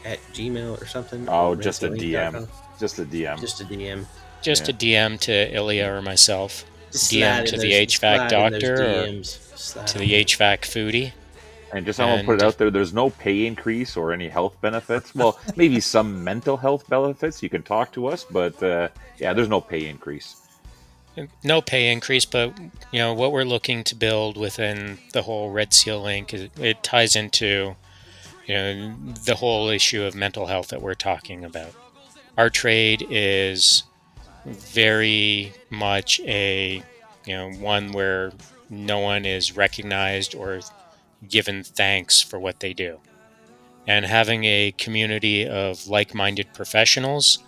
at Gmail or something?
Oh,
Or
just a
redsealinc.com?
DM. Just a DM.
Just a DM.
Just a DM to Ilya or myself,
Just
DM
slide in
to the HVAC
slide in those
doctor or
Slide
to the HVAC foodie.
And just I want to put it out there, there's no pay increase or any health benefits. Well, maybe some mental health benefits. You can talk to us, but uh, yeah, there's no pay increase.
No pay increase, but you know what we're looking to build within the whole Red Seal Inc. Is, it ties into you know the whole issue of mental health that we're talking about. Our trade is very much a you know one where no one is recognized or given thanks for what they do. And having a community of like-minded professionals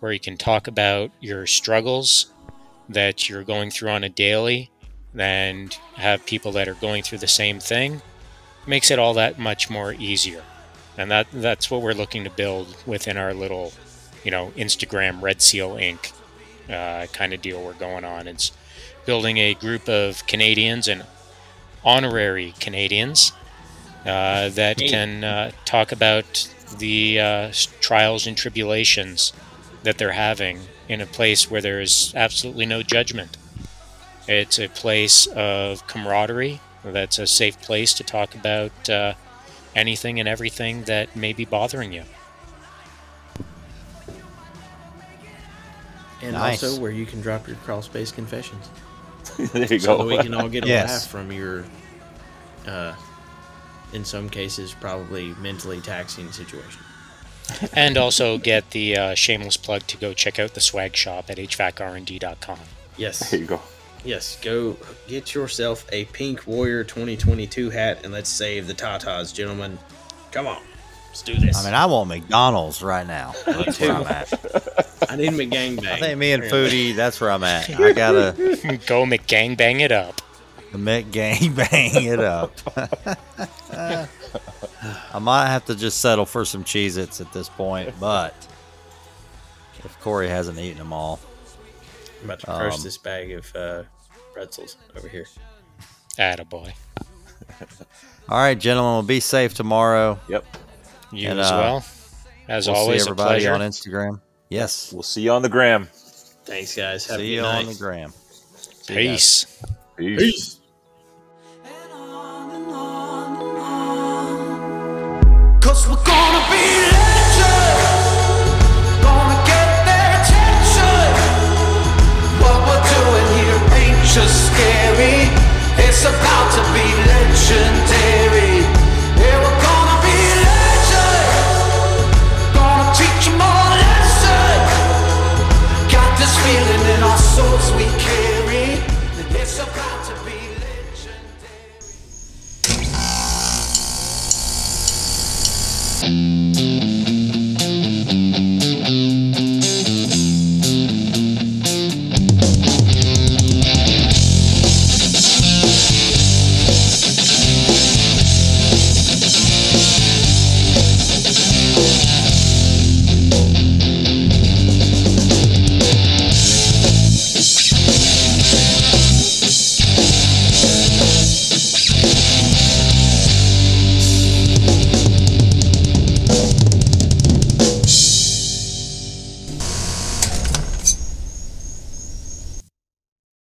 where you can talk about your struggles that you're going through on a daily and have people that are going through the same thing makes it all that much more easier. And that that's what we're looking to build within our little, you know, Instagram Red Seal Inc. Uh, kind of deal we're going on. It's building a group of Canadians and honorary Canadians uh, that can uh, talk about the uh, trials and tribulations that they're having in a place where there is absolutely no judgment. It's a place of camaraderie. That's a safe place to talk about uh, anything and everything that may be bothering you.
and
Nice.
also where you can drop your crawl space confessions,
there you
so
go.
that we can all get a
Yes.
laugh from your, uh, in some cases probably mentally taxing situation.
And also get the uh, shameless plug to go check out the swag shop at hvacrnd.com.
Yes,
there you go.
yes. Go get yourself a Pink Warrior 2022 hat and let's save the Tatas, gentlemen. Come on, let's do this.
I mean, I want McDonald's right now. That's where I'm at.
I need McGangbang.
I think me and Foodie, that's where I'm at. I gotta
Go McGangbang it up.
Met gang bang it up. I might have to just settle for some Cheez Its at this point, but if Corey hasn't eaten them all.
I'm about to crush
Um,
this bag of uh, pretzels over here.
Attaboy.
All right, gentlemen, we'll be safe tomorrow.
Yep.
You
And,
as
uh,
well. As
we'll
always,
see everybody
pleasure.
on Instagram. Yes.
We'll see you on the gram.
Thanks, guys. Have a
See
good
you
night.
on the gram. See you guys.
Peace.
Cause
we're gonna be legends. Gonna get their attention. What we're doing here ain't just scary. It's about to be legendary. Yeah, we're gonna be legends. Gonna a lesson. Got this feeling in our souls we.